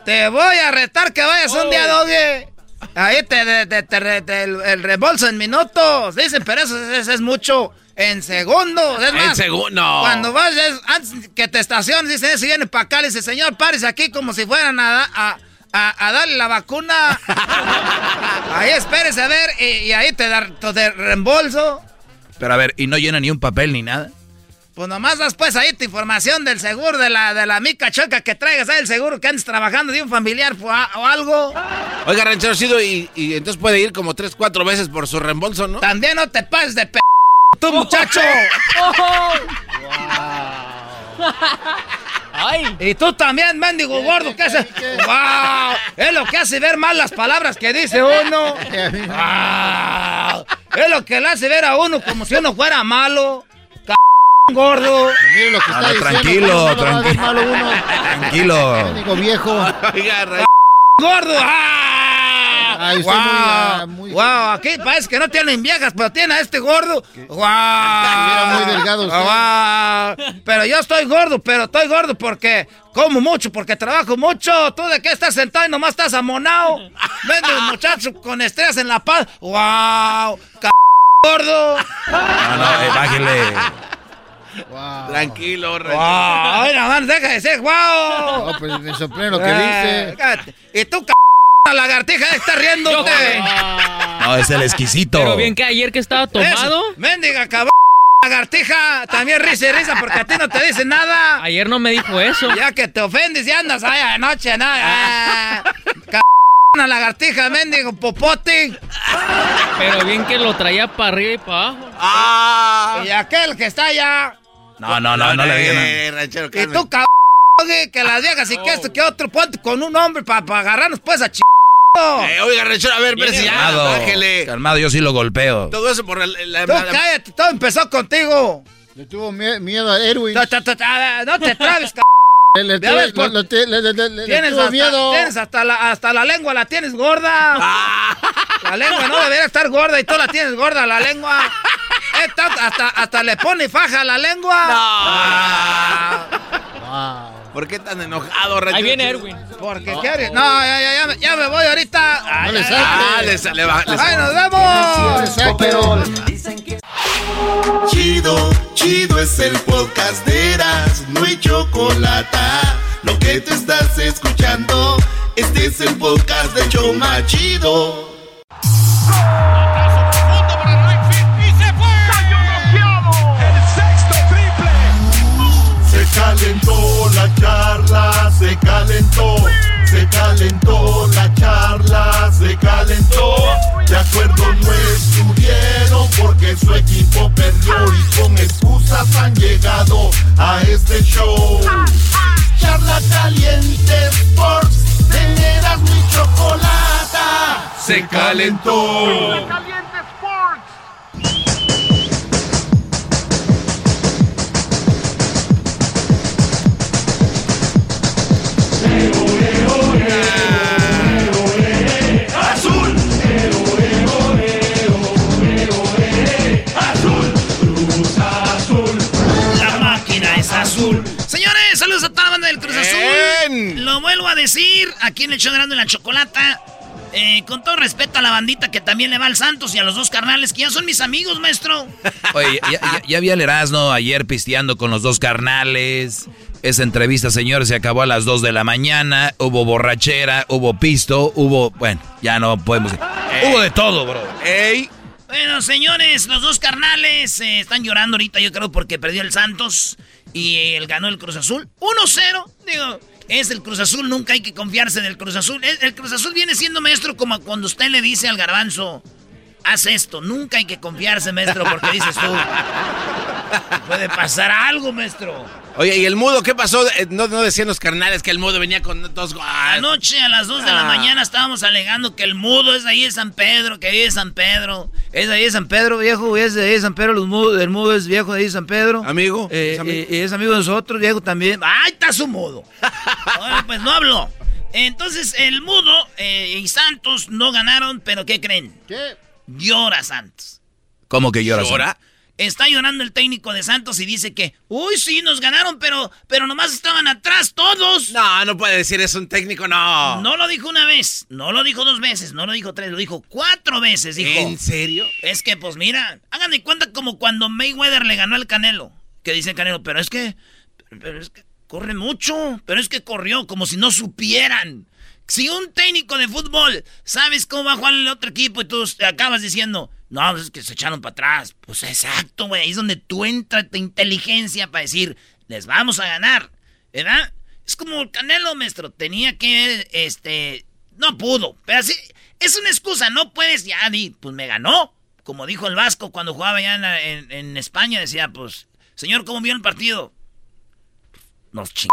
Te voy a retar que vayas un día, Doge. Ahí te, te, te- el, el reembolso en minutos. Dicen, pero eso, eso es mucho. En segundos. Es En más, segun- no. Cuando vayas, antes que te estaciones, dicen, si viene para acá, le dice, señor, párese aquí como si fueran a, a, a- a darle la vacuna. ahí espérese a ver, y, y ahí te da te reembolso. Pero a ver, ¿y no llena ni un papel ni nada? Pues nomás das pues ahí tu información del seguro de la, de la mica choca que traigas ahí el seguro que andes trabajando de un familiar o, a- o algo. Oiga, ranchero y, y entonces puede ir como tres, cuatro veces por su reembolso, ¿no? También no te pases de p... tú muchacho. Y tú también, mendigo gordo, ¿qué haces? ¡Wow! Es lo que hace ver mal las palabras que dice uno. ¡Wow! Es lo que le hace ver a uno como si uno fuera malo. C gordo. Mire lo que No, está no, diciendo. tranquilo, ¿cómo no va a ver tranquilo. malo uno? Tranquilo. Digo, viejo. ¡Gordo! ¡Ah! Ay, ¡Guau! muy, muy- ¡Guau! Aquí parece que no tienen viejas, pero tiene a este gordo. ¡Guau! Era muy delgado usted. ¡Guau! Pero yo estoy gordo, pero estoy gordo porque como mucho, porque trabajo mucho. ¿Tú de qué estás sentado y nomás estás amonado? Vende un muchacho con estrellas en la paz. ¡Guau! C gordo! No, no, eh, bájele. Tranquilo. ¡Guau! Ay, nada más deja de ser guau. No, pues me sorprende lo que Eh, dice. cállate. Y tú, c lagartija, estás riéndote. No, es el exquisito. Pero bien que ayer que estaba tomado. Eso, Mendiga cabrón, lagartija. También risa y risa porque a ti no te dice nada. Ayer no me dijo eso. Ya que te ofendes y andas ahí anoche, nada. Una lagartija, mendigo popote. Pero bien que lo traía para arriba y para abajo. ¡Ah! Y aquel que está allá. No, no, no, no le digan. Eh, ranchero, Y tú, cabrón, que las viejas y que esto, que otro, ponte con un hombre para agarrarnos pues a ch... Eh, oiga, ranchero, a ver, espérese ya, Calmado, bájele. calmado, yo sí lo golpeo. Todo eso por la... la- Tú la- cállate, todo empezó contigo. Le tuvo mie- miedo a Erwin. No, no, no, no, no te trabes, cabrón. Le, por- le- le- le- le- le- le Tienes tuvo hasta, miedo. tienes hasta la, hasta la lengua, la tienes gorda. La lengua no debería estar gorda y tú la tienes gorda, la lengua. Eh, tanto- hasta, hasta le pone faja a la lengua. ¿Por qué tan enojado, ranchero? Ahí viene? Erwin. Porque quieres. No, ya, ya, ya, me- ya me voy ahorita. Ay, le saques. Ah, le sale, va, le ay, nos vemos. Chido, chido es el podcast de Eras, no hay chocolate. Lo que te estás escuchando, este es el podcast de Choma Chido. Calentó la charla, se calentó, se calentó la charla, se calentó. De acuerdo no estuvieron porque su equipo perdió y con excusas han llegado a este show. Charla caliente Sports, teneras mi chocolata. Se calentó. Azul. Bien. Lo vuelvo a decir aquí en el show grande en la chocolata. Eh, con todo respeto a la bandita que también le va al Santos y a los dos carnales que ya son mis amigos, maestro. Oye, ya, ya, ya vi al Erasmo ayer pisteando con los dos carnales. Esa entrevista, señores, se acabó a las 2 de la mañana. Hubo borrachera, hubo pisto, hubo... Bueno, ya no podemos... Hubo de todo, bro. ¡Ey! Bueno, señores, los dos carnales eh, están llorando ahorita, yo creo, porque perdió el Santos y él ganó el Cruz Azul. 1-0, digo, es el Cruz Azul, nunca hay que confiarse del Cruz Azul. El, el Cruz Azul viene siendo maestro como cuando usted le dice al garbanzo, haz esto, nunca hay que confiarse, maestro, porque dices tú, puede pasar algo, maestro. Oye, ¿y el mudo qué pasó? Eh, No, no decían los carnales que el mudo venía con dos... ah, Anoche a las 2 de la Ah. mañana estábamos alegando que el mudo es ahí de San Pedro, que ahí de San Pedro. Es de ahí de San Pedro, viejo, es de ahí de San Pedro, los mudos, el mudo es viejo de ahí de San Pedro. ¿Amigo? Eh, ¿Es amigo? eh, es amigo de nosotros, viejo también. ¡Ay, está su mudo! Ahora, pues no habló. Entonces, el mudo eh, y Santos no ganaron, pero ¿qué creen? ¿Qué? Llora Santos. ¿Cómo que lloras? ¿Llora? Está llorando el técnico de Santos y dice que, uy, sí, nos ganaron, pero, pero nomás estaban atrás todos. No, no puede decir eso un técnico, no. No lo dijo una vez, no lo dijo dos veces, no lo dijo tres, lo dijo cuatro veces, dijo. ¿En serio? Es que, pues mira, hagan de cuenta como cuando Mayweather le ganó al Canelo. Que dice el Canelo, pero es que, pero es que corre mucho, pero es que corrió como si no supieran. Si un técnico de fútbol sabes cómo va a jugar el otro equipo y tú acabas diciendo, No, pues es que se echaron para atrás. Pues exacto, güey. Ahí es donde tú entras tu inteligencia para decir, les vamos a ganar. ¿Verdad? Es como el Canelo, maestro. Tenía que, este, no pudo. Pero así, es una excusa. No puedes ya, di, pues me ganó. Como dijo el Vasco cuando jugaba ya en, la- en- en España, decía, pues, señor, ¿cómo vio el partido? Nos ching...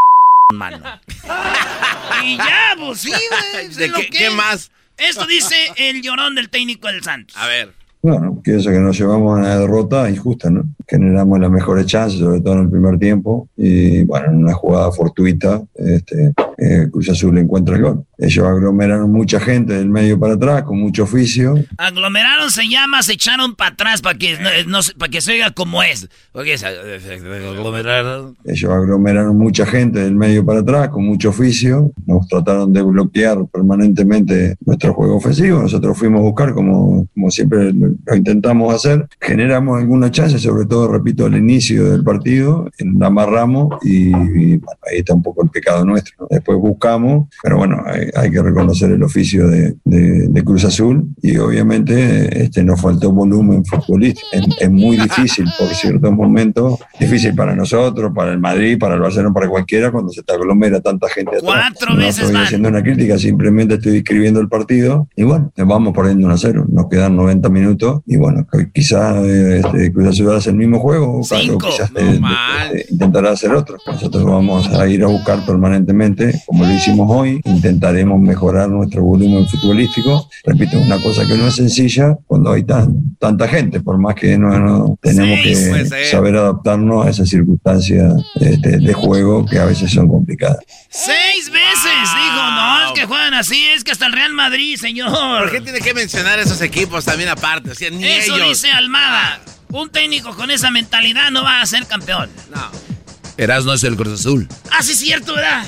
mano. y ya, pues sí, güey. es ¿De lo qué- que qué más? Esto dice el llorón del técnico del Santos. A ver. Bueno, pienso que nos llevamos a una derrota injusta, ¿no? Generamos las mejores chances, sobre todo en el primer tiempo, y bueno, en una jugada fortuita, este, eh, Cruz Azul encuentra el gol. Ellos aglomeraron mucha gente del medio para atrás, con mucho oficio, Aglomeraron se llama, se echaron para atrás para que, no, se- para que se oiga como es. Porque es aglomeraron. ellos aglomeraron mucha gente del medio para atrás, con mucho oficio, nos trataron de bloquear permanentemente nuestro juego ofensivo, nosotros fuimos a buscar, como, como siempre lo intentamos hacer, generamos alguna chance, sobre todo, repito, al inicio del partido, la amarramos y, y, bueno, ahí está un poco el pecado nuestro. ¿no? Después buscamos, pero bueno, hay, hay que reconocer el oficio de, de- de Cruz Azul y obviamente este, nos faltó volumen futbolístico. Es, es muy difícil por ciertos momentos, difícil para nosotros, para el Madrid, para el Barcelona, para cualquiera, cuando se te aglomera tanta gente atrás. Cuatro no veces estoy más. haciendo una crítica, simplemente estoy escribiendo el partido y bueno, vamos perdiendo 1 a 0. Nos quedan 90 minutos y bueno, quizás este, Cruz Azul hace el mismo juego o Cinco. quizás No eh, eh, intentará hacer otro. Nosotros vamos a ir a buscar permanentemente, como lo hicimos hoy, intentaremos mejorar nuestro volumen futbolístico. Repito, una cosa que no es sencilla cuando hay tan, tanta gente, por más que no, no- tenemos Seis, que saber adaptarnos a esas circunstancias este, de juego que a veces son complicadas. Seis veces, dijo, no, es que juegan así, es que hasta el Real Madrid, señor. ¿Por qué tiene que mencionar esos equipos también aparte? O sea, ni Eso ellos. dice Almada. Un técnico con esa mentalidad no va a ser campeón. Erasno es el Cruz Azul. Ah, sí, es cierto, ¿verdad?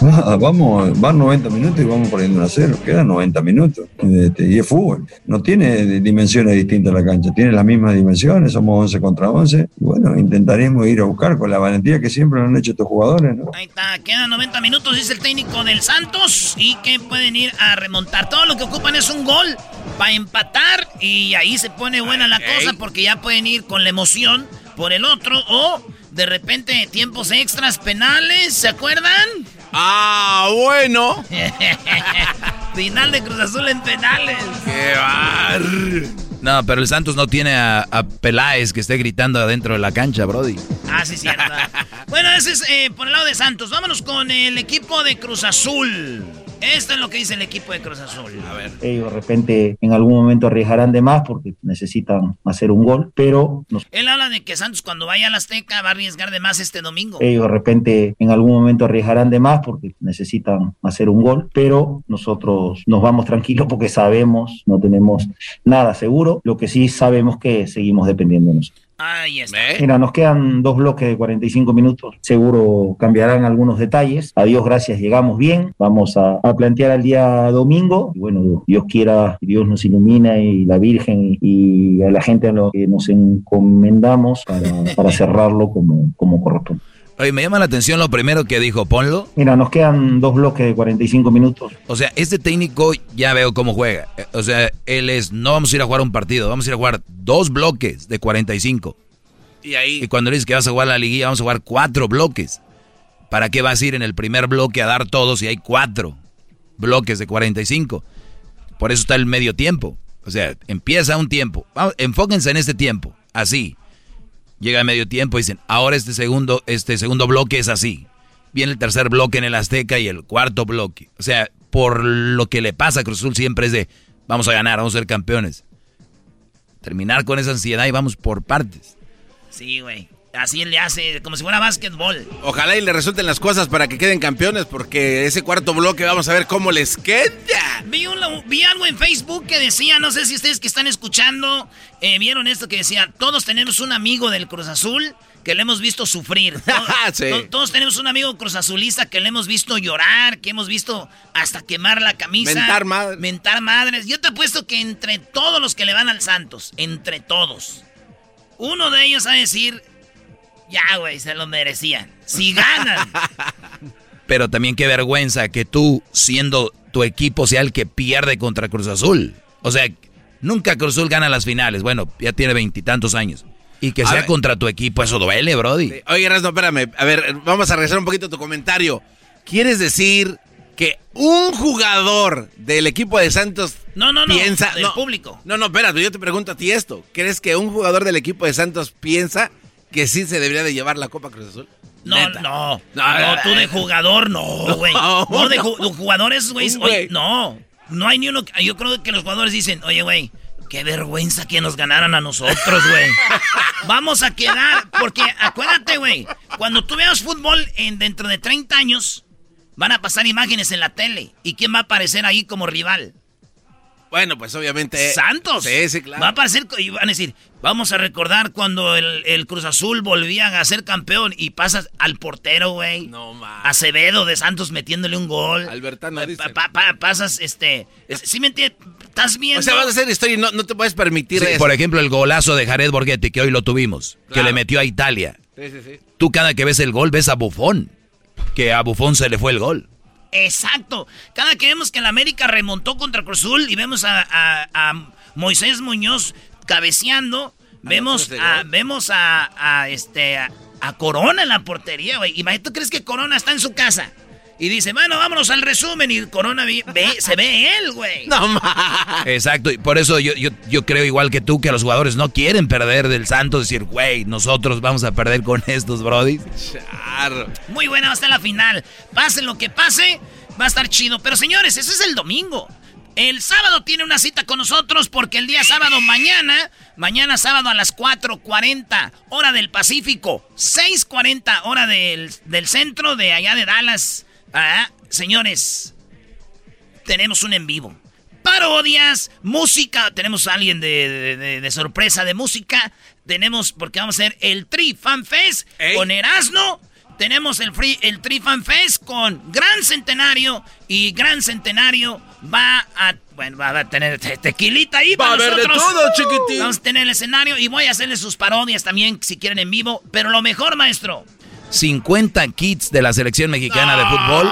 Ah, vamos, van 90 minutos y vamos perdiendo 1 a 0. Quedan 90 minutos. Este, y es fútbol. No tiene dimensiones distintas la cancha. Tiene las mismas dimensiones. Somos 11 contra 11. Y bueno, intentaremos ir a buscar con la valentía que siempre han hecho estos jugadores. ¿no? Ahí está, quedan 90 minutos, dice el técnico del Santos, y que pueden ir a remontar. Todo lo que ocupan es un gol para empatar, y ahí se pone buena la cosa porque ya pueden ir con la emoción por el otro, o de repente tiempos extras penales, ¿se acuerdan? Ah, bueno. Final de Cruz Azul en penales. ¡Qué bar! No, pero el Santos no tiene a, a Peláez que esté gritando adentro de la cancha, Brody. Ah, sí, cierto. bueno, ese es eh, por el lado de Santos. Vámonos con el equipo de Cruz Azul. Esto es lo que dice el equipo de Cruz Azul. A ver. Ellos de repente en algún momento arriesgarán de más porque necesitan hacer un gol, pero nos- Él habla de que Santos cuando vaya a la Azteca va a arriesgar de más este domingo. ellos de repente en algún momento arriesgarán de más porque necesitan hacer un gol, pero nosotros nos vamos tranquilos porque sabemos, no tenemos nada seguro, lo que sí sabemos que seguimos dependiendo de nosotros. Ahí está. Mira, nos quedan dos bloques de 45 minutos. Seguro cambiarán algunos detalles. A Dios gracias, llegamos bien. Vamos a, a plantear el día domingo. Y bueno, Dios quiera, Dios nos ilumina y la Virgen y a la gente a lo que nos encomendamos para, para cerrarlo como, como corresponde. Oye, me llama la atención lo primero que dijo, ponlo. Mira, nos quedan dos bloques de 45 minutos. O sea, este técnico ya veo cómo juega. Eh, O sea, él es, no vamos a ir a jugar un partido, vamos a ir a jugar dos bloques de 45. Y ahí. Y cuando le dices que vas a jugar la liguilla, vamos a jugar cuatro bloques. ¿Para qué vas a ir en el primer bloque a dar todos si hay cuatro bloques de 45? Por eso está el medio tiempo. O sea, empieza un tiempo. Vamos, enfóquense en este tiempo. Así. Llega medio tiempo y dicen, ahora este segundo, este segundo bloque es así. Viene el tercer bloque en el Azteca y el cuarto bloque. O sea, por lo que le pasa a Cruz Azul siempre es de, vamos a ganar, vamos a ser campeones. Terminar con esa ansiedad y vamos por partes. Sí, güey. Así le hace, como si fuera básquetbol. Ojalá y le resulten las cosas para que queden campeones, porque ese cuarto bloque vamos a ver cómo les queda. Vi, un- vi algo en Facebook que decía, no sé si ustedes que están escuchando eh, vieron esto que decía, todos tenemos un amigo del Cruz Azul que le hemos visto sufrir. Todos, Sí. to- todos tenemos un amigo Cruz Azulista que le hemos visto llorar, que hemos visto hasta quemar la camisa. Mentar madres. Mentar madres. Yo te apuesto que entre todos los que le van al Santos, entre todos, uno de ellos va a decir, ya, güey, se lo merecían. Si ganan. Pero también qué vergüenza que tú, siendo tu equipo, sea el que pierde contra Cruz Azul. O sea, Nunca Cruz Azul gana las finales. Bueno, ya tiene veintitantos años. Y que A sea ver. contra tu equipo, eso duele, Brody. Oye, Erasmo, espérame. A ver, vamos a regresar un poquito a tu comentario. ¿Quieres decir que un jugador del equipo de Santos No, no, no, piensa... del no, público. No, no, espérate, yo te pregunto a ti esto. ¿Crees que un jugador del equipo de Santos piensa que sí se debería de llevar la Copa Cruz Azul? No, Neta. no, No, no, tú de jugador, no, güey. No, No, de ju- jugadores, güey. No, no hay ni uno. Yo creo que los jugadores dicen, oye, güey, qué vergüenza que nos ganaran a nosotros, güey. Vamos a quedar, porque acuérdate, güey, cuando tú veas fútbol en dentro de 30 años, van a pasar imágenes en la tele. ¿Y quién va a aparecer ahí como rival? Bueno, pues obviamente... Santos. Sí, sí, claro. Va a aparecer y van a decir, vamos a recordar cuando el, el Cruz Azul volvía a ser campeón y pasas al portero, güey. No, ma. Acevedo de Santos metiéndole un gol. Albertano Pa- dice. pa- pa- pasas, este... es- ¿Sí me entiendes? Estás viendo... O sea, vas a hacer historia y no, no te puedes permitir Sí, eso. por ejemplo, el golazo de Jared Borghetti, que hoy lo tuvimos, que le metió a Italia. Sí, sí, sí. Tú cada que ves el gol ves a Bufón, que a Bufón se le fue el gol. Exacto. Cada que vemos que el América remontó contra Cruz Azul y vemos a, a- a Moisés Muñoz cabeceando, vemos a, vemos a, a, este a, Corona en la portería, güey. Imagínate, ¿tú crees que Corona está en su casa? Y dice, bueno, vámonos al resumen. Y Corona ve, se ve él, güey. No, ma. Exacto, y por eso yo, yo, yo creo igual que tú que los jugadores no quieren perder del Santos, decir, güey, nosotros vamos a perder con estos, Brody. Charro. Muy buena va a estar la final. Pase lo que pase, va a estar chido. Pero señores, ese es el domingo. El sábado tiene una cita con nosotros porque el día sábado mañana, mañana sábado a las 4.40 hora del Pacífico, 6.40 hora del, del centro de allá de Dallas. Ah, señores, tenemos un en vivo. Parodias, música, tenemos a alguien de, de- de- de sorpresa de música. Tenemos, porque vamos a hacer el Tri Fan Fest con Erasmo. Tenemos el, free, el Tri Fan Fest con Gran Centenario. Y Gran Centenario va a. Bueno, va a tener te- tequilita ahí Va a para haber de todo, chiquitín. Vamos a tener el escenario y voy a hacerle sus parodias también si quieren en vivo. Pero lo mejor, maestro. 50 kits de la selección mexicana de fútbol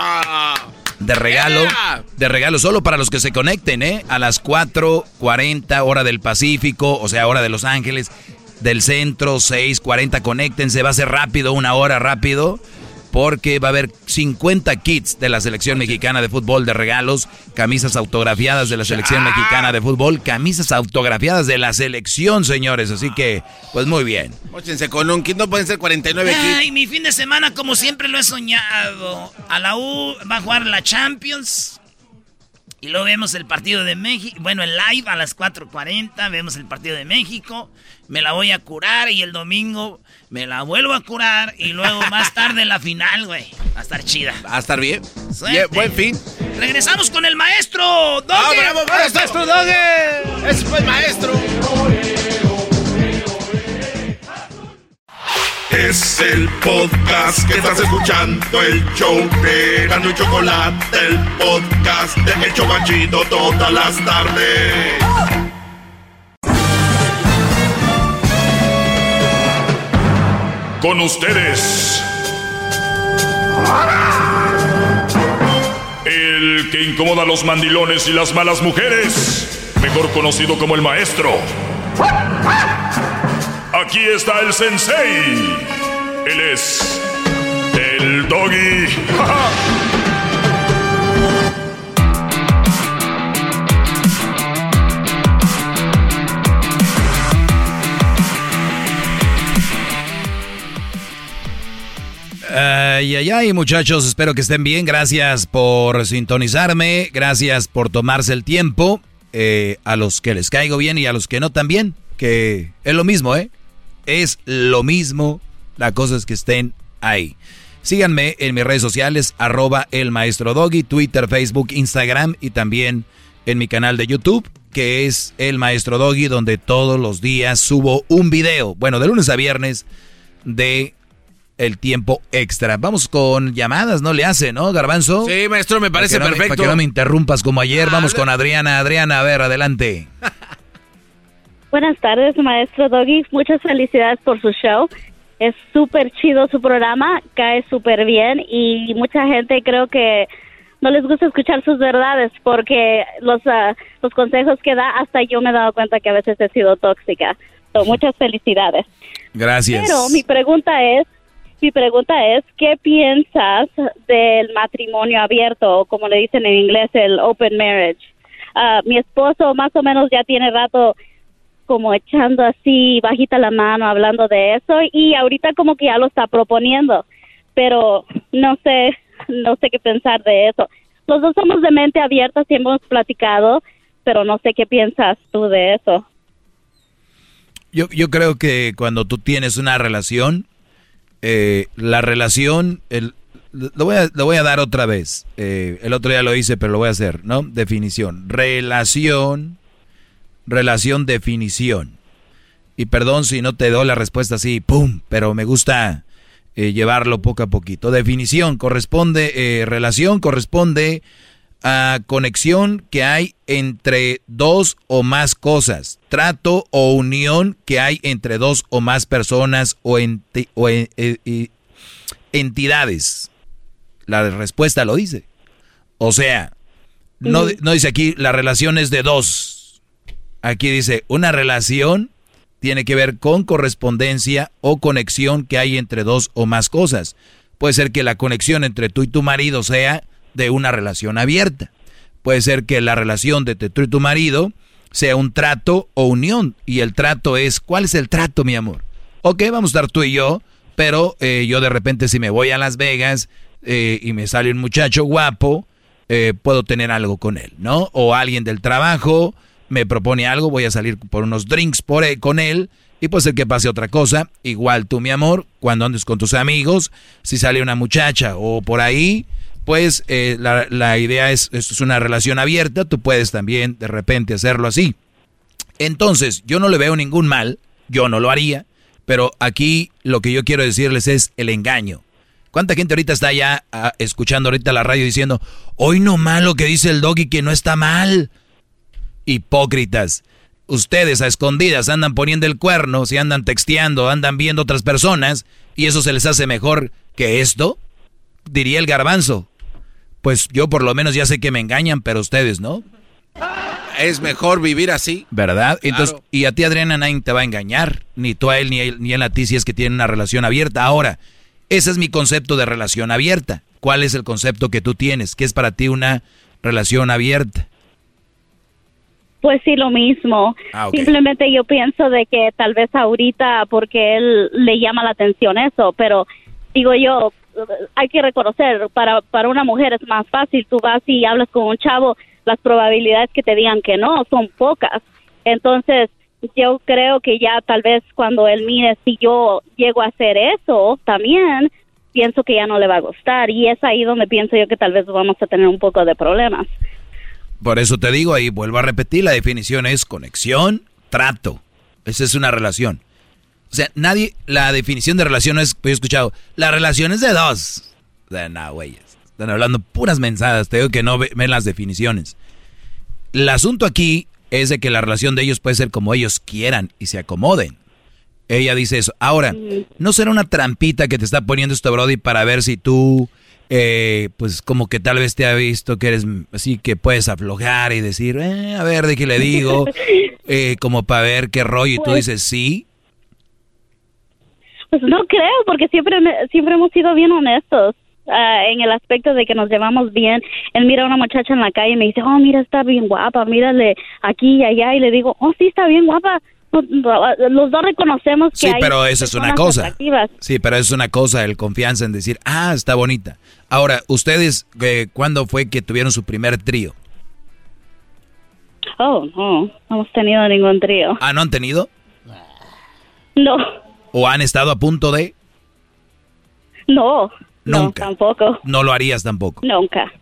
de regalo, de regalo solo para los que se conecten, ¿eh? A las 4:40 hora del Pacífico, o sea, hora de Los Ángeles, del centro 6:40 conéctense, va a ser rápido, una hora rápido. Porque va a haber 50 kits de la selección mexicana de fútbol de regalos, camisas autografiadas de la selección mexicana de fútbol, camisas autografiadas de la selección, señores. Así que, pues muy bien. Móchense con un kit, no pueden ser 49 kits. Ay, mi fin de semana, como siempre lo he soñado. A la U va a jugar la Champions. Y luego vemos el partido de México. Bueno, el live a las 4.40. Vemos el partido de México. Me la voy a curar. Y el domingo me la vuelvo a curar. Y luego más tarde la final, güey. Va a estar chida. Va a estar bien. Buen fin. Regresamos con el maestro. ¡Ah, Doggy. bravo, maestro Doggy! ¡Ese fue el maestro! Es el podcast que estás escuchando, el show de y Chocolate, el podcast de El Chocachito todas las tardes. Con ustedes. El que incomoda a los mandilones y las malas mujeres. Mejor conocido como el maestro. Aquí está el sensei. Él es el doggy. Ay, ay, ay, muchachos, espero que estén bien. Gracias por sintonizarme, gracias por tomarse el tiempo. eh, a los que les caigo bien y a los que no también, que es lo mismo, ¿eh? Es lo mismo, la cosa es que estén ahí. Síganme en mis redes sociales, arroba el maestro Doggy, Twitter, Facebook, Instagram y también en mi canal de YouTube, que es el maestro Doggy, donde todos los días subo un video, bueno, de lunes a viernes, de el tiempo extra. Vamos con llamadas, ¿no le hace, no, Garbanzo? Sí, maestro, me parece Para me- perfecto. para que no me interrumpas como ayer. Vamos con Adriana. Adriana, a ver, adelante. Buenas tardes, maestro Doggy. Muchas felicidades por su show. Es súper chido su programa, cae súper bien y mucha gente creo que no les gusta escuchar sus verdades porque los, ah, los consejos que da, hasta yo me he dado cuenta que a veces he sido tóxica. So, muchas felicidades. Gracias. Pero mi pregunta es, mi pregunta es, ¿qué piensas del matrimonio abierto, o como le dicen en inglés, el open marriage? Ah, mi esposo más o menos ya tiene rato como echando así bajita la mano hablando de eso y ahorita como que ya lo está proponiendo, pero no sé, no sé qué pensar de eso. Los dos somos de mente abierta, sí hemos platicado, pero no sé qué piensas tú de eso. Yo, yo creo que cuando tú tienes una relación, eh, la relación, el, lo, voy a, lo voy a dar otra vez. Eh, el otro día lo hice, pero lo voy a hacer, ¿no? Definición. Relación, relación, definición. Y perdón si no te doy la respuesta así, ¡pum! Pero me gusta eh, llevarlo poco a poquito. Definición corresponde, eh, relación corresponde a conexión que hay entre dos o más cosas, trato o unión que hay entre dos o más personas o, enti- o en- eh, entidades. La respuesta lo dice. O sea, no, no dice aquí la relación es de dos. Aquí dice una relación tiene que ver con correspondencia o conexión que hay entre dos o más cosas. Puede ser que la conexión entre tú y tu marido sea de una relación abierta. Puede ser que la relación de tú y tu marido sea un trato o unión. Y el trato es, ¿cuál es el trato, mi amor? Ok, vamos a estar tú y yo, pero eh, yo de repente si me voy a Las Vegas eh, y me sale un muchacho guapo, eh, puedo tener algo con él, ¿no? O alguien del trabajo me propone algo, voy a salir por unos drinks con él y puede ser que pase otra cosa. Igual tú, mi amor, cuando andes con tus amigos, si sale una muchacha o por ahí, pues eh, la, la idea es, esto es una relación abierta, tú puedes también de repente hacerlo así. Entonces, yo no le veo ningún mal, yo no lo haría, pero aquí lo que yo quiero decirles es el engaño. ¿Cuánta gente ahorita está ya ah, escuchando ahorita la radio diciendo, hoy no malo que dice el doggy que no está mal? Hipócritas. Ustedes a escondidas andan poniendo el cuerno, si andan texteando, andan viendo otras personas, y eso se les hace mejor que esto. Diría el garbanzo. Pues yo por lo menos ya sé que me engañan, pero ustedes no. Es mejor vivir así. ¿Verdad? Entonces, y a ti Adriana nadie te va a engañar, ni tú a él, ni él, ni él a ti si es que tienen una relación abierta. Ahora, ese es mi concepto de relación abierta. ¿Cuál es el concepto que tú tienes? ¿Qué es para ti una relación abierta? Pues sí, lo mismo. Ah. Simplemente yo pienso de que tal vez ahorita porque él le llama la atención eso, pero digo yo, hay que reconocer, para, para una mujer es más fácil, tú vas y hablas con un chavo, las probabilidades que te digan que no son pocas. Entonces, yo creo que ya tal vez cuando él mire si yo llego a hacer eso también, pienso que ya no le va a gustar y es ahí donde pienso yo que tal vez vamos a tener un poco de problemas. Por eso te digo ahí, vuelvo a repetir, la definición es conexión, trato. Esa es una relación. O sea, nadie, la definición de relación es, yo he escuchado, la relación es de dos. O sea, no, güeyes. Están hablando puras mensadas, te digo que no ve- ven las definiciones. El asunto aquí es de que la relación de ellos puede ser como ellos quieran y se acomoden. Ella dice eso. Ahora, ¿no será una trampita que te está poniendo esto, Brody, para ver si tú, eh, pues como que tal vez te ha visto que eres así que puedes aflojar y decir, eh, a ver, de qué le digo, eh, como para ver qué rollo y tú Pues- dices sí? Pues no creo, porque siempre siempre hemos sido bien honestos ah, en el aspecto de que nos llevamos bien. Él mira a una muchacha en la calle y me dice, oh, mira, está bien guapa, mírale aquí y allá. Y le digo, oh, sí, está bien guapa. Los dos reconocemos que Sí, hay pero eso es una cosa. Sí, pero eso es una cosa, el confianza en decir, ah, está bonita. Ahora, ustedes, eh, ¿cuándo fue que tuvieron su primer trío? Oh, no, no hemos tenido ningún trío. ¿Ah, no han tenido? No, ¿O han estado a punto de? no, no, Nunca. tampoco, No lo harías tampoco. nunca.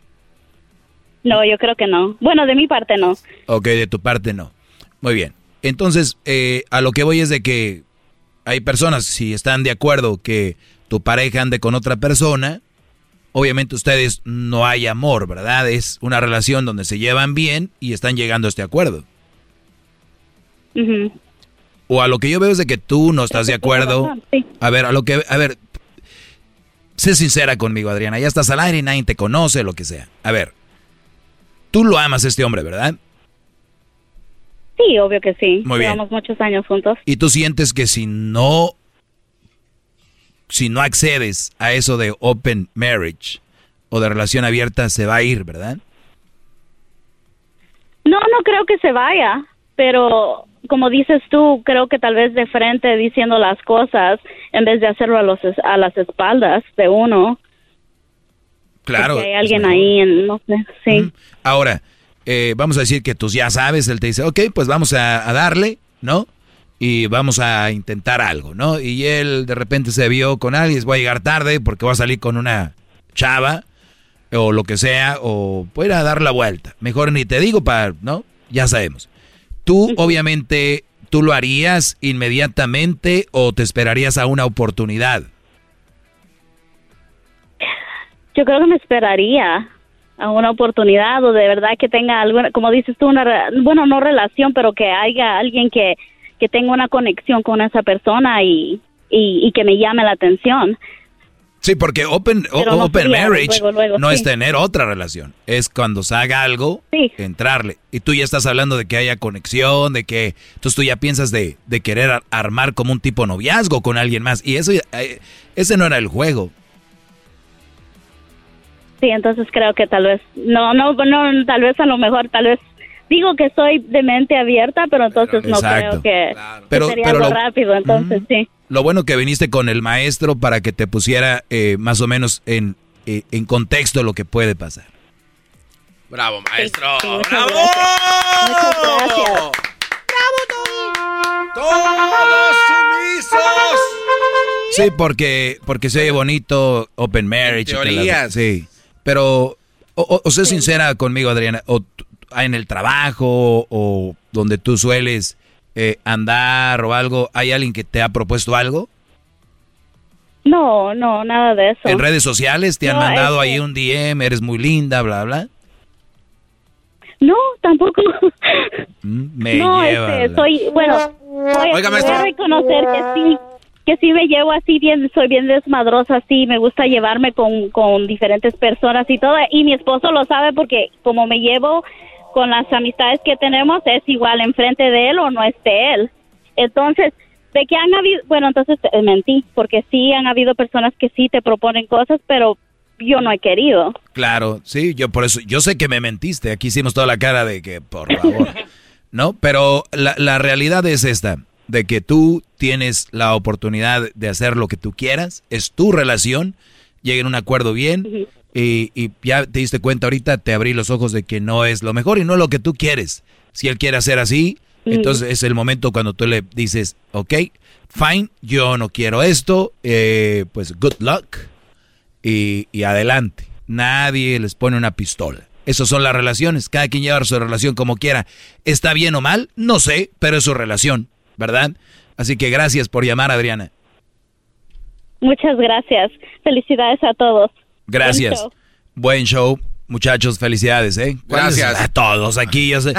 No, yo creo que no. Bueno, de mi parte no. Ok, de tu parte no. Muy bien. Entonces, eh, a lo que voy es de que hay personas, si están de acuerdo que tu pareja ande con otra persona, obviamente ustedes no hay amor, ¿verdad? Es una relación donde se llevan bien y están llegando a este acuerdo. O a lo que yo veo es de que tú no estás de acuerdo. A ver, a lo que, a ver, sé sincera conmigo, Adriana. Ya estás al aire y nadie te conoce, lo que sea. A ver, tú lo amas a este hombre, ¿verdad? Sí, obvio que sí. Muy bien. Llevamos muchos años juntos. Y tú sientes que si no, si no accedes a eso de open marriage o de relación abierta, se va a ir, ¿verdad? No, no creo que se vaya, pero como dices tú, creo que tal vez de frente diciendo las cosas en vez de hacerlo a, los, a las espaldas de uno. Claro. Porque hay alguien ahí, en, no sé, sí. Ahora, eh, vamos a decir que tú ya sabes, él te dice, ok, pues vamos a, a darle, ¿no? Y vamos a intentar algo, ¿no? Y él de repente se vio con alguien, voy a llegar tarde porque voy a salir con una chava o lo que sea, o voy a ir a dar la vuelta. Mejor ni te digo para, ¿no? Ya sabemos. Tú, obviamente, ¿tú lo harías inmediatamente o te esperarías a una oportunidad? Yo creo que me esperaría a una oportunidad o de verdad que tenga alguna, como dices tú, una, bueno, no relación, pero que haya alguien que, que tenga una conexión con esa persona y, y, y que me llame la atención. Sí, porque open, o- Pero no open sería marriage luego, luego, no sí. es tener otra relación. Es cuando se haga algo, entrarle. Y tú ya estás hablando de que haya conexión, de que... Entonces tú ya piensas de, de querer ar- armar como un tipo noviazgo con alguien más. Y eso, eh, ese no era el juego. Sí, entonces creo que tal vez, no, no, no, tal vez a lo mejor, tal vez, digo que soy de mente abierta, pero entonces no Exacto. creo que, que Pero- sería pero algo lo- rápido, entonces sí. Lo bueno que viniste con el maestro para que te pusiera eh, más o menos en, eh, en contexto lo que puede pasar. Bravo, maestro. muchas ¡Bravo! gracias. Muchas gracias. ¡Todos sumisos! Sí, porque, porque se oye bonito Open Marriage. y que la- sí, pero, o, o- o sé sincera conmigo, Adriana, o en el trabajo o donde tú sueles eh, andar o algo, ¿hay alguien que te ha propuesto algo? No, no, nada de eso. ¿En redes sociales te han mandado este- ahí un DM, eres muy linda, bla, bla? No, tampoco. Mm, Me no, lleva este, la- soy, bueno, voy, Oiga, voy maestro. a reconocer que sí, que sí me llevo así bien, soy bien desmadrosa, así, me gusta llevarme con, con diferentes personas y todo, y mi esposo lo sabe porque como me llevo con las amistades que tenemos, es igual enfrente de él o no es de él. Entonces, de que han habido, bueno, entonces eh, mentí, porque sí han habido personas que sí te proponen cosas, pero yo no he querido. Claro, sí, yo por eso, yo sé que me mentiste, aquí hicimos toda la cara de que, por favor, ¿no? Pero la, la realidad es esta, de que tú tienes la oportunidad de hacer lo que tú quieras, es tu relación, lleguen a un acuerdo bien y, y ya te diste cuenta ahorita, te abrí los ojos de que no es lo mejor y no lo que tú quieres. Si él quiere hacer así, entonces es el momento cuando tú le dices, ok, fine, yo no quiero esto, eh, pues good luck y, y adelante. Nadie les pone una pistola. Esas son las relaciones. Cada quien lleva su relación como quiera. ¿Está bien o mal? No sé, pero es su relación, ¿verdad? Así que gracias por llamar, Adriana. Muchas gracias. Felicidades a todos. Buen Gracias. show. Buen show, muchachos. Felicidades, ¿eh? Gracias. A todos aquí, yo sé.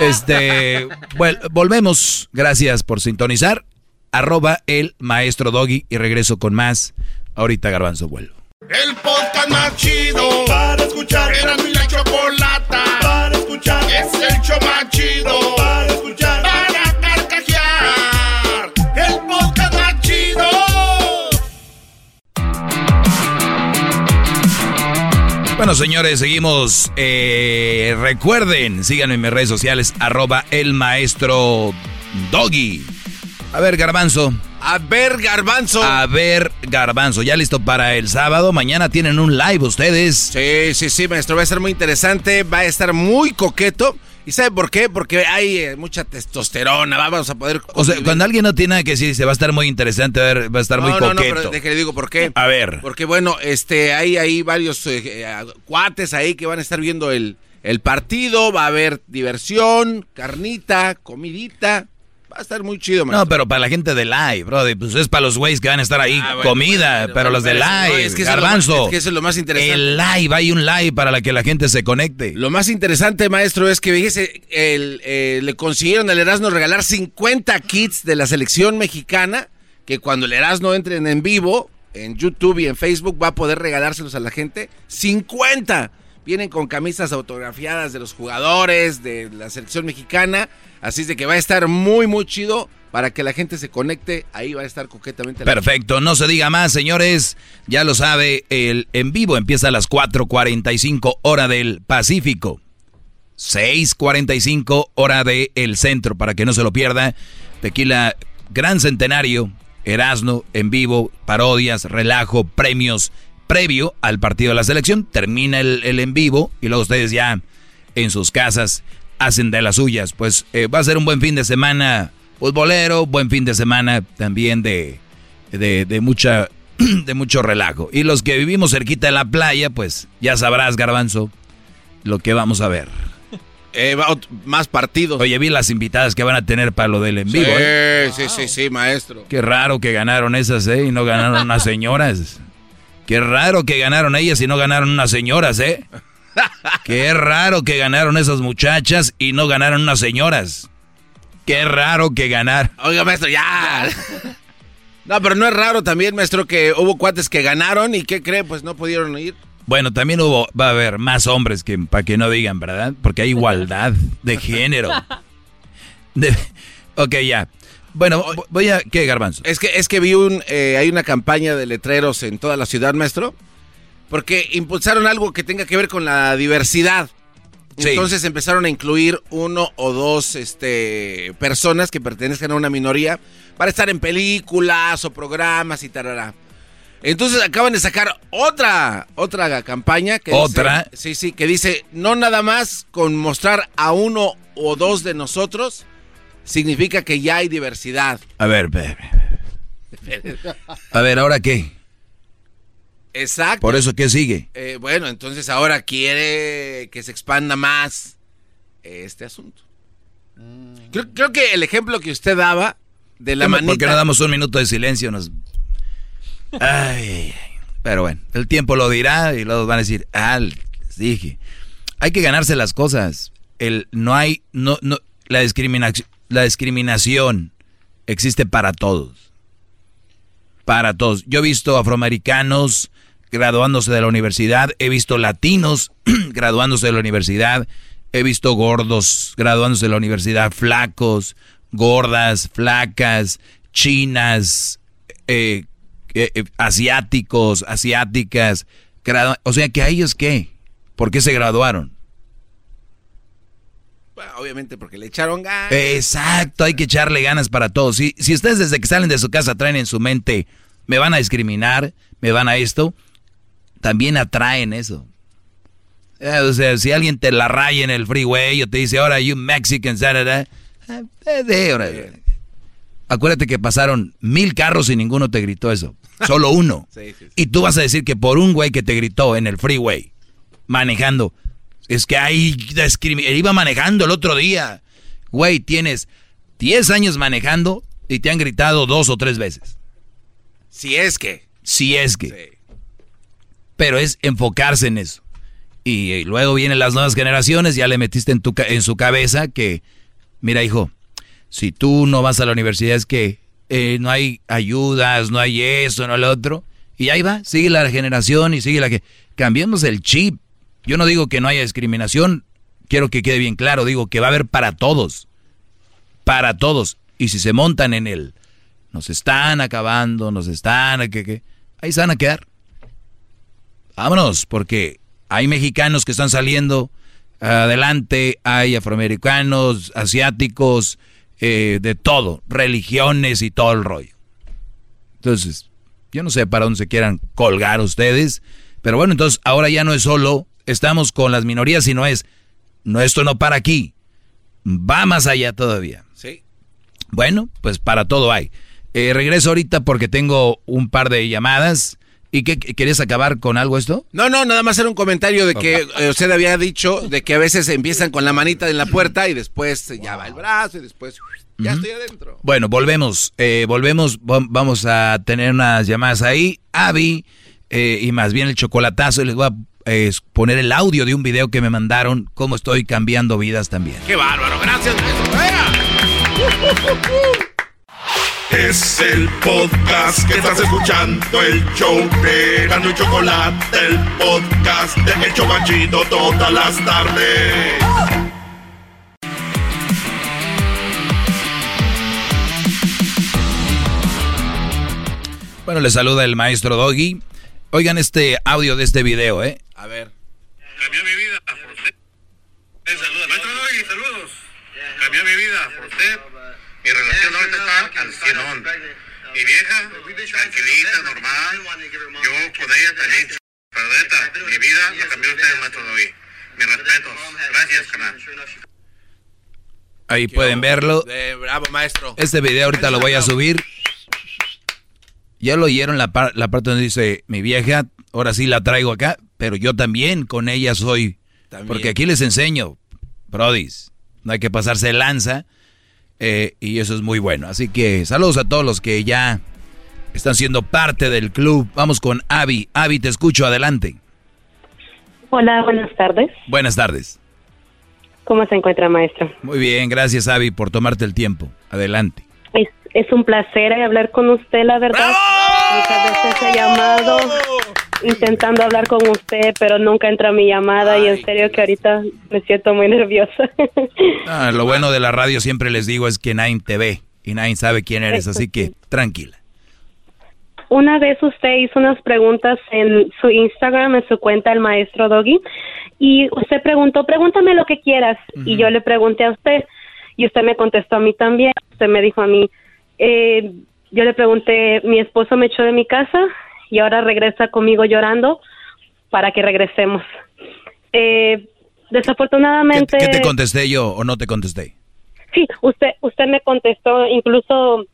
Este, bueno, volvemos. Gracias por sintonizar. Arroba el maestro Doggy y regreso con más. Ahorita Garbanzo vuelvo. El podcast más chido para escuchar. Era mi la chocolata para escuchar. Es el show más chido para escuchar. Bueno, señores, seguimos. Eh, recuerden, síganme en mis redes sociales, arroba el maestro Doggy. A ver, Garbanzo. A ver, Garbanzo. A ver, Garbanzo. ¿Ya listo para el sábado? Mañana tienen un live ustedes. Sí, sí, sí, maestro. Va a estar muy interesante. Va a estar muy coqueto. ¿Y sabe por qué? Porque hay eh, mucha testosterona. Vamos a poder. O sea, cuando alguien no tiene nada que decir, dice, va a estar muy interesante, a ver, va a estar muy no, no, no, coqueto. pero déjale digo por qué. A ver. Porque bueno, este, hay ahí varios eh, cuates ahí que van a estar viendo el, el partido. Va a haber diversión, carnita, comidita. Va a estar muy chido, maestro. No, pero para la gente de live, bro, pues es para los güeyes que van a estar ahí, Ah, bueno, comida, bueno, pero los de live, no, es que más- garbanzo. es que eso es lo más interesante. El live, hay un live para la que la gente se conecte. Lo más interesante, maestro, es que fíjese, el, eh, le consiguieron al Erasmo regalar 50 kits de la selección mexicana, que cuando el Erasmo entre en vivo, en YouTube y en Facebook va a poder regalárselos a la gente. 50. Vienen con camisas autografiadas de los jugadores de la selección mexicana. Así es de que va a estar muy, muy chido para que la gente se conecte. Ahí va a estar coquetamente. la- Perfecto, no se diga más, señores. Ya lo sabe, el en vivo empieza a las 4:45 hora del Pacífico. 6:45 hora del el centro, para que no se lo pierda. Tequila Gran Centenario, Erasno en vivo, parodias, relajo, premios, previo al partido de la selección. Termina el, el en vivo y luego ustedes ya en sus casas hacen de las suyas. Pues eh, va a ser un buen fin de semana futbolero, buen fin de semana también de, de, de mucha, de mucho relajo. Y los que vivimos cerquita de la playa, pues ya sabrás, garbanzo, lo que vamos a ver. Eh, más partidos. Oye, vi las invitadas que van a tener para lo del en vivo. Sí, ¿eh? sí, sí, sí, maestro. Qué raro que ganaron esas, ¿eh? Y no ganaron unas señoras. Qué raro que ganaron ellas y no ganaron unas señoras, ¿eh? Qué raro que ganaron esas muchachas y no ganaron unas señoras. Qué raro que ganar. Oiga, maestro, ya. No, pero no es raro también, maestro, que hubo cuates que ganaron y ¿qué cree? Pues no pudieron ir. Bueno, también hubo, va a haber más hombres que para que no digan, ¿verdad? Porque hay igualdad de género. De- ok, ya. Bueno, vo- voy a... ¿Qué, Garbanzo? Es que, es que vi un, eh, hay una campaña de letreros en toda la ciudad, maestro, porque impulsaron algo que tenga que ver con la diversidad. Sí. Entonces empezaron a incluir uno o dos este, personas que pertenezcan a una minoría para estar en películas o programas y tarará. Entonces acaban de sacar otra, otra campaña. Que ¿Otra? dice- sí, sí, que dice, no nada más con mostrar a uno o dos de nosotros, significa que ya hay diversidad. A ver, ve- a ver, ¿ahora qué? Exacto. ¿Por eso qué sigue? Eh, bueno, entonces ahora quiere que se expanda más este asunto. Creo, creo que el ejemplo que usted daba de la ¿Por manita... qué no damos un minuto de silencio? Nos... Ay, ay. pero bueno, el tiempo lo dirá y luego van a decir, ah, les dije. Hay que ganarse las cosas. El, no hay, no, no, la discriminación, la discriminación existe para todos. Para todos. Yo he visto afroamericanos graduándose de la universidad, he visto latinos graduándose de la universidad, he visto gordos graduándose de la universidad, flacos, gordas, flacas, chinas, eh, eh, eh, asiáticos, asiáticas. O sea, que a ellos qué? ¿Por qué se graduaron? Obviamente porque le echaron ganas. Exacto, hay que echarle ganas para todos. Si, si ustedes desde que salen de su casa traen en su mente, me van a discriminar, me van a esto, también atraen eso. Eh, o sea, si alguien te la raya en el freeway o te dice, ahora you Mexican, da, eh, eh, Acuérdate que pasaron mil carros y ninguno te gritó eso. Solo uno. Sí, sí, sí. Y tú vas a decir que por un güey que te gritó en el freeway, manejando, es que hay discriminación. Iba manejando el otro día. Güey, tienes 10 años manejando y te han gritado dos o tres veces. Si es que. Si es que. Pero es enfocarse en eso. Y, luego vienen las nuevas generaciones, ya le metiste en, tu, en su cabeza que, mira hijo, si tú no vas a la universidad es que eh, no hay ayudas, no hay eso, no lo otro. Y ahí va, sigue la generación y sigue la que... Cambiemos el chip. Yo no digo que no haya discriminación, quiero que quede bien claro, digo que va a haber para todos. Para todos. Y si se montan en el... Nos están acabando, nos están... Que, que, ahí se van a quedar. Vámonos, porque hay mexicanos que están saliendo adelante, hay afroamericanos, asiáticos, eh, de todo, religiones y todo el rollo. Entonces, yo no sé para dónde se quieran colgar ustedes, pero bueno, entonces ahora ya no es solo, estamos con las minorías, sino es, no, esto no para aquí, va más allá todavía. Sí. Bueno, pues para todo hay. Eh, regreso ahorita porque tengo un par de llamadas. ¿Y qué querías acabar con algo esto? No, no, nada más era un comentario de que eh, usted había dicho de que a veces empiezan con la manita en la puerta y después ya va el brazo y después ya estoy adentro. Bueno, volvemos, eh, volvemos, va- vamos a tener unas llamadas ahí, Avi, eh, y más bien el chocolatazo, y les voy a eh, poner el audio de un video que me mandaron, cómo estoy cambiando vidas también. Qué bárbaro, gracias. Es el podcast que estás escuchando, el show de Gano y Chocolate, el podcast de El Chobachito todas las tardes. Bueno, le saluda el maestro Doggy. Oigan este audio de este video, ¿eh? A ver. Cambió mi vida por usted. Saludos. Maestro Doggy, saludos. Cambió mi vida por usted. Mi relación ahorita está al cienón. Mi vieja, tranquilita, normal. Yo con ella también. Pero neta, mi vida la cambió usted, maestro Doggy. Mis respetos. Gracias, canal. Ahí pueden verlo. Bravo, maestro. Este video ahorita lo voy a subir. Ya lo oyeron la, par- la parte donde dice, mi vieja, ahora sí la traigo acá, pero yo también con ella soy. También. Porque aquí les enseño, Brodis, no hay que pasarse de lanza eh, y eso es muy bueno. Así que saludos a todos los que ya están siendo parte del club. Vamos con Avi. Avi, te escucho, adelante. Hola, buenas tardes. Buenas tardes. ¿Cómo se encuentra, maestro? Muy bien, gracias Avi por tomarte el tiempo. Adelante. Es, es un placer hablar con usted, la verdad. Muchas veces he llamado intentando hablar con usted, pero nunca entra mi llamada y en serio que ahorita me siento muy nerviosa. Ah, lo bueno de la radio siempre les digo es que nadie te ve y nadie sabe quién eres, así que tranquila. Una vez usted hizo unas preguntas en su Instagram, en su cuenta, el maestro Doggy, y usted preguntó, pregúntame lo que quieras. Y yo le pregunté a usted, y usted me contestó a mí también. Usted me dijo a mí, eh, yo le pregunté, mi esposo me echó de mi casa y ahora regresa conmigo llorando para que regresemos. Eh, desafortunadamente... ¿Qué te contesté yo o no te contesté? Sí, usted, usted me contestó, incluso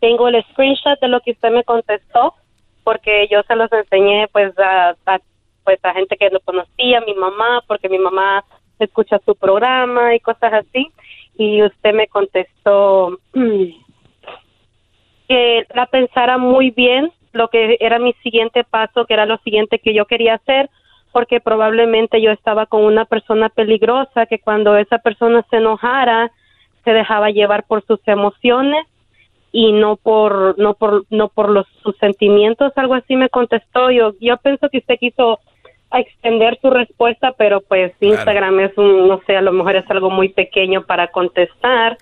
tengo el screenshot de lo que usted me contestó, porque yo se los enseñé pues a, a, pues a gente que lo conocía, mi mamá, porque mi mamá escucha su programa y cosas así, y usted me contestó que la pensara muy bien lo que era mi siguiente paso, que era lo siguiente que yo quería hacer, porque probablemente yo estaba con una persona peligrosa, que cuando esa persona se enojara, se dejaba llevar por sus emociones y no por no por no por los sus sentimientos algo así me contestó. Yo yo pienso que usted quiso extender su respuesta pero pues Instagram es un no sé a lo mejor es algo muy pequeño para contestar.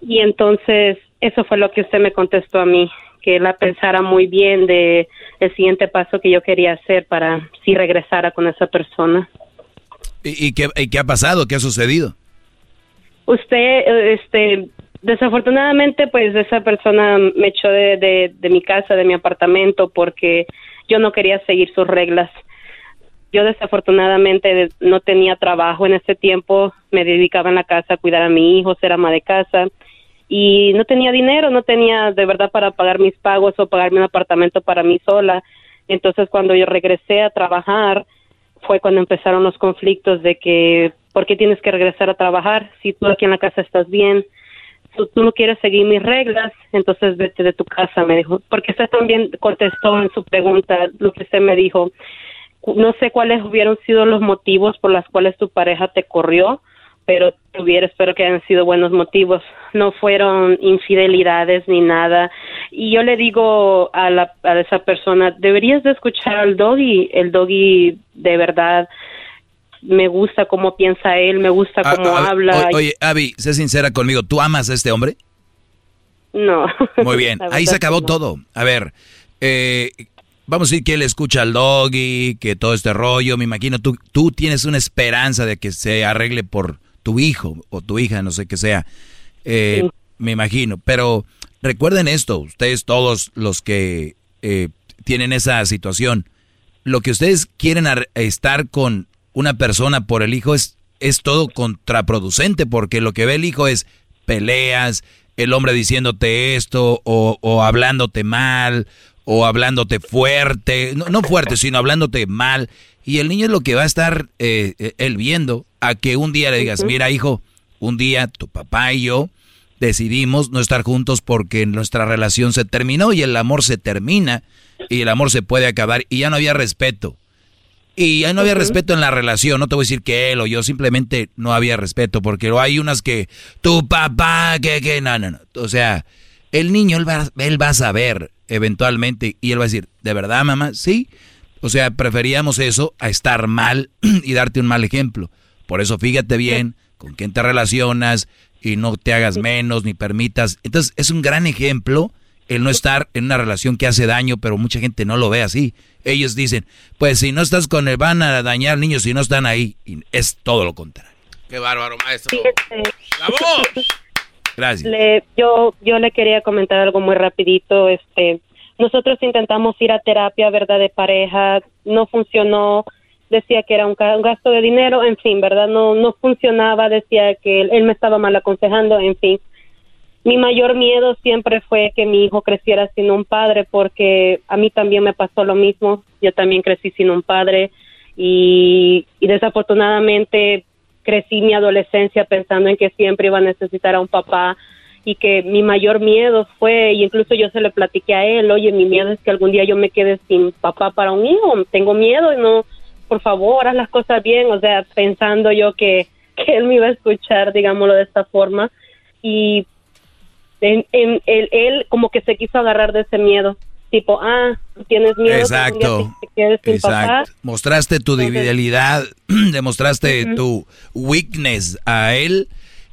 Y entonces eso fue lo que usted me contestó a mí que la pensara muy bien de el siguiente paso que yo quería hacer para si regresara con esa persona ¿Y, y qué, y qué ha pasado? ¿Qué ha sucedido? usted, eh, este, desafortunadamente, pues esa persona me echó de, de, de mi casa, de mi apartamento, porque yo no quería seguir sus reglas. Yo desafortunadamente no tenía trabajo en ese tiempo, me dedicaba en la casa a cuidar a mi hijo, ser ama de casa y no tenía dinero, no tenía de verdad para pagar mis pagos o pagarme un apartamento para mí sola. Entonces cuando yo regresé a trabajar fue cuando empezaron los conflictos de que ¿por qué tienes que regresar a trabajar si tú aquí en la casa estás bien? Tú, tú no quieres seguir mis reglas, entonces vete de tu casa, me dijo. Porque usted también contestó en su pregunta lo que usted me dijo. No sé cuáles hubieran sido los motivos por los cuales tu pareja te corrió, pero tuviera, espero que hayan sido buenos motivos. No fueron infidelidades ni nada. Y yo le digo a, la, a esa persona, deberías de escuchar al doggy. El doggy de verdad me gusta cómo piensa él, me gusta Ah, cómo habla. o- oye, Avi, sé sincera conmigo. ¿Tú amas a este hombre? No. Muy bien. Ahí se acabó no. todo. A ver, eh, vamos a decir que él escucha al doggy, que todo este rollo. Me imagino, tú, tú tienes una esperanza de que se arregle por tu hijo o tu hija, no sé qué sea. Eh, Me imagino. Pero recuerden esto, ustedes todos los que eh, tienen esa situación. Lo que ustedes quieren ar- estar con una persona por el hijo es, es todo contraproducente, porque lo que ve el hijo es peleas, el hombre diciéndote esto, o, o hablándote mal, o hablándote fuerte, no, no fuerte, sino hablándote mal. Y el niño es lo que va a estar eh, eh, él viendo, a que un día le digas, mira hijo, un día tu papá y yo decidimos no estar juntos porque nuestra relación se terminó y el amor se termina y el amor se puede acabar y ya no había respeto. Y ya no había respeto en la relación, no te voy a decir que él o yo, simplemente no había respeto, porque hay unas que, tu papá, que, que, no, no, no. O sea, el niño, él va, él va a saber eventualmente y él va a decir, ¿de verdad, mamá? Sí. O sea, preferíamos eso a estar mal y darte un mal ejemplo. Por eso fíjate bien con quién te relacionas y no te hagas menos ni permitas. Entonces, es un gran ejemplo el no estar en una relación que hace daño, pero mucha gente no lo ve así. Ellos dicen, pues si no estás con él, van a dañar niños si no están ahí. Y es todo lo contrario. Qué bárbaro, maestro. Fíjese, Gracias. Le, yo, yo le quería comentar algo muy rapidito. Este, nosotros intentamos ir a terapia, ¿verdad? De pareja, no funcionó. Decía que era un, un gasto de dinero, en fin, ¿verdad? No, no funcionaba. Decía que él, él me estaba mal aconsejando, en fin. Mi mayor miedo siempre fue que mi hijo creciera sin un padre, porque a mí también me pasó lo mismo. Yo también crecí sin un padre y, y desafortunadamente crecí mi adolescencia pensando en que siempre iba a necesitar a un papá y que mi mayor miedo fue, y incluso yo se le platiqué a él, oye, mi miedo es que algún día yo me quede sin papá para un hijo, tengo miedo y no, por favor, haz las cosas bien, o sea, pensando yo que, que él me iba a escuchar, digámoslo de esta forma, y en, en- él, él como que se quiso agarrar de ese miedo, tipo, ah, tienes miedo Exacto. te papá. Mostraste tu debilidad, demostraste tu weakness a él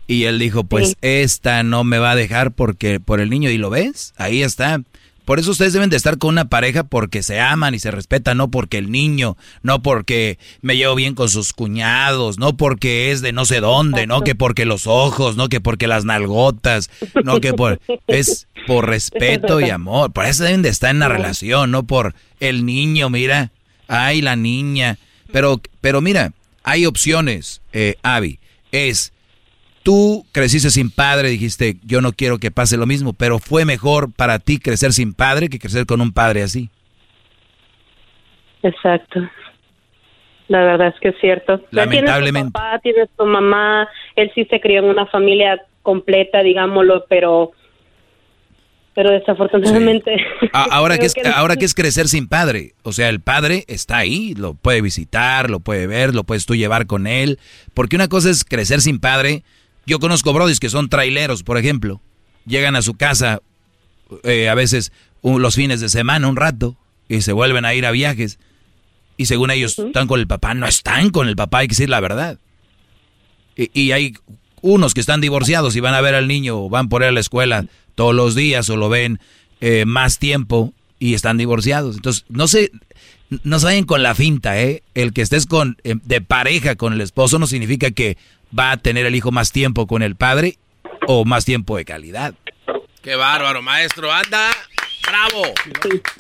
y él dijo, pues Sí. esta no me va a dejar porque por el niño y lo ves, ahí está. Por eso ustedes deben de estar con una pareja porque se aman y se respetan, no porque el niño, no porque me llevo bien con sus cuñados, no porque es de no sé dónde, no que porque los ojos, no que porque las nalgotas, no que por... Es por respeto y amor. Por eso deben de estar en la relación, no por el niño, mira, ay, la niña. Pero, pero mira, hay opciones, eh, Abby. Es, tú creciste sin padre, dijiste, yo no quiero que pase lo mismo, pero fue mejor para ti crecer sin padre que crecer con un padre así. Exacto. La verdad es que es cierto. Ya tienes Lamentablemente. tu papá, tienes tu mamá, él sí se crió en una familia completa, digámoslo, pero pero desafortunadamente Ahora, que es, que- ahora que es crecer sin padre, o sea, el padre está ahí, lo puede visitar, lo puede ver, lo puedes tú llevar con él, porque una cosa es crecer sin padre. Yo conozco brodis que son traileros, por ejemplo, llegan a su casa eh, a veces un- los fines de semana un rato y se vuelven a ir a viajes y según ellos están con el papá, no están con el papá, hay que decir la verdad. Y, y hay unos que están divorciados y van a ver al niño o van por él a la escuela todos los días o lo ven eh, más tiempo y están divorciados. Entonces, no se, no se vayan con la finta, ¿eh? El que estés con, eh, de pareja con el esposo no significa que va a tener el hijo más tiempo con el padre o más tiempo de calidad. Qué bárbaro, maestro. Anda. Bravo.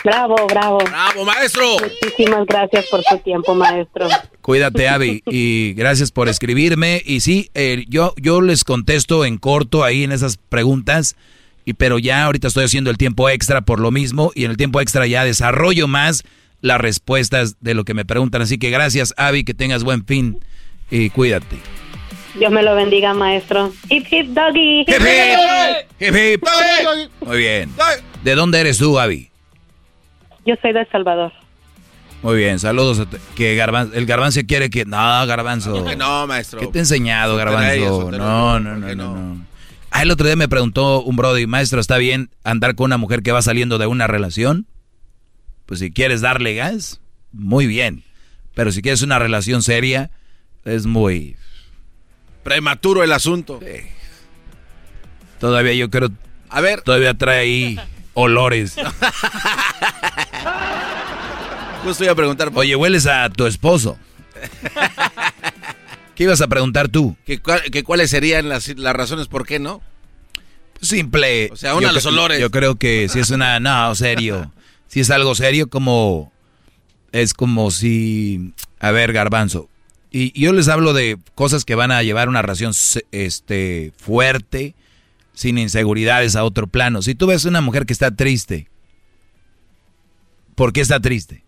Bravo, bravo. Bravo, maestro. Muchísimas gracias por su tiempo, maestro. Cuídate, Abby, y gracias por escribirme. Y sí, eh, yo, yo les contesto en corto ahí en esas preguntas, y, pero ya ahorita estoy haciendo el tiempo extra por lo mismo, y en el tiempo extra ya desarrollo más las respuestas de lo que me preguntan. Así que gracias, Abby, que tengas buen fin y cuídate. Dios me lo bendiga, maestro. Hip hip doggy. Hip, Hip, hip. Muy bien. ¿De dónde eres tú, Abby? Yo soy de El Salvador. Muy bien, saludos. a Que Garbanzo, el Garbanzo quiere que... No, Garbanzo. No, maestro. ¿Qué te he enseñado, Garbanzo? No, no, ¿por no, qué no, no. Ah, el otro día me preguntó un brody, maestro, ¿está bien andar con una mujer que va saliendo de una relación? Pues si quieres darle gas, muy bien. Pero si quieres una relación seria, es muy... Prematuro el asunto. Todavía yo creo... A ver. Todavía trae ahí olores. Justo iba a preguntar. Oye, hueles a tu esposo. ¿Qué ibas a preguntar tú? ¿Que, cuál- que ¿Cuáles serían las, las razones por qué no? Simple. O sea, una, Yo los olores. Yo creo que si es una, no, serio. Si es algo serio, como es como si, a ver, garbanzo. Y yo les hablo de cosas que van a llevar una relación este fuerte, sin inseguridades a otro plano. Si tú ves una mujer que está triste, ¿por qué está triste?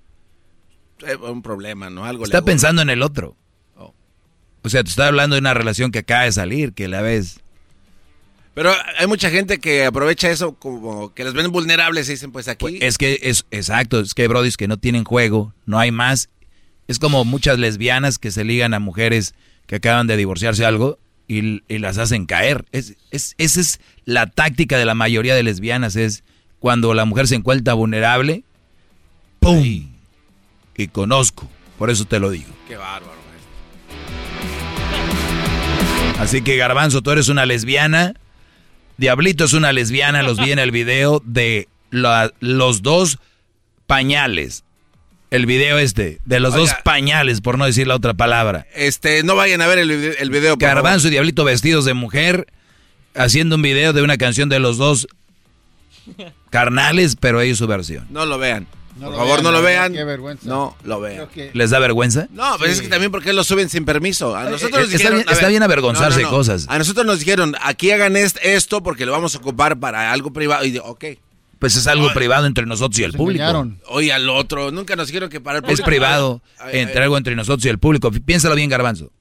Eh, un problema, ¿no? Algo Está pensando en el otro. O sea, te está hablando de una relación que acaba de salir, que la ves. Pero hay mucha gente que aprovecha eso como que las ven vulnerables y dicen, pues aquí. Es que es exacto, es que hay brodis que no tienen juego, no hay más. Es como muchas lesbianas que se ligan a mujeres que acaban de divorciarse o algo y, y las hacen caer. Es, es, esa es la táctica de la mayoría de lesbianas, es cuando la mujer se encuentra vulnerable, ¡pum! Y conozco, por eso te lo digo. Qué bárbaro. Así que Garbanzo, tú eres una lesbiana. Diablito es una lesbiana, los vi en el video de la- los dos pañales. El video este, de los dos pañales, por no decir la otra palabra. Este, no vayan a ver el, vide- el video. por Garbanzo y Diablito vestidos de mujer, haciendo un video de una canción de los dos carnales, pero ellos su versión. No lo vean. No por lo favor, vean, no lo vean. qué vergüenza. No lo vean. ¿Les da vergüenza? No, pero es que también porque lo suben sin permiso. A nosotros Eh, nos está dijeron, bien- a está ver, bien avergonzarse de cosas. A nosotros nos dijeron, aquí hagan est- esto porque lo vamos a ocupar para algo privado. Y de, ok. Pues es algo privado entre nosotros y el público. Oye, al otro, nunca nos dijeron que para el Es público- privado, Ay, entre ay, algo entre nosotros y el público. Piénsalo bien, Garbanzo.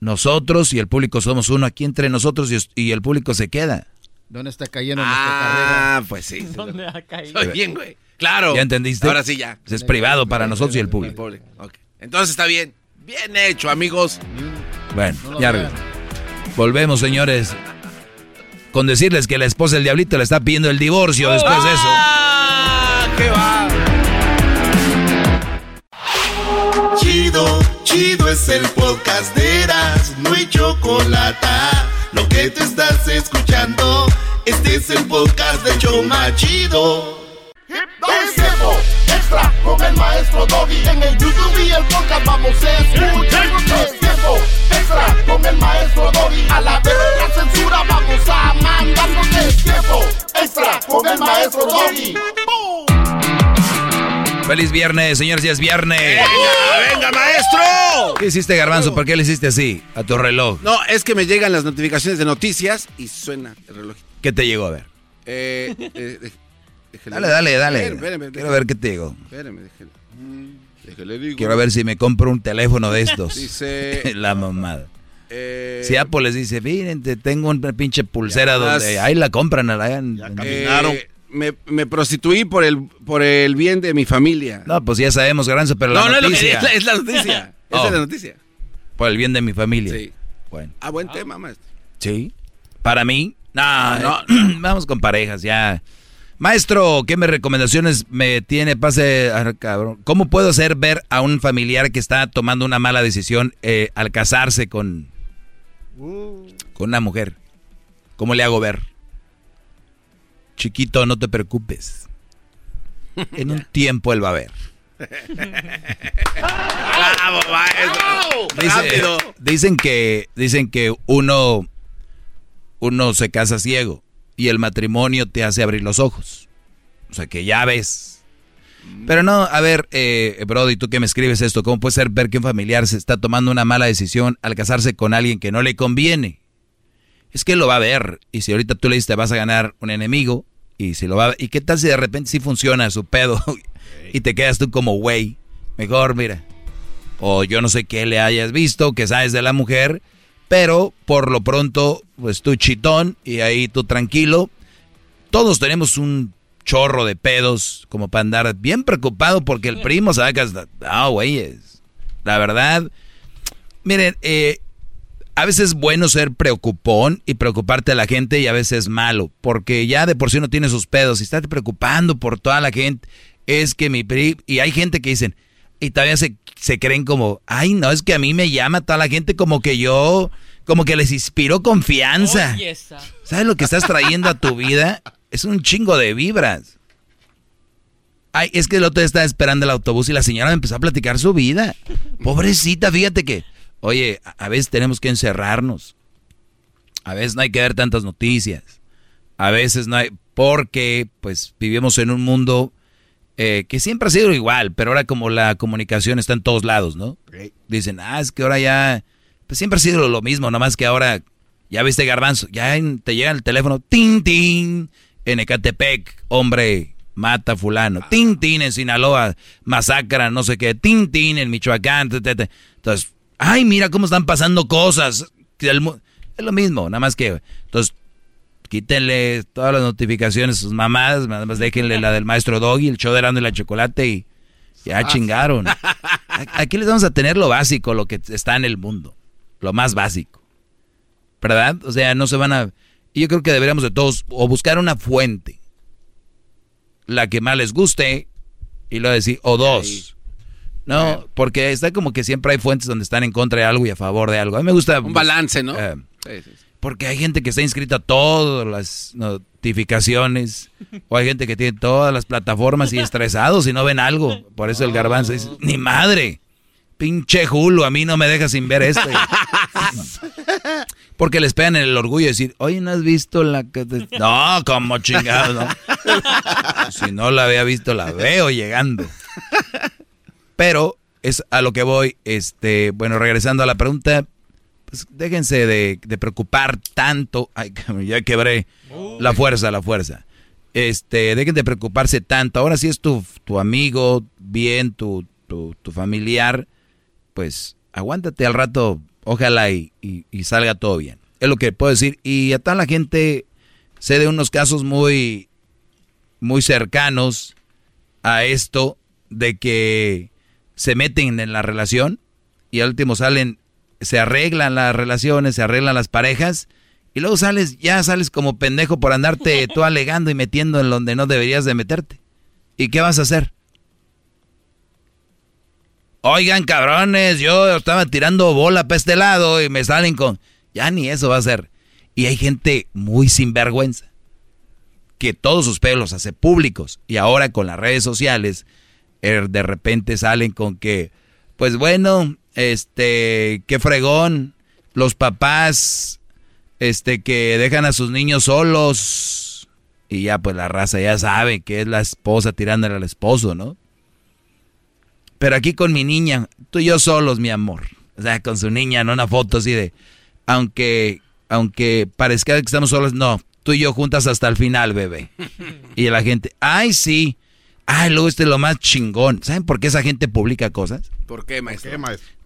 Nosotros y el público somos uno. Aquí entre nosotros y, el público se queda. ¿Dónde está cayendo nuestra carrera? Ah, pues sí. ¿Dónde ha caído? Soy bien, güey. Claro. ¿Ya entendiste? Ahora sí, ya. Es privado para nosotros y el público. Público, ok. Entonces está bien. Bien hecho, amigos. Bueno, No ya vean. Volvemos, señores. Con decirles que la esposa del diablito le está pidiendo el divorcio después de eso. Ah, ¿Qué va? Chido, chido es el podcast de Eras, no hay chocolate. Lo que te estás escuchando, este es el podcast de Choma Chido. Es tiempo extra con el maestro Doggy. En el YouTube y el podcast vamos a escuchar. Es tiempo extra con el maestro Doggy. A la vez la censura vamos a mandarnos. Es tiempo extra con el maestro Doggy. Feliz viernes, señores, ya es viernes. ¡Venga, venga, maestro! ¿Qué hiciste, Garbanzo? ¿Por qué le hiciste así a tu reloj? No, es que me llegan las notificaciones de noticias y suena el reloj. ¿Qué te llegó a ver? Eh, eh, Dale, dale, dale. Espérame, espérame, Quiero ver qué te llegó. Espérame, déjele. Mm, déjele digo. Quiero ver si me compro un teléfono de estos. Dice- la mamada. Eh, Si Apple les dice, miren, te tengo una pinche pulsera Ya donde ahí la compran. allá en- en- eh, me, me prostituí por el, por el bien de mi familia. No, pues ya sabemos, Garbanzo, pero no, la no noticia. es la, es la noticia. Esa Oh. es la noticia. Por el bien de mi familia. Sí. Bueno. Ah, buen tema, maestro. Sí. Para mí, no, No, no. Vamos con parejas, ya. Maestro, ¿qué me recomendaciones me tiene? Pase, ah, cabrón. ¿Cómo puedo hacer ver a un familiar que está tomando una mala decisión eh, al casarse con, con una mujer? ¿Cómo le hago ver? Chiquito, no te preocupes. En un tiempo él va a ver. ¡Bravo, maestro! Dice- ¡Rápido! dicen que dicen que uno uno se casa ciego y el matrimonio te hace abrir los ojos. O sea que ya ves. Pero no, a ver, eh, Brody, tú que me escribes esto, ¿cómo puede ser ver que un familiar se está tomando una mala decisión al casarse con alguien que no le conviene? Es que lo va a ver. Y si ahorita tú le dices te vas a ganar un enemigo, y si lo va a ¿y qué tal si de repente sí funciona su pedo? y te quedas tú como güey. Mejor, mira, o yo no sé qué le hayas visto, que sabes de la mujer, pero por lo pronto, pues tú chitón y ahí tú tranquilo. Todos tenemos un chorro de pedos como para andar bien preocupado porque el primo hasta... Ah, güeyes. La verdad, miren, eh, a veces es bueno ser preocupón y preocuparte a la gente y a veces es malo, porque ya de por sí uno tiene sus pedos y estás preocupando por toda la gente. Es que mi pri... Y hay gente que dicen, y todavía se, se creen como, ay, no, es que a mí me llama toda la gente como que yo, como que les inspiró confianza. ¿Sabes lo que estás trayendo a tu vida? Es un chingo de vibras. Ay, es que el otro día estaba esperando el autobús y la señora me empezó a platicar su vida. Pobrecita, fíjate que, oye, a- a veces tenemos que encerrarnos. A veces no hay que ver tantas noticias. A veces no hay, porque pues vivimos en un mundo eh, que siempre ha sido igual, pero ahora como la comunicación está en todos lados, ¿no? Dicen, ah, es que ahora ya, pues siempre ha sido lo mismo, nomás que ahora, ya viste garbanzo, ya en- te llega el teléfono, tin, tin, en Ecatepec, hombre, mata a fulano, tin, tin, en Sinaloa, masacra, no sé qué, tin, tin, en Michoacán, te, te, te. entonces, ay, mira cómo están pasando cosas, es lo mismo, nada más que, entonces, quítenle todas las notificaciones a sus mamadas, nada más déjenle la del maestro Doggy, el show de y la chocolate y ya chingaron. Aquí les vamos a tener lo básico, lo que está en el mundo, lo más básico. ¿Verdad? O sea, no se van a... Y yo creo que deberíamos de todos o buscar una fuente, la que más les guste, y luego decir, o dos. No, porque está como que siempre hay fuentes donde están en contra de algo y a favor de algo. A mí me gusta... Un balance, ¿no? eh, Sí, sí, sí. Porque hay gente que está inscrita a todas las notificaciones. O hay gente que tiene todas las plataformas y estresados y no ven algo. Por eso el garbanzo dice, ni madre. Pinche Hulu, a mí no me deja sin ver esto. Porque les pegan el orgullo de decir, oye, ¿no has visto la que te-?" No, como chingado, no. Si no la había visto, la veo llegando. Pero es a lo que voy, este, bueno, regresando a la pregunta, pues déjense de, de preocupar tanto. Ay, ya quebré la fuerza, la fuerza. Este, dejen de preocuparse tanto. Ahora sí es tu, tu amigo, bien, tu, tu, tu familiar, pues aguántate al rato, ojalá y, y- salga todo bien. Es lo que puedo decir. Y a toda la gente, sé de unos casos muy, muy cercanos a esto, de que se meten en la relación y al último salen, se arreglan las relaciones, se arreglan las parejas y luego sales, ya sales como pendejo por andarte tú alegando y metiendo en donde no deberías de meterte. ¿Y qué vas a hacer? Oigan, cabrones, yo estaba tirando bola para este lado y me salen con... Ya ni eso va a ser. Y hay gente muy sinvergüenza que todos sus pelos hace públicos y ahora con las redes sociales eh, de repente salen con que, pues bueno, este, qué fregón, los papás, este, que dejan a sus niños solos y ya pues la raza ya sabe que es la esposa tirándole al esposo, ¿no? Pero aquí con mi niña, tú y yo solos, mi amor. O sea, con su niña, no una foto así de, aunque, aunque parezca que estamos solos, no, tú y yo juntas hasta el final, bebé. Y la gente, ay, sí. Ay, luego este es lo más chingón. ¿Saben por qué esa gente publica cosas? ¿Por qué, maestro?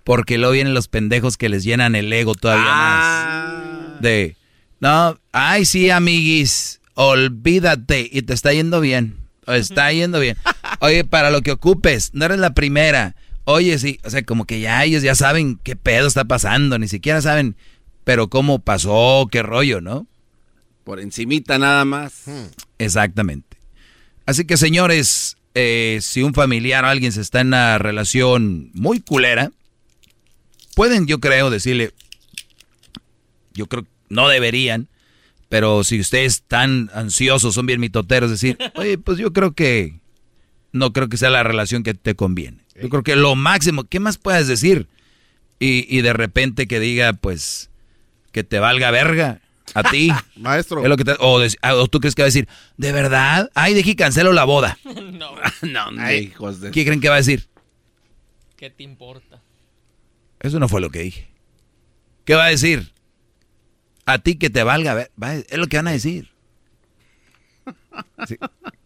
Porque luego vienen los pendejos que les llenan el ego todavía más. De, no, ay, sí, amiguis, olvídate. Y te está yendo bien. O está yendo bien. Oye, para lo que ocupes, no eres la primera. Oye, sí, o sea, como que ya ellos ya saben qué pedo está pasando. Ni siquiera saben, pero cómo pasó, qué rollo, ¿no? Por encimita nada más. Exactamente. Así que señores, eh, si un familiar o alguien se está en una relación muy culera, pueden, yo creo, decirle, yo creo, no deberían, pero si ustedes están ansiosos, son bien mitoteros, decir, oye, pues yo creo que no creo que sea la relación que te conviene. Yo creo que lo máximo, ¿qué más puedes decir? Y, y de repente que diga, pues, que te valga verga a ti. Maestro. Es lo que te- o, de- o tú crees que va a decir, ¿de verdad? Ay, dejé cancelo la boda. No. no, no, hijos de... ¿Qué creen que va a decir? ¿Qué te importa? Eso no fue lo que dije. ¿Qué va a decir? A ti que te valga es lo que van a decir. Sí.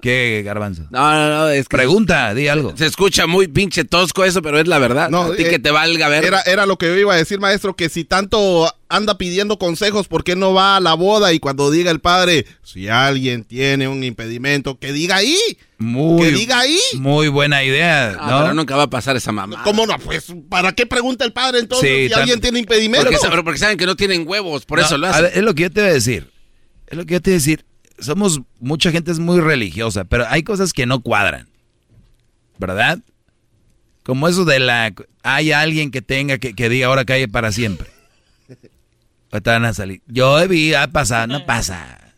¿Qué, garbanzo? No, no, no, es que... Pregunta, di algo. Se escucha muy pinche tosco eso, pero es la verdad. No, a ti eh, que te valga ver. Era, era lo que yo iba a decir, maestro, que si tanto anda pidiendo consejos, ¿por qué no va a la boda? Y cuando diga el padre, si alguien tiene un impedimento, que diga ahí. Muy, que diga ahí. Muy buena idea, Ah, ¿no? pero nunca va a pasar esa mamá. ¿Cómo no? Pues, ¿para qué pregunta el padre entonces Sí, si alguien tiene impedimento? Porque, porque saben que no tienen huevos, por No, eso lo hacen. ver, es lo que yo te voy a decir. Es lo que yo te voy a decir. Somos, mucha gente es muy religiosa, pero hay cosas que no cuadran. ¿Verdad? Como eso de la... Hay alguien que tenga, que, que diga ahora calle para siempre. Ahorita van a salir. Yo vi, ha pasado, no pasa.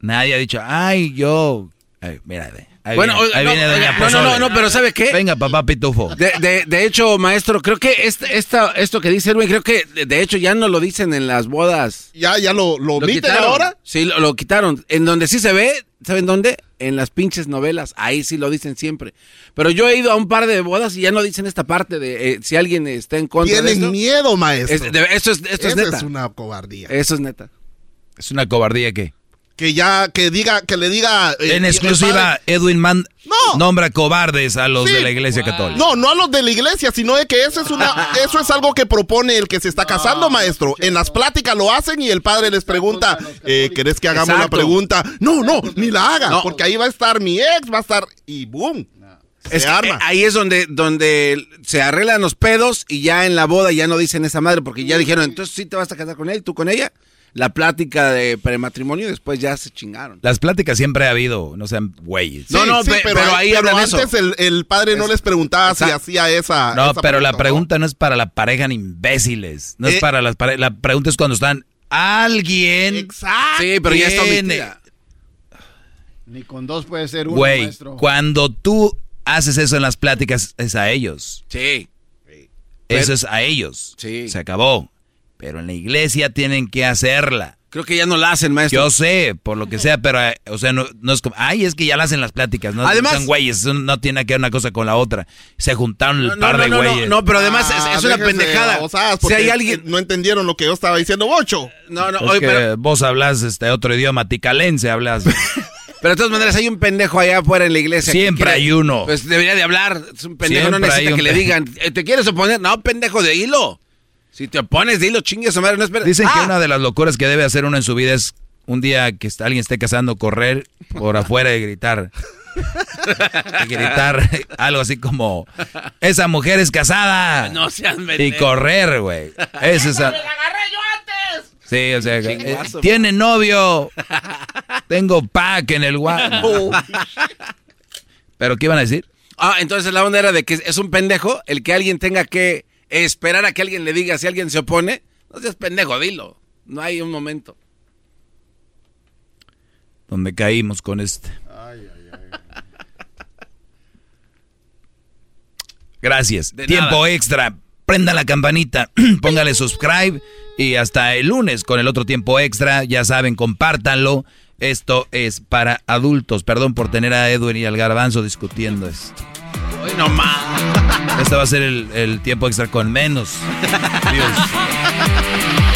Nadie ha dicho, ay, yo... Ay, mira, ve, ahí Bueno, viene, ahí no, viene Doña no, no, no, no, pero ¿sabe qué? Venga, papá pitufo. De, de, de hecho, maestro, creo que este, esta, esto que dice Erwin, creo que de, de hecho ya no lo dicen en las bodas. ¿Ya, ya lo, lo, omiten quitaron. ahora? Sí, lo, lo quitaron. En donde sí se ve, ¿saben dónde? En las pinches novelas. Ahí sí lo dicen siempre. Pero yo he ido a un par de bodas y ya no dicen esta parte de eh, si alguien está en contra de Tienen esto. miedo, maestro. Es- de- esto es, esto es Esa neta. es una cobardía. Eso es neta. Es una cobardía que... Que ya, que diga, que le diga... eh, En exclusiva, padre- Edwin Man No. nombra cobardes a los Sí. de la iglesia católica. No, no a los de la iglesia, sino de que eso es una, eso es algo que propone el que se está casando, maestro. En las pláticas lo hacen y el padre les pregunta, eh, ¿querés que hagamos Exacto. la pregunta? No, no, ni la haga, No. porque ahí va a estar mi ex, va a estar y boom. Es que, eh, ahí es donde, donde se arreglan los pedos y ya en la boda ya no dicen esa madre porque ya dijeron, entonces sí te vas a casar con él, tú con ella. La plática de prematrimonio y después ya se chingaron. Las pláticas siempre ha habido, no sean güeyes. No, no, Sí, pe- pero, ahí pero antes eso. El, el padre no les preguntaba si hacía esa. No, esa pero la pregunta no es para la pareja ni imbéciles. No es Eh. para las parejas. La pregunta es cuando están alguien. Sí, pero ya está omitida. Ni con dos puede ser uno, Güey, maestro. cuando tú haces eso en las pláticas, es a ellos. Sí. Eso es a ellos. Sí. Se acabó. Pero en la iglesia tienen que hacerla. Creo que ya no la hacen, maestro. Yo sé, por lo que sea, pero, eh, o sea, no, no es como, ay, es que ya la hacen las pláticas, no Además- son güeyes, eso no tiene que ver una cosa con la otra. Se juntaron el No, par no, de no, güeyes. no, pero además Ah, es, es una pendejada. Si porque hay alguien. No entendieron lo que yo estaba diciendo, Bocho. No, no, Es oye, que pero, vos hablas este otro idioma, ticalense hablas. pero de todas maneras hay un pendejo allá afuera en la iglesia. Siempre quiere- hay uno. Pues debería de hablar. Es un pendejo, no necesita que le digan, "Eh, ¿te quieres oponer? No, pendejo, de hilo. Si te opones, dilo, chingue su madre, no espera. Dicen que Ah, una de las locuras que debe hacer uno en su vida es un día que está- alguien esté casando, correr por afuera y gritar. Y gritar algo así como, esa mujer es casada. No seas y correr, güey. Es... a- Sí, o sea, eh, tiene novio. Tengo pack en el guano. ¿Pero qué iban a decir? Ah, entonces la onda era de que es un pendejo el que alguien tenga que esperar a que alguien le diga si alguien se opone. No seas pendejo, dilo. No hay un momento. Donde caímos con este. Gracias. De Tiempo nada. extra. Prenda la campanita, póngale subscribe y hasta el lunes con el otro tiempo extra. Ya saben, compártanlo. Esto es para adultos. Perdón por tener a Edwin y al garbanzo discutiendo esto. Hoy no más. Este va a ser el, el tiempo extra con menos. Dios.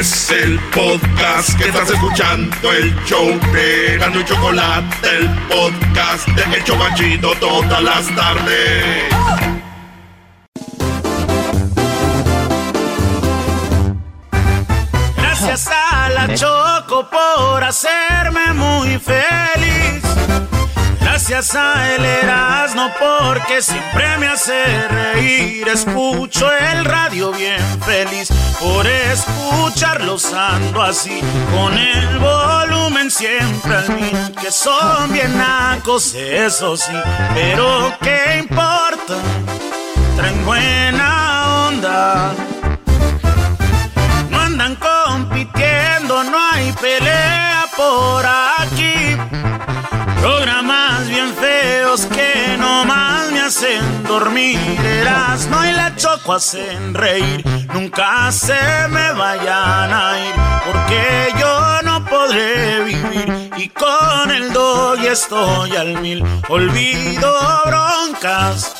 Es el podcast que estás escuchando, el show de Gano y Chocolate, el podcast de El Chobachito todas las tardes. Gracias a la Choco por hacerme muy feliz. Gracias a el Erasmo porque siempre me hace reír. Escucho el radio bien feliz por escucharlos ando así. Con el volumen siempre al mil. Que son bien nacos, eso sí. Pero qué importa, traen buena onda. No andan compitiendo, no hay pelea por aquí. Programas bien feos que nomás me hacen dormir. no y la choco hacen reír. Nunca se me vayan a ir, porque yo no podré vivir. Y con el dog estoy al mil. Olvido broncas,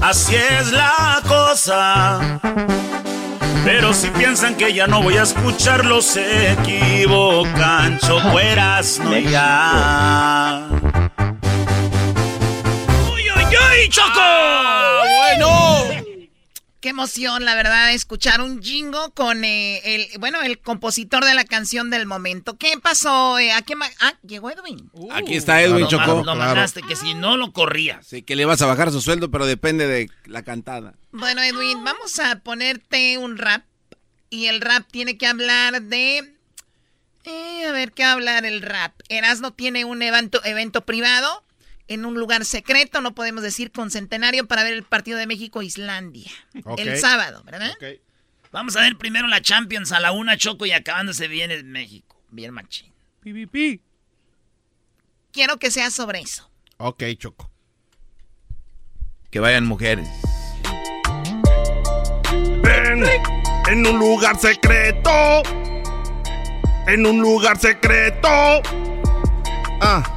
así es la cosa. Pero si piensan que ya no voy a escucharlos, se equivocan. Chocueras, no ya. ¡Uy, uy, uy, Choco! bueno. Qué emoción, la verdad, escuchar un jingo con eh, el, bueno, el compositor de la canción del momento. ¿Qué pasó? Eh, ¿A qué ah, llegó Edwin. Aquí está Edwin Lo Chocó. Lo mandaste, que si no lo corrías. Sí, que le vas a bajar su sueldo, pero depende de la cantada. Bueno, Edwin, vamos a ponerte un rap. Y el rap tiene que hablar de. eh, a ver, ¿qué va a hablar el rap? Erasmo tiene un evento, evento privado en un lugar secreto, no podemos decir con centenario, para ver el partido de México-Islandia. Ok. El sábado, ¿verdad? Vamos a ver primero la Champions a la una, Choco, y acabándose bien en México. Bien machín. Quiero que sea sobre eso. Ok, Choco. Que vayan mujeres. Ven en un lugar secreto. En un lugar secreto. Ah,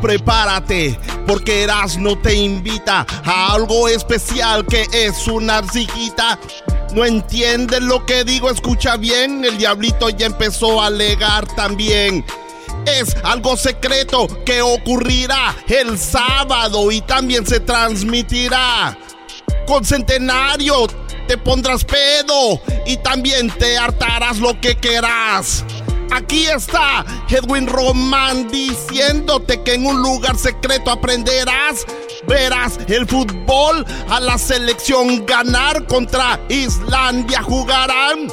prepárate, porque Erasmo te invita a algo especial que es una arcijita. ¿No entiendes lo que digo? Escucha bien, el diablito ya empezó a alegar también. Es algo secreto que ocurrirá el sábado y también se transmitirá. Con Centenario te pondrás pedo y también te hartarás lo que querás. Aquí está Edwin Román diciéndote que en un lugar secreto aprenderás. Verás el fútbol a la selección ganar contra Islandia jugarán.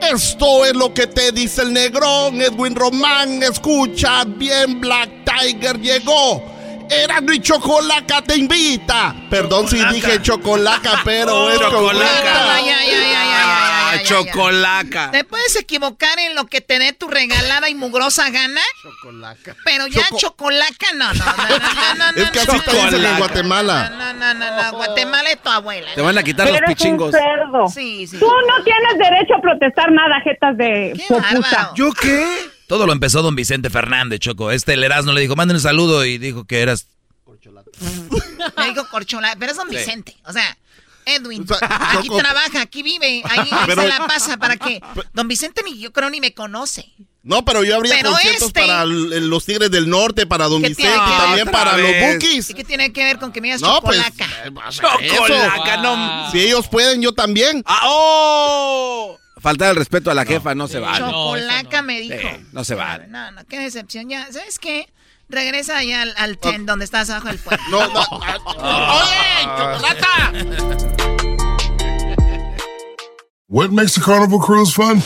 Esto es lo que te dice el negrón Edwin Román. Escucha bien, Black Tiger llegó. Era y Chocolaca te invita. Perdón si dije Chocolaca, pero es Chocolaca. Ay, Chocolaca. ¿Te puedes equivocar en lo que te dé tu regalada y mugrosa gana? Chocolaca. Pero ya Choco- chocolaca no, no, no, no, no, no, Es que no, así te dicen en. Guatemala. No, no, no, no, Guatemala es tu abuela. Te van a quitar los Eres un pichingos. cerdo. Sí, sí. Tú no tienes derecho a protestar nada, jetas de popusa. ¿Yo qué? Todo lo empezó don Vicente Fernández, Choco. Este el Erasmo le dijo, manden un saludo y dijo que eras... Me dijo corchola, pero es don Sí. Vicente. O sea, Edwin, O sea, aquí Choco- trabaja, aquí vive, ahí, ahí Pero- se la pasa para que don Vicente ni yo creo ni me conoce. No, pero yo habría Pero conciertos este- para los Tigres del Norte, para Don ¿Qué Vicente tiene y también para Otra los vez. Bookies. ¿Y qué tiene que ver con que me digas No, pues, chocolaca? Chocolaca, no. Si ellos pueden, yo también. Ah, ¡Oh! Faltar el respeto a la jefa no se vale. Chocolaca me dijo. Sí, no se vale. No, no, qué decepción. Ya, ¿sabes qué? Regresa allá al, al tent donde estás abajo del puente. No, no. ¡Oye, chocolata! What makes a carnival cruise fun?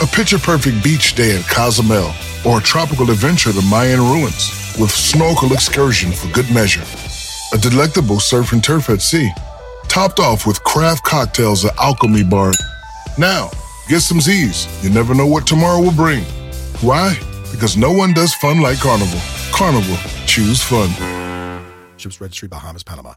A picture perfect beach day at Cozumel or a tropical adventure to Mayan ruins with snorkel excursion for good measure. A delectable surf and turf at sea, topped off with craft cocktails at Alchemy Bar. Now, get some Z's. You never know what tomorrow will bring. Why? Because no one does fun like Carnival. Carnival, choose fun. Ships Registry, Bahamas, Panama.